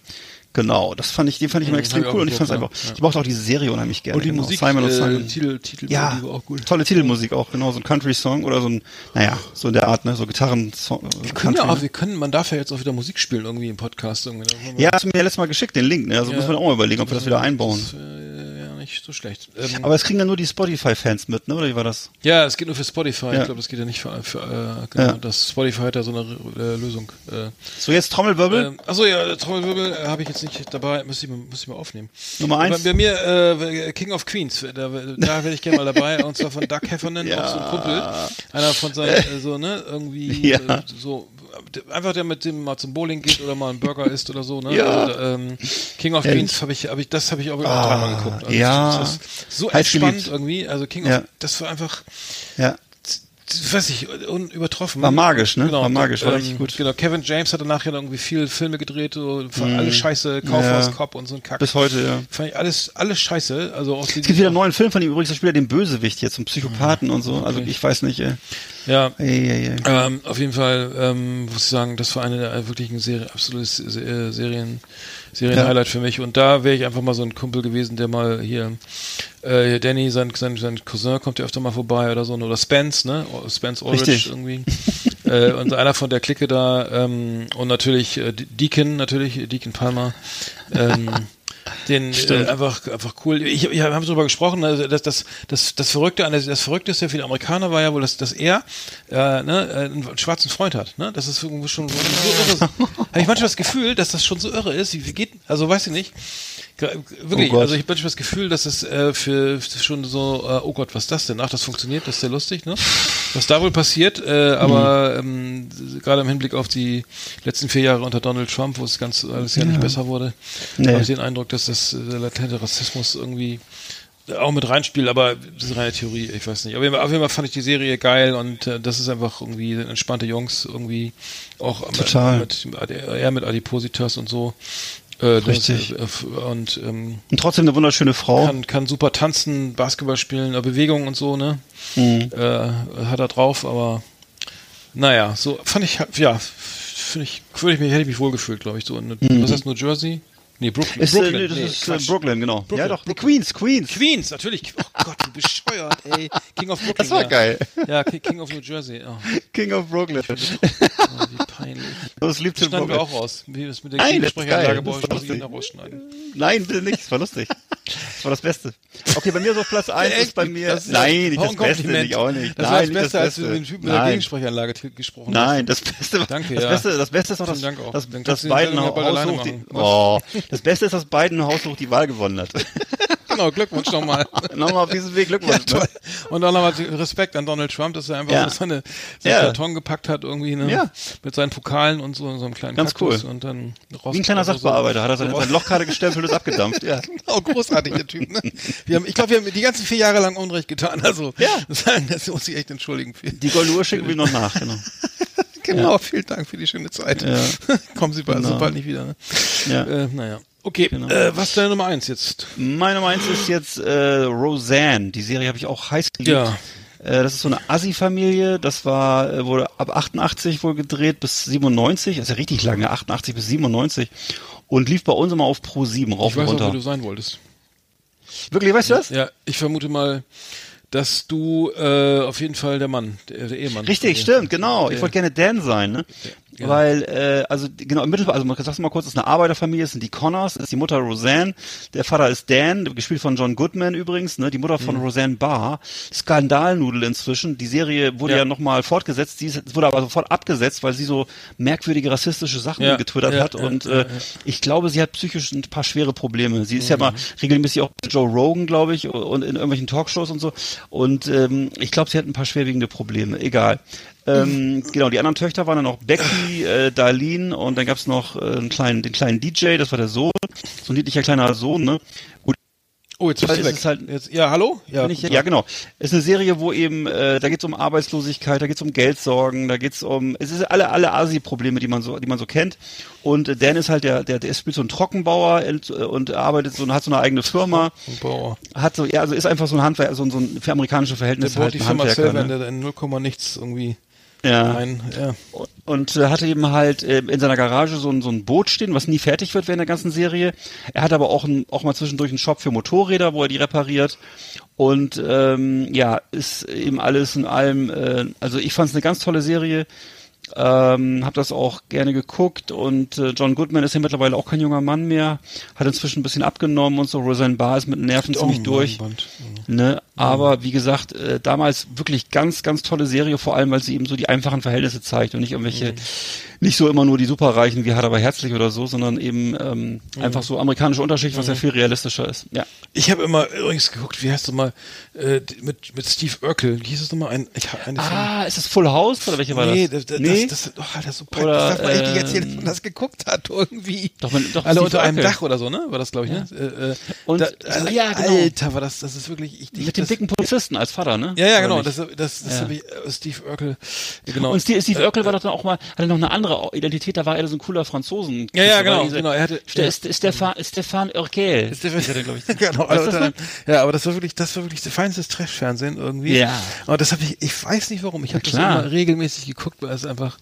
[SPEAKER 3] genau, das fand ich, den fand ich immer extrem cool und ich fand's
[SPEAKER 2] geguckt,
[SPEAKER 3] einfach, ich mochte auch diese Serie unheimlich gerne.
[SPEAKER 2] Und die
[SPEAKER 3] genau.
[SPEAKER 2] Musik,
[SPEAKER 3] Simon und
[SPEAKER 2] äh,
[SPEAKER 3] Simon.
[SPEAKER 2] Titel, Titel
[SPEAKER 3] Ja,
[SPEAKER 2] war auch gut.
[SPEAKER 3] tolle Titelmusik auch, genau, so ein Country-Song oder so ein, naja, so in der Art, ne, so Gitarren-Song.
[SPEAKER 2] Wir können ja auch,
[SPEAKER 3] ne?
[SPEAKER 2] wir können, man darf ja jetzt auch wieder Musik spielen irgendwie im Podcast irgendwie. Wir-
[SPEAKER 3] Ja, hast du mir ja letztes Mal geschickt, den Link, ne, also
[SPEAKER 2] Ja.
[SPEAKER 3] müssen wir auch mal überlegen, ob wir das wieder einbauen.
[SPEAKER 2] Das, äh, nicht so schlecht. Ähm,
[SPEAKER 3] Aber es kriegen dann nur die Spotify-Fans mit, ne? Oder wie war das?
[SPEAKER 2] ja, es geht nur für Spotify.
[SPEAKER 3] Ja.
[SPEAKER 2] Ich glaube, das geht ja nicht für, für äh, genau,
[SPEAKER 3] Ja.
[SPEAKER 2] das Spotify hat da so eine äh, Lösung. Äh,
[SPEAKER 3] So, jetzt Trommelwirbel.
[SPEAKER 2] ähm, achso, ja, Trommelwirbel äh, habe ich jetzt nicht dabei, muss ich, mal- muss ich mal aufnehmen.
[SPEAKER 3] Nummer eins.
[SPEAKER 2] Bei, bei mir äh, King of Queens, da, da wäre ich gerne mal dabei, und zwar von Doug Heffernan, auch so ein Kumpel. Einer von seinen, äh, so, ne, irgendwie [laughs]
[SPEAKER 3] Ja.
[SPEAKER 2] äh, so, einfach der mit dem mal zum Bowling geht oder mal einen Burger isst oder so, ne?
[SPEAKER 3] Ja.
[SPEAKER 2] Also, ähm, King of
[SPEAKER 3] Ja.
[SPEAKER 2] Queens habe ich, hab ich, das habe ich auch
[SPEAKER 3] Ah,
[SPEAKER 2] dreimal geguckt. Also
[SPEAKER 3] ja.
[SPEAKER 2] So entspannt irgendwie, also King
[SPEAKER 3] Ja.
[SPEAKER 2] of, das war einfach,
[SPEAKER 3] ja.
[SPEAKER 2] Weiß ich, unübertroffen.
[SPEAKER 3] War magisch, ne?
[SPEAKER 2] Genau,
[SPEAKER 3] War magisch, war
[SPEAKER 2] ähm,
[SPEAKER 3] richtig gut.
[SPEAKER 2] Genau, Kevin James hatte nachher irgendwie viel Filme gedreht, so, von alles scheiße, Kaufhaus
[SPEAKER 3] Mhm. Ja.
[SPEAKER 2] Cop und so ein Kack.
[SPEAKER 3] Bis heute, ja.
[SPEAKER 2] Fand ich alles, alles scheiße. Also auch
[SPEAKER 3] Es gibt wieder einen neuen Film von ihm übrigens, da spielt er den Bösewicht jetzt, einen Psychopathen und so. Also
[SPEAKER 2] Okay.
[SPEAKER 3] ich weiß nicht, äh,
[SPEAKER 2] Ja,
[SPEAKER 3] ey, ey, ey.
[SPEAKER 2] ähm, auf jeden Fall ähm, muss ich sagen, das war eine der wirklichen Serie, absolutes äh, Serien, Serien-Highlight für mich. Und da wäre ich einfach mal so ein Kumpel gewesen, der mal hier, äh, Danny, sein, sein, sein Cousin kommt ja öfter mal vorbei oder so, oder Spence, ne? Spence Ulrich
[SPEAKER 3] Richtig.
[SPEAKER 2] irgendwie. äh, und einer von der Clique da, ähm, und natürlich äh, Deacon, natürlich, Deacon Palmer. Ähm, [laughs] den äh, einfach einfach cool. Ich, ich wir haben darüber gesprochen, also das das das das Verrückte an der- das Verrückteste für die Amerikaner war ja wohl, dass, dass er äh, ne, äh, einen schwarzen Freund hat. Ne, das ist irgendwo schon so irre. [laughs] Habe ich manchmal das Gefühl, dass das schon so irre ist. Wie, wie geht? Also weiß ich nicht. Wirklich,
[SPEAKER 3] Oh
[SPEAKER 2] also ich habe manchmal das Gefühl, dass es äh, für, schon so, äh, oh Gott, was ist das denn? Ach, das funktioniert, das ist sehr lustig, ne? Was da wohl passiert, äh, aber
[SPEAKER 3] Mhm.
[SPEAKER 2] ähm, gerade im Hinblick auf die letzten vier Jahre unter Donald Trump, wo es ganz alles ja, nicht besser wurde,
[SPEAKER 3] Nee.
[SPEAKER 2] habe ich den Eindruck, dass das äh, latente Rassismus irgendwie auch mit reinspielt, aber das ist reine Theorie, ich weiß nicht. Aber auf jeden Fall fand ich die Serie geil und äh, das ist einfach irgendwie entspannte Jungs, irgendwie auch
[SPEAKER 3] Total.
[SPEAKER 2] mit, mit eher mit Adipositas und so. Äh, das,
[SPEAKER 3] Richtig.
[SPEAKER 2] äh, und ähm,
[SPEAKER 3] Und trotzdem eine wunderschöne Frau.
[SPEAKER 2] kann, kann super tanzen, Basketball spielen, äh, Bewegung und so, ne?
[SPEAKER 3] Mhm.
[SPEAKER 2] Äh, hat er drauf, aber naja, so fand ich, ja, finde ich, würde ich mich, hätte ich mich wohlgefühlt, glaube ich, so in, was heißt New Jersey? Nee, Brooklyn.
[SPEAKER 3] Ist,
[SPEAKER 2] Brooklyn,
[SPEAKER 3] äh, nee, das
[SPEAKER 2] nee,
[SPEAKER 3] ist äh,
[SPEAKER 2] Quatsch.
[SPEAKER 3] Brooklyn, genau.
[SPEAKER 2] Brooklyn,
[SPEAKER 3] ja, doch,
[SPEAKER 2] Brooklyn.
[SPEAKER 3] Queens, Queens.
[SPEAKER 2] Queens, natürlich. Oh Gott, wie bescheuert, ey. King of Brooklyn.
[SPEAKER 3] Das war
[SPEAKER 2] ja.
[SPEAKER 3] geil.
[SPEAKER 2] Ja, Ki- King of New Jersey. Oh,
[SPEAKER 3] King of Brooklyn.
[SPEAKER 2] oh wie peinlich.
[SPEAKER 3] Das liebt
[SPEAKER 2] Das schneiden wir
[SPEAKER 3] Brooklyn.
[SPEAKER 2] auch raus. Wie das mit der
[SPEAKER 3] das
[SPEAKER 2] Gegensprechanlage bei
[SPEAKER 3] Das
[SPEAKER 2] euch muss ich noch rausschneiden.
[SPEAKER 3] Nein, bitte nicht, das war lustig. Das war das Beste. Okay, bei mir so Platz 1 ist bei mir.
[SPEAKER 2] Das ist
[SPEAKER 3] nein, nicht das Beste, nicht auch nicht.
[SPEAKER 2] Das
[SPEAKER 3] nein,
[SPEAKER 2] war das Beste, als du mit dem Typen mit der. Gegensprechanlage gesprochen hast.
[SPEAKER 3] Nein, das Beste, war-
[SPEAKER 2] Danke,
[SPEAKER 3] das
[SPEAKER 2] ja.
[SPEAKER 3] Beste, das Beste ist
[SPEAKER 2] bald alleine
[SPEAKER 3] Haushoch die,
[SPEAKER 2] machen.
[SPEAKER 3] oh, das Beste ist, dass Biden Haushoch die Wahl gewonnen hat. [laughs]
[SPEAKER 2] Genau, Glückwunsch nochmal. [laughs]
[SPEAKER 3] Nochmal auf diesem Weg Glückwunsch.
[SPEAKER 2] Ja,
[SPEAKER 3] ne?
[SPEAKER 2] Und dann nochmal Respekt an Donald Trump, dass er einfach
[SPEAKER 3] Ja.
[SPEAKER 2] so seine, seinen
[SPEAKER 3] Ja.
[SPEAKER 2] Karton gepackt hat, irgendwie, ne?
[SPEAKER 3] Ja.
[SPEAKER 2] Mit seinen Pokalen und so, so einem kleinen
[SPEAKER 3] Ganz
[SPEAKER 2] Kaktus
[SPEAKER 3] cool.
[SPEAKER 2] und dann raus.
[SPEAKER 3] Wie ein kleiner
[SPEAKER 2] also so-
[SPEAKER 3] Sachbearbeiter hat er seine, seine Lochkarte gestempelt und abgedampft. Ja.
[SPEAKER 2] Genau, großartig, der Typ, ne? Wir haben, ich glaube, wir haben die ganzen vier Jahre lang Unrecht getan, also.
[SPEAKER 3] Ja.
[SPEAKER 2] Das, das muss ich echt entschuldigen für.
[SPEAKER 3] Die goldene Uhr schicken wir noch nach, genau. [laughs] [laughs]
[SPEAKER 2] Genau, vielen Dank für die schöne Zeit.
[SPEAKER 3] Ja. [laughs]
[SPEAKER 2] Kommen Sie bald,
[SPEAKER 3] Genau.
[SPEAKER 2] so bald nicht wieder, ne?
[SPEAKER 3] Ja.
[SPEAKER 2] Äh, naja. Okay,
[SPEAKER 3] Genau.
[SPEAKER 2] äh, was ist deine Nummer eins jetzt?
[SPEAKER 3] Meine Nummer eins ist jetzt äh, Roseanne. Die Serie habe ich auch heiß geliebt.
[SPEAKER 2] Ja.
[SPEAKER 3] Äh, das ist so eine Assi-Familie. Das war äh, wurde ab 88 wohl gedreht bis 97. Das ist ja richtig lange, 88 bis 97. Und lief bei uns immer auf Pro 7 rauf
[SPEAKER 2] Ich weiß
[SPEAKER 3] und
[SPEAKER 2] auch, wo
[SPEAKER 3] runter.
[SPEAKER 2] du sein wolltest.
[SPEAKER 3] Wirklich, weißt du das?
[SPEAKER 2] Ja, ich vermute mal, dass du äh, auf jeden Fall der Mann, der, der Ehemann.
[SPEAKER 3] Richtig, stimmt, genau. Ich wollte gerne Dan sein, ne?
[SPEAKER 2] Ja.
[SPEAKER 3] Weil, äh, also genau, im Mittelfall, also man sag's mal kurz, es ist eine Arbeiterfamilie, es sind die Connors, es ist die Mutter Roseanne, der Vater ist Dan, gespielt von John Goodman übrigens, ne? Die Mutter von
[SPEAKER 2] Mhm.
[SPEAKER 3] Roseanne Barr, Skandalnudel inzwischen. Die Serie wurde
[SPEAKER 2] Ja.
[SPEAKER 3] ja, nochmal fortgesetzt, die ist, wurde aber sofort abgesetzt, weil sie so merkwürdige rassistische Sachen
[SPEAKER 2] Ja,
[SPEAKER 3] getwittert hat und äh, ich glaube, sie hat psychisch ein paar schwere Probleme. Sie ist
[SPEAKER 2] Mhm.
[SPEAKER 3] ja mal regelmäßig auch Joe Rogan, glaube ich, und in irgendwelchen Talkshows und so. Und ähm, ich glaube, sie hat ein paar schwerwiegende Probleme. Egal. Ähm, genau, die anderen Töchter waren dann noch Becky, äh, Darlene und dann gab's noch äh, einen kleinen, den kleinen DJ, das war der Sohn, so ein niedlicher kleiner Sohn, ne? Gut,
[SPEAKER 2] Oh, jetzt bist du
[SPEAKER 3] es
[SPEAKER 2] weg.
[SPEAKER 3] ist halt-
[SPEAKER 2] jetzt, ja, hallo? Ja,
[SPEAKER 3] ich, ja, genau. Ist eine Serie, wo eben, äh, da geht's um Arbeitslosigkeit, da geht's um Geldsorgen, da geht's um, es ist alle, alle Asi-Probleme, die man so, die man so kennt. Und äh, Dan ist halt der, der, der spielt so ein Trockenbauer und, und arbeitet so, hat so eine eigene Firma,
[SPEAKER 2] Ein Bauer.
[SPEAKER 3] hat so, ja, also ist einfach so ein Handwerker, so, ein- so ein für amerikanische
[SPEAKER 2] Der
[SPEAKER 3] Verhältnisse
[SPEAKER 2] baut
[SPEAKER 3] halt
[SPEAKER 2] die Firma selber,
[SPEAKER 3] ne?
[SPEAKER 2] der in 0, nichts irgendwie
[SPEAKER 3] Ja.
[SPEAKER 2] rein. Ja.
[SPEAKER 3] und äh, hatte eben halt äh, in seiner Garage so ein, so ein Boot stehen, was nie fertig wird während der ganzen Serie. Er hat aber auch, ein, auch mal zwischendurch einen Shop für Motorräder, wo er die repariert. Und ähm, ja, ist eben alles in allem, äh, also ich fand es eine ganz tolle Serie. Ähm, habe das auch gerne geguckt und äh, John Goodman ist ja mittlerweile auch kein junger Mann mehr, hat inzwischen ein bisschen abgenommen und so. Roseanne Barr ist mit Nerven
[SPEAKER 2] Oh,
[SPEAKER 3] ziemlich
[SPEAKER 2] ein
[SPEAKER 3] durch.
[SPEAKER 2] Band.
[SPEAKER 3] Ne? Aber wie gesagt, äh, damals wirklich ganz, ganz tolle Serie, vor allem, weil sie eben so die einfachen Verhältnisse zeigt und nicht irgendwelche, nicht so immer nur die Superreichen wie hart aber herzlich oder so, sondern eben ähm, einfach so amerikanische Unterschicht, was ja viel realistischer ist. Ja.
[SPEAKER 2] Ich habe immer übrigens geguckt, wie heißt du mal, äh, mit, mit Steve Urkel, wie hieß es nochmal? Ein, ich eine
[SPEAKER 3] Ah, ist das Full House oder welche war
[SPEAKER 2] nee,
[SPEAKER 3] das?
[SPEAKER 2] das, das,
[SPEAKER 3] nee,
[SPEAKER 2] das, das, oh, Alter, so
[SPEAKER 3] Oder,
[SPEAKER 2] peinlich. Das darf man echt nicht erzählen, dass man das geguckt hat, irgendwie.
[SPEAKER 3] Doch, man- doch,
[SPEAKER 2] Alle
[SPEAKER 3] Steve
[SPEAKER 2] unter einem
[SPEAKER 3] Urkel.
[SPEAKER 2] Dach oder so, ne? War das, glaube ich, ne? Äh, äh,
[SPEAKER 3] Und-
[SPEAKER 2] da,
[SPEAKER 3] ah, ja, genau.
[SPEAKER 2] Alter, war das, das ist wirklich, ich, ich
[SPEAKER 3] mit dem
[SPEAKER 2] das,
[SPEAKER 3] dicken Polizisten als Vater, ne?
[SPEAKER 2] Ja, ja,
[SPEAKER 3] Oder
[SPEAKER 2] genau, das, das, das
[SPEAKER 3] Ja.
[SPEAKER 2] habe ich, äh, Steve Urkel, genau.
[SPEAKER 3] Und Steve, Steve Urkel war doch dann auch mal, hatte noch eine andere Identität, da war er so ein cooler Franzosen.
[SPEAKER 2] Ja, ja, genau,
[SPEAKER 3] diese-
[SPEAKER 2] genau, er hatte-
[SPEAKER 3] Ste
[SPEAKER 2] ja.
[SPEAKER 3] Ste Stefan, Stefan Urkel.
[SPEAKER 2] Stefan,
[SPEAKER 3] glaub ich. [laughs]
[SPEAKER 2] genau, einem- ja, aber das war wirklich, das war wirklich das feinste Trash-Fernsehen irgendwie.
[SPEAKER 3] Ja.
[SPEAKER 2] Und das habe ich, ich weiß nicht warum, ich habe das immer regelmäßig geguckt, weil es einfach,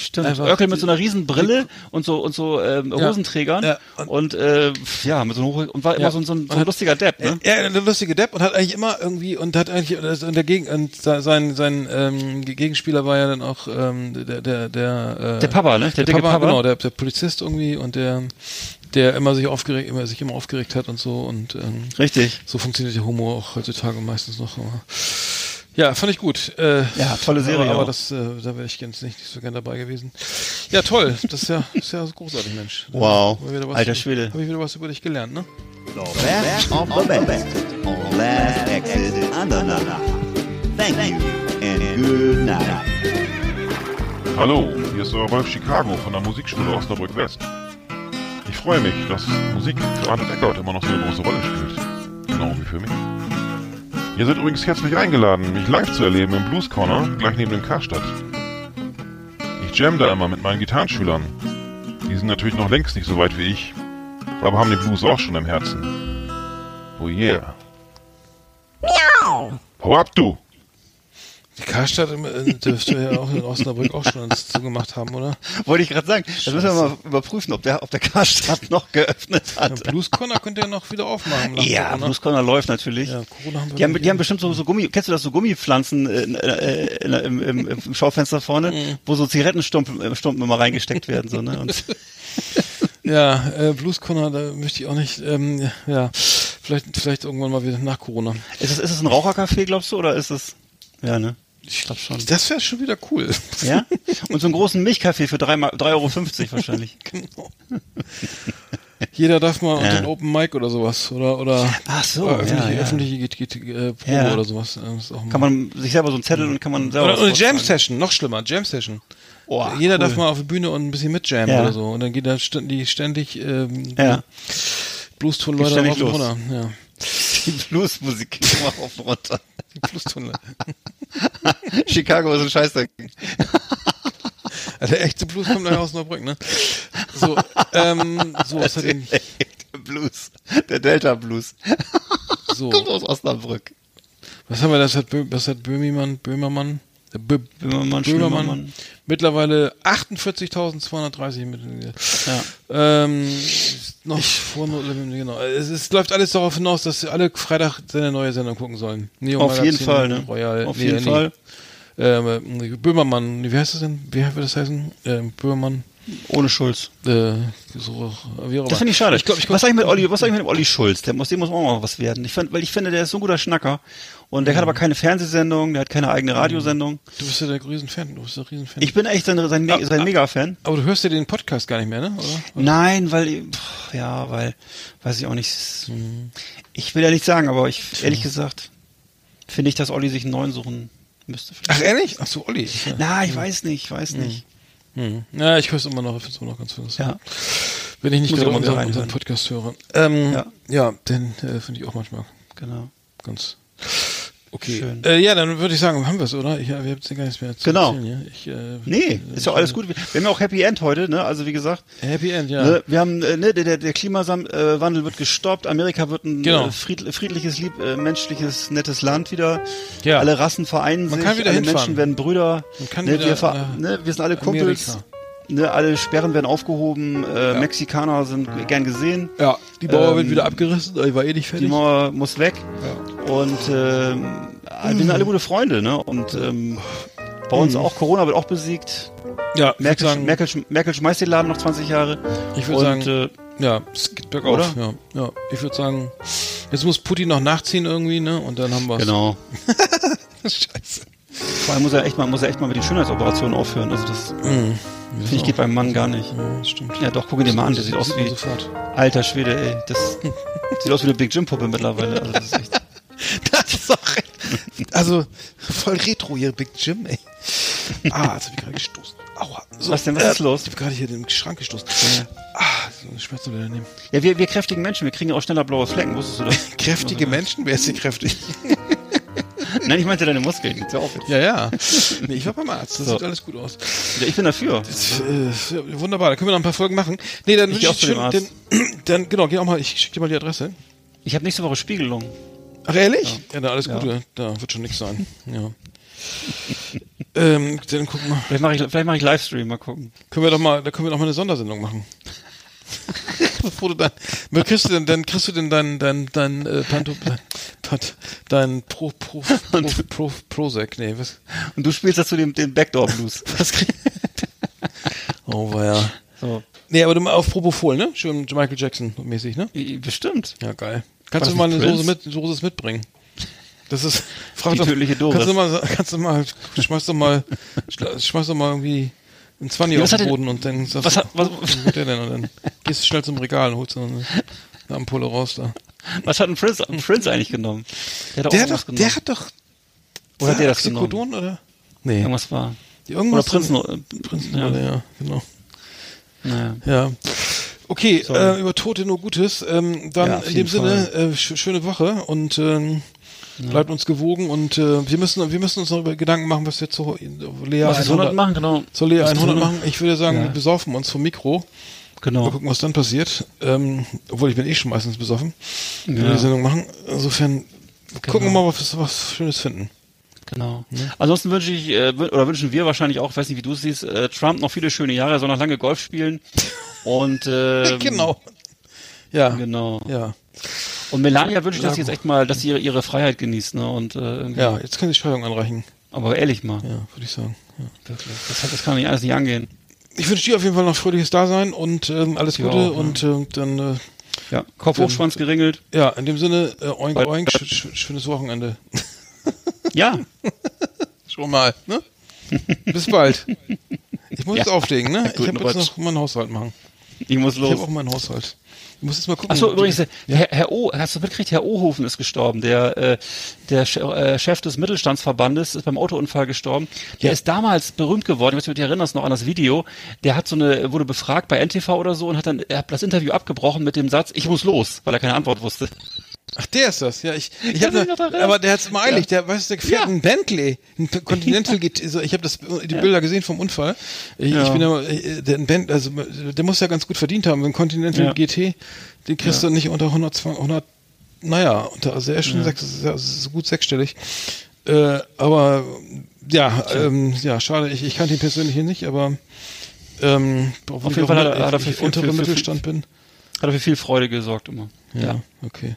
[SPEAKER 3] Stimmt.
[SPEAKER 2] Einfach
[SPEAKER 3] Urkel mit so einer riesen Brille und so und so ähm,
[SPEAKER 2] Ja.
[SPEAKER 3] Hosenträgern
[SPEAKER 2] Ja.
[SPEAKER 3] und, äh, ja, mit so einem und war immer
[SPEAKER 2] Ja.
[SPEAKER 3] so, ein- so, ein- so
[SPEAKER 2] Und
[SPEAKER 3] ein lustiger Depp, ne?
[SPEAKER 2] Er, er, der lustige Depp und hat eigentlich immer irgendwie und hat eigentlich und der Gegen und sein sein ähm, Gegenspieler war ja dann auch ähm, der der der äh,
[SPEAKER 3] Der Papa, ne? Der
[SPEAKER 2] der, Papa,
[SPEAKER 3] Papa.
[SPEAKER 2] genau der, der Polizist irgendwie und der der immer sich aufgeregt immer sich immer aufgeregt hat und so und ähm,
[SPEAKER 3] Richtig.
[SPEAKER 2] so funktioniert der Humor auch heutzutage meistens noch. Aber ja, fand ich gut. Äh,
[SPEAKER 3] Ja, tolle Serie
[SPEAKER 2] Aber, aber das, äh, da wäre ich ganz nicht, nicht so gern dabei gewesen. Ja, toll. Das ist ja, [laughs] ist ja großartig, Mensch.
[SPEAKER 3] Wow.
[SPEAKER 2] Was-
[SPEAKER 3] Alter Schwede.
[SPEAKER 2] Habe ich wieder was über dich gelernt, ne?
[SPEAKER 4] The best of the best on Last Exit Andernach. Thank you and good night.
[SPEAKER 5] Hallo, hier ist euer Wolf Chicago von der Musikschule Osnabrück West. Ich freue mich, dass Musik für Arne Eckert immer noch so eine große Rolle spielt. Genau wie für mich. Ihr seid übrigens herzlich eingeladen, mich live zu erleben im Blues Corner, gleich neben dem Karstadt. Ich jam da immer mit meinen Gitarrenschülern. Die sind natürlich noch längst nicht so weit wie ich, aber haben den Blues auch schon im Herzen. Oh yeah. Hau ab, du!
[SPEAKER 2] Die Karstadt dürfte ja auch in Osnabrück auch schon zugemacht haben, oder?
[SPEAKER 3] Wollte ich gerade sagen. Das müssen wir mal überprüfen, ob der, ob der Karstadt noch geöffnet
[SPEAKER 2] Ja,
[SPEAKER 3] hat.
[SPEAKER 2] Blues Corner könnte ja noch wieder aufmachen.
[SPEAKER 3] Ja,
[SPEAKER 2] Corona.
[SPEAKER 3] Blues Corner läuft natürlich.
[SPEAKER 2] Ja, Corona haben wir
[SPEAKER 3] Die haben, die haben bestimmt so, so Gummi, kennst du das, so Gummipflanzen äh, äh, im, im, im Schaufenster vorne,
[SPEAKER 2] Mhm.
[SPEAKER 3] wo so Zigarettenstumpen äh, Stumpen immer reingesteckt werden, so, ne? Und [laughs]
[SPEAKER 2] Ja, äh, Blues Corner, da möchte ich auch nicht, ähm, ja, vielleicht, vielleicht irgendwann mal wieder nach Corona.
[SPEAKER 3] ist es, ist es ein Rauchercafé, glaubst du, oder ist es, ja, ne?
[SPEAKER 2] Ich glaube schon. Das wäre schon wieder cool.
[SPEAKER 3] Ja? [laughs] Und so einen großen Milchkaffee für 3,50 Euro wahrscheinlich. [laughs]
[SPEAKER 2] genau. [laughs] Jeder darf mal
[SPEAKER 3] Ja.
[SPEAKER 2] den Open Mic oder sowas oder oder
[SPEAKER 3] Ach so,
[SPEAKER 2] äh, öffentliche,
[SPEAKER 3] ja, ja.
[SPEAKER 2] öffentliche Git- äh, Probe
[SPEAKER 3] Ja.
[SPEAKER 2] oder sowas. äh, ist auch mal-
[SPEAKER 3] Kann man sich selber so einen Zettel und kann man selber
[SPEAKER 2] oder,
[SPEAKER 3] was
[SPEAKER 2] oder Jam. Session, noch schlimmer, Jam Session.
[SPEAKER 3] Oh,
[SPEAKER 2] Jeder
[SPEAKER 3] cool.
[SPEAKER 2] darf mal auf die Bühne und ein bisschen mit jammen
[SPEAKER 3] Ja.
[SPEAKER 2] oder so. Und dann geht da st die ständig ähm,
[SPEAKER 3] Ja.
[SPEAKER 2] Blues-Tonleute
[SPEAKER 3] Geht
[SPEAKER 2] rauf
[SPEAKER 3] ständig
[SPEAKER 2] und runter. Ja.
[SPEAKER 3] Die Bluesmusik ging immer auf und runter.
[SPEAKER 2] Die Blues-Tonleute. [laughs]
[SPEAKER 3] Chicago ist ein Scheißdreck.
[SPEAKER 2] Der echte Blues kommt nachher aus Neubrück, ne? So, ähm, so, was hat
[SPEAKER 3] Der Blues. Der Delta Blues.
[SPEAKER 2] so,
[SPEAKER 3] Kommt aus Osnabrück.
[SPEAKER 2] was haben wir, das hat, Bö was hat Böhmimann, Böhmermann, Bö
[SPEAKER 3] Böhmermann,
[SPEAKER 2] Böhmermann, mittlerweile 48.230 Mitglieder.
[SPEAKER 3] Ja.
[SPEAKER 2] Ähm, noch vor, genau. Es, es läuft alles darauf hinaus, dass alle Freitag seine neue Sendung gucken sollen. Neo
[SPEAKER 3] Auf jeden
[SPEAKER 2] Magazin,
[SPEAKER 3] Fall, ne?
[SPEAKER 2] Royal,
[SPEAKER 3] Auf
[SPEAKER 2] nee,
[SPEAKER 3] jeden
[SPEAKER 2] nee.
[SPEAKER 3] Fall.
[SPEAKER 2] Ähm, Böhmermann, wie heißt das denn? Wie wird das heißen? Ähm, Böhmermann,
[SPEAKER 3] Ohne Schulz.
[SPEAKER 2] äh, so.
[SPEAKER 3] Das finde ich schade.
[SPEAKER 2] Ich glaub, ich glaub,
[SPEAKER 3] was sag ich mit Olli, was sag ich mit Olli Schulz? Der muss, dem muss auch mal was werden. Ich find, weil ich finde, der ist so ein guter Schnacker. Und der hat aber keine Fernsehsendung, der hat keine eigene Radiosendung.
[SPEAKER 2] Du bist ja der Riesenfan, du bist der Riesenfan.
[SPEAKER 3] Ich bin echt sein, sein, Me- sein Mega-Fan.
[SPEAKER 2] aber du hörst ja den Podcast gar nicht mehr, ne? Oder?
[SPEAKER 3] Nein, weil, pff, ja, weil, weiß ich auch nicht. Ich will ja nicht sagen, aber ich, ehrlich gesagt, finde ich, dass Olli sich einen neuen suchen müsste.
[SPEAKER 2] Ach, ehrlich? Ach so, Olli. Ja.
[SPEAKER 3] Na, ich weiß nicht, ich weiß nicht.
[SPEAKER 2] Hm. Ja, ich höre es immer noch, ich finde es immer noch ganz interessant.
[SPEAKER 3] Ja.
[SPEAKER 2] Wenn ich nicht gerade unseren, unseren. Podcast höre. Ähm, ja.
[SPEAKER 3] Ja.
[SPEAKER 2] den äh, finde ich auch manchmal
[SPEAKER 3] Genau.
[SPEAKER 2] ganz okay. Äh, ja, dann würde ich sagen, haben wir es, oder? Ich, ja, wir haben gar nichts mehr zu
[SPEAKER 3] Genau.
[SPEAKER 2] erzählen. Ja? Ich, äh,
[SPEAKER 3] Nee, ist ja alles gut. Wir haben ja auch Happy End heute, ne? Also wie gesagt,
[SPEAKER 2] Happy End, ja.
[SPEAKER 3] ne, wir haben, äh, ne, der, der, der Klimawandel wird gestoppt, Amerika wird ein
[SPEAKER 2] Genau.
[SPEAKER 3] äh, fried, friedliches, lieb, äh, menschliches, nettes Land wieder.
[SPEAKER 2] Ja.
[SPEAKER 3] Alle Rassen vereinen
[SPEAKER 2] Man
[SPEAKER 3] sich,
[SPEAKER 2] kann wieder
[SPEAKER 3] alle
[SPEAKER 2] hinfahren.
[SPEAKER 3] Menschen werden Brüder.
[SPEAKER 2] Man kann
[SPEAKER 3] ne,
[SPEAKER 2] wieder,
[SPEAKER 3] wir, ver-
[SPEAKER 2] äh,
[SPEAKER 3] ne, wir sind alle Kumpels. Ne, alle Sperren werden aufgehoben, äh, Mexikaner sind gern gesehen.
[SPEAKER 2] Ja, die Mauer
[SPEAKER 3] Ähm,
[SPEAKER 2] wird wieder abgerissen, ich war eh nicht
[SPEAKER 3] Die
[SPEAKER 2] fertig.
[SPEAKER 3] Mauer muss weg. Und ähm, wir sind alle gute Freunde, ne? Und ähm, bei uns auch, Corona wird auch besiegt.
[SPEAKER 2] ja, würde
[SPEAKER 3] Merkel,
[SPEAKER 2] sagen,
[SPEAKER 3] Merkel, Merkel schmeißt den Laden noch 20 Jahre.
[SPEAKER 2] ich würd
[SPEAKER 3] Und,
[SPEAKER 2] sagen
[SPEAKER 3] äh,
[SPEAKER 2] ja, es geht bergauf. Ja, ja, ich würde sagen, jetzt muss Putin noch nachziehen irgendwie, ne? Und dann haben wir
[SPEAKER 3] genau. [laughs]
[SPEAKER 2] Scheiße.
[SPEAKER 3] Vor allem muss er echt mal, muss er echt mal mit den Schönheitsoperationen aufhören. Also das finde ich geht beim Mann gar nicht.
[SPEAKER 2] Ja, das stimmt.
[SPEAKER 3] Ja, doch, guck ihn dir mal an. Der sieht aus wie
[SPEAKER 2] sofort.
[SPEAKER 3] alter Schwede, ey. Das sieht aus wie eine Big Jim Puppe mittlerweile. Also das ist echt. [laughs]
[SPEAKER 2] Das ist auch. Also, voll retro hier, Big Jim, ey. Ah, jetzt hab ich gerade gestoßen. Aua. So,
[SPEAKER 3] Was denn, was ist los?
[SPEAKER 2] Ich hab gerade hier den Schrank gestoßen. Ah, so eine Schmerzen wieder nehmen.
[SPEAKER 3] Ja, wir, wir kräftigen Menschen, wir kriegen ja auch schneller blaue Flecken. Wusstest du das? [laughs]
[SPEAKER 2] Kräftige Menschen? Wer ist hier kräftig? [laughs] [laughs]
[SPEAKER 3] Nein, ich meinte deine Muskeln. Ja jetzt.
[SPEAKER 2] Ja, ja. Nee, ich war beim Arzt. Das
[SPEAKER 3] So.
[SPEAKER 2] sieht alles gut aus.
[SPEAKER 3] Ja, ich bin dafür.
[SPEAKER 2] Das, äh, ja, wunderbar, da können wir noch ein paar Folgen machen. Nee, dann
[SPEAKER 3] Ich
[SPEAKER 2] ich
[SPEAKER 3] auch
[SPEAKER 2] schön,
[SPEAKER 3] Arzt. [clears throat]
[SPEAKER 2] dann, genau, geh auch mal, ich schicke dir mal die Adresse.
[SPEAKER 3] Ich habe nächste Woche Spiegelung.
[SPEAKER 2] Ach, ehrlich? Ja, dann alles
[SPEAKER 3] Ja.
[SPEAKER 2] Gute. Da wird schon nichts sein. Ja. ähm, dann gucken wir.
[SPEAKER 3] Vielleicht mache ich, vielleicht mache ich Livestream, mal gucken.
[SPEAKER 2] Können wir doch mal, da können wir doch mal eine Sondersendung machen. [laughs] Bevor du dann, wer kriegst du denn, dann kriegst du denn dein, dein, dein, äh, Panto, dein Pro, Pro, [laughs] Pro, Pro, Prozac, nee, was,
[SPEAKER 3] Und du spielst dazu den, den Backdoor Blues. [laughs]
[SPEAKER 2] was Oh, war ja.
[SPEAKER 3] So.
[SPEAKER 2] Nee, aber du mal auf Propofol, ne? Schön Michael Jackson mäßig, ne?
[SPEAKER 3] Bestimmt.
[SPEAKER 2] Ja, geil. Kannst
[SPEAKER 3] Was
[SPEAKER 2] du mal eine Soße,
[SPEAKER 3] Prince?
[SPEAKER 2] mit, Soße mitbringen? Das ist, frag
[SPEAKER 3] Die
[SPEAKER 2] doch,
[SPEAKER 3] tödliche Doris.
[SPEAKER 2] Kannst du mal, kannst du mal, schmeiß doch mal, schmeiß doch mal irgendwie einen 20
[SPEAKER 3] Ja,
[SPEAKER 2] auf
[SPEAKER 3] hat denn-
[SPEAKER 2] Boden und dann sagst
[SPEAKER 3] was
[SPEAKER 2] du,
[SPEAKER 3] hat- was-
[SPEAKER 2] was wird der denn? Und dann gehst du schnell zum Regal und holst dann eine, eine Ampulle raus da.
[SPEAKER 3] Was hat ein Prince, ein Prince eigentlich genommen? Der hat,
[SPEAKER 2] Der
[SPEAKER 3] auch
[SPEAKER 2] hat doch,
[SPEAKER 3] genommen.
[SPEAKER 2] der hat doch,
[SPEAKER 3] Oder hat der das genommen?
[SPEAKER 2] Oder? Nee.
[SPEAKER 3] Irgendwas war.
[SPEAKER 2] Irgendwas
[SPEAKER 3] Oder Prinzen.
[SPEAKER 2] drin-
[SPEAKER 3] Äh,
[SPEAKER 2] Prinzen,
[SPEAKER 3] ja.
[SPEAKER 2] ja. ja, genau.
[SPEAKER 3] Naja.
[SPEAKER 2] Ja. Okay, äh, über Tote nur Gutes. Ähm, dann
[SPEAKER 3] Ja,
[SPEAKER 2] in dem
[SPEAKER 3] jeden
[SPEAKER 2] Sinne, äh, sch schöne Woche und ähm, bleibt uns gewogen und äh, wir müssen wir müssen uns noch über Gedanken machen, was wir zu Lea
[SPEAKER 3] Was wir so 100 machen, genau.
[SPEAKER 2] Soll Lea
[SPEAKER 3] Was wir
[SPEAKER 2] 100
[SPEAKER 3] so
[SPEAKER 2] machen? Ich würde sagen,
[SPEAKER 3] Ja.
[SPEAKER 2] wir besaufen uns vom Mikro. Mal
[SPEAKER 3] Genau.
[SPEAKER 2] gucken, was dann passiert. Ähm, obwohl ich bin eh schon meistens besoffen, wenn wir
[SPEAKER 3] Ja.
[SPEAKER 2] die Sendung machen. Insofern gucken wir
[SPEAKER 3] Genau.
[SPEAKER 2] mal, was wir was Schönes finden.
[SPEAKER 3] Genau. Ansonsten wünsche ich, äh, oder wünschen wir wahrscheinlich auch, weiß nicht, wie du es siehst, äh, Trump noch viele schöne Jahre, er soll noch lange Golf spielen. [laughs] Und ähm,
[SPEAKER 2] genau. Ja.
[SPEAKER 3] Genau.
[SPEAKER 2] Ja.
[SPEAKER 3] Und Melania wünsche ich, dass sie
[SPEAKER 2] Ja,
[SPEAKER 3] jetzt echt mal, dass sie ihre, ihre Freiheit genießt, ne? Und äh,
[SPEAKER 2] Ja, jetzt kann die Scheidung anreichen.
[SPEAKER 3] aber ehrlich mal.
[SPEAKER 2] Ja, würde ich sagen. Ja.
[SPEAKER 3] Wirklich. Das, das kann nicht alles nicht angehen.
[SPEAKER 2] Ich wünsche dir auf jeden Fall noch fröhliches Dasein und ähm, alles
[SPEAKER 3] Ja,
[SPEAKER 2] Gute
[SPEAKER 3] ja.
[SPEAKER 2] und äh, dann äh,
[SPEAKER 3] Ja. Kopf hoch, Schwanz geringelt.
[SPEAKER 2] ja, in dem Sinne äh, oink oink, sch sch schönes Wochenende. [laughs]
[SPEAKER 3] Ja. [laughs]
[SPEAKER 2] Schon mal, ne? Bis bald. Ich muss [laughs]
[SPEAKER 3] Ja.
[SPEAKER 2] jetzt auflegen, ne? Ich habe jetzt noch meinen Haushalt machen.
[SPEAKER 3] Ich muss
[SPEAKER 2] Ich habe
[SPEAKER 3] los.
[SPEAKER 2] auch meinen Haushalt. Ich muss jetzt mal gucken.
[SPEAKER 3] Achso, übrigens,
[SPEAKER 2] Ja.
[SPEAKER 3] Herr, Herr O, hast du mitgekriegt, Herr Ohofen ist gestorben. Der, äh, der äh, Chef des Mittelstandsverbandes ist beim Autounfall gestorben. Der
[SPEAKER 2] Ja.
[SPEAKER 3] ist damals berühmt geworden, ich weiß nicht, ob du dich erinnerst noch an das Video. Der hat so eine, wurde befragt bei NTV oder so und hat dann, er hat das Interview abgebrochen mit dem Satz, ich muss los, weil er keine Antwort wusste.
[SPEAKER 2] Ach, der ist das. Ja, ich, ich
[SPEAKER 3] Kannst
[SPEAKER 2] hab
[SPEAKER 3] daran
[SPEAKER 2] aber der hat's immer eilig.
[SPEAKER 3] Ja.
[SPEAKER 2] Der, weißt du, der fährt
[SPEAKER 3] Ja.
[SPEAKER 2] ein Bentley, ein [laughs] Continental GT. So, ich habe das die Bilder gesehen vom Unfall. Ich,
[SPEAKER 3] Ja.
[SPEAKER 2] ich bin ja, äh, der ein Bentley, also der muss ja ganz gut verdient haben. Ein Continental
[SPEAKER 3] Ja.
[SPEAKER 2] GT, den kriegst du nicht unter 100, 100 naja, unter, also er ist schon sechs, ja so gut sechsstellig. Äh, aber ja, ähm, ja, schade. Ich, ich kannte ihn persönlich hier nicht, aber ähm,
[SPEAKER 3] Auf
[SPEAKER 2] ich
[SPEAKER 3] jeden Fall hat er- hat er
[SPEAKER 2] ich
[SPEAKER 3] für- für- für- für-
[SPEAKER 2] Mittelstand bin.
[SPEAKER 3] Hat für viel Freude gesorgt immer.
[SPEAKER 2] Ja, okay.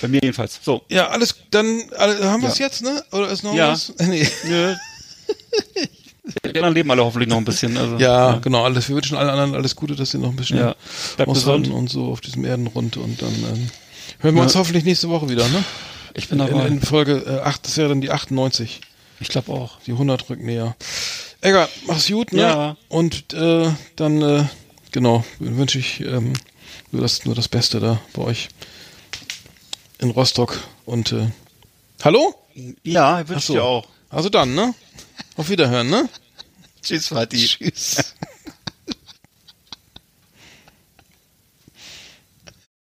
[SPEAKER 3] Bei mir jedenfalls. So.
[SPEAKER 2] Ja, alles, dann alle, haben wir es
[SPEAKER 3] Ja.
[SPEAKER 2] jetzt, ne? Oder ist noch
[SPEAKER 3] Ja.
[SPEAKER 2] was? [laughs] Nee.
[SPEAKER 3] Nö. Die anderen leben alle hoffentlich noch ein bisschen. Also,
[SPEAKER 2] Ja, genau, alles. Wir wünschen allen anderen alles Gute, dass sie noch ein bisschen
[SPEAKER 3] Ja.
[SPEAKER 2] Aushalten und so auf diesem Erdenrund und dann ähm, hören wir
[SPEAKER 3] Ja.
[SPEAKER 2] uns hoffentlich nächste Woche wieder, ne?
[SPEAKER 3] Ich bin
[SPEAKER 2] In,
[SPEAKER 3] dabei.
[SPEAKER 2] in Folge äh, 8, das wäre dann die 98.
[SPEAKER 3] Ich glaube auch.
[SPEAKER 2] Die 100 rückt näher. Egger, mach's gut, ne?
[SPEAKER 3] Ja.
[SPEAKER 2] Und äh, dann, äh, genau, wünsche ich ähm, nur, das, nur das Beste da bei euch in Rostock. Und äh, hallo?
[SPEAKER 3] Ja,
[SPEAKER 2] Ach
[SPEAKER 3] wünsche ich
[SPEAKER 2] so.
[SPEAKER 3] dir auch.
[SPEAKER 2] Also dann, ne? Auf Wiederhören, ne? [laughs]
[SPEAKER 3] Tschüss, Vati.
[SPEAKER 2] Tschüss.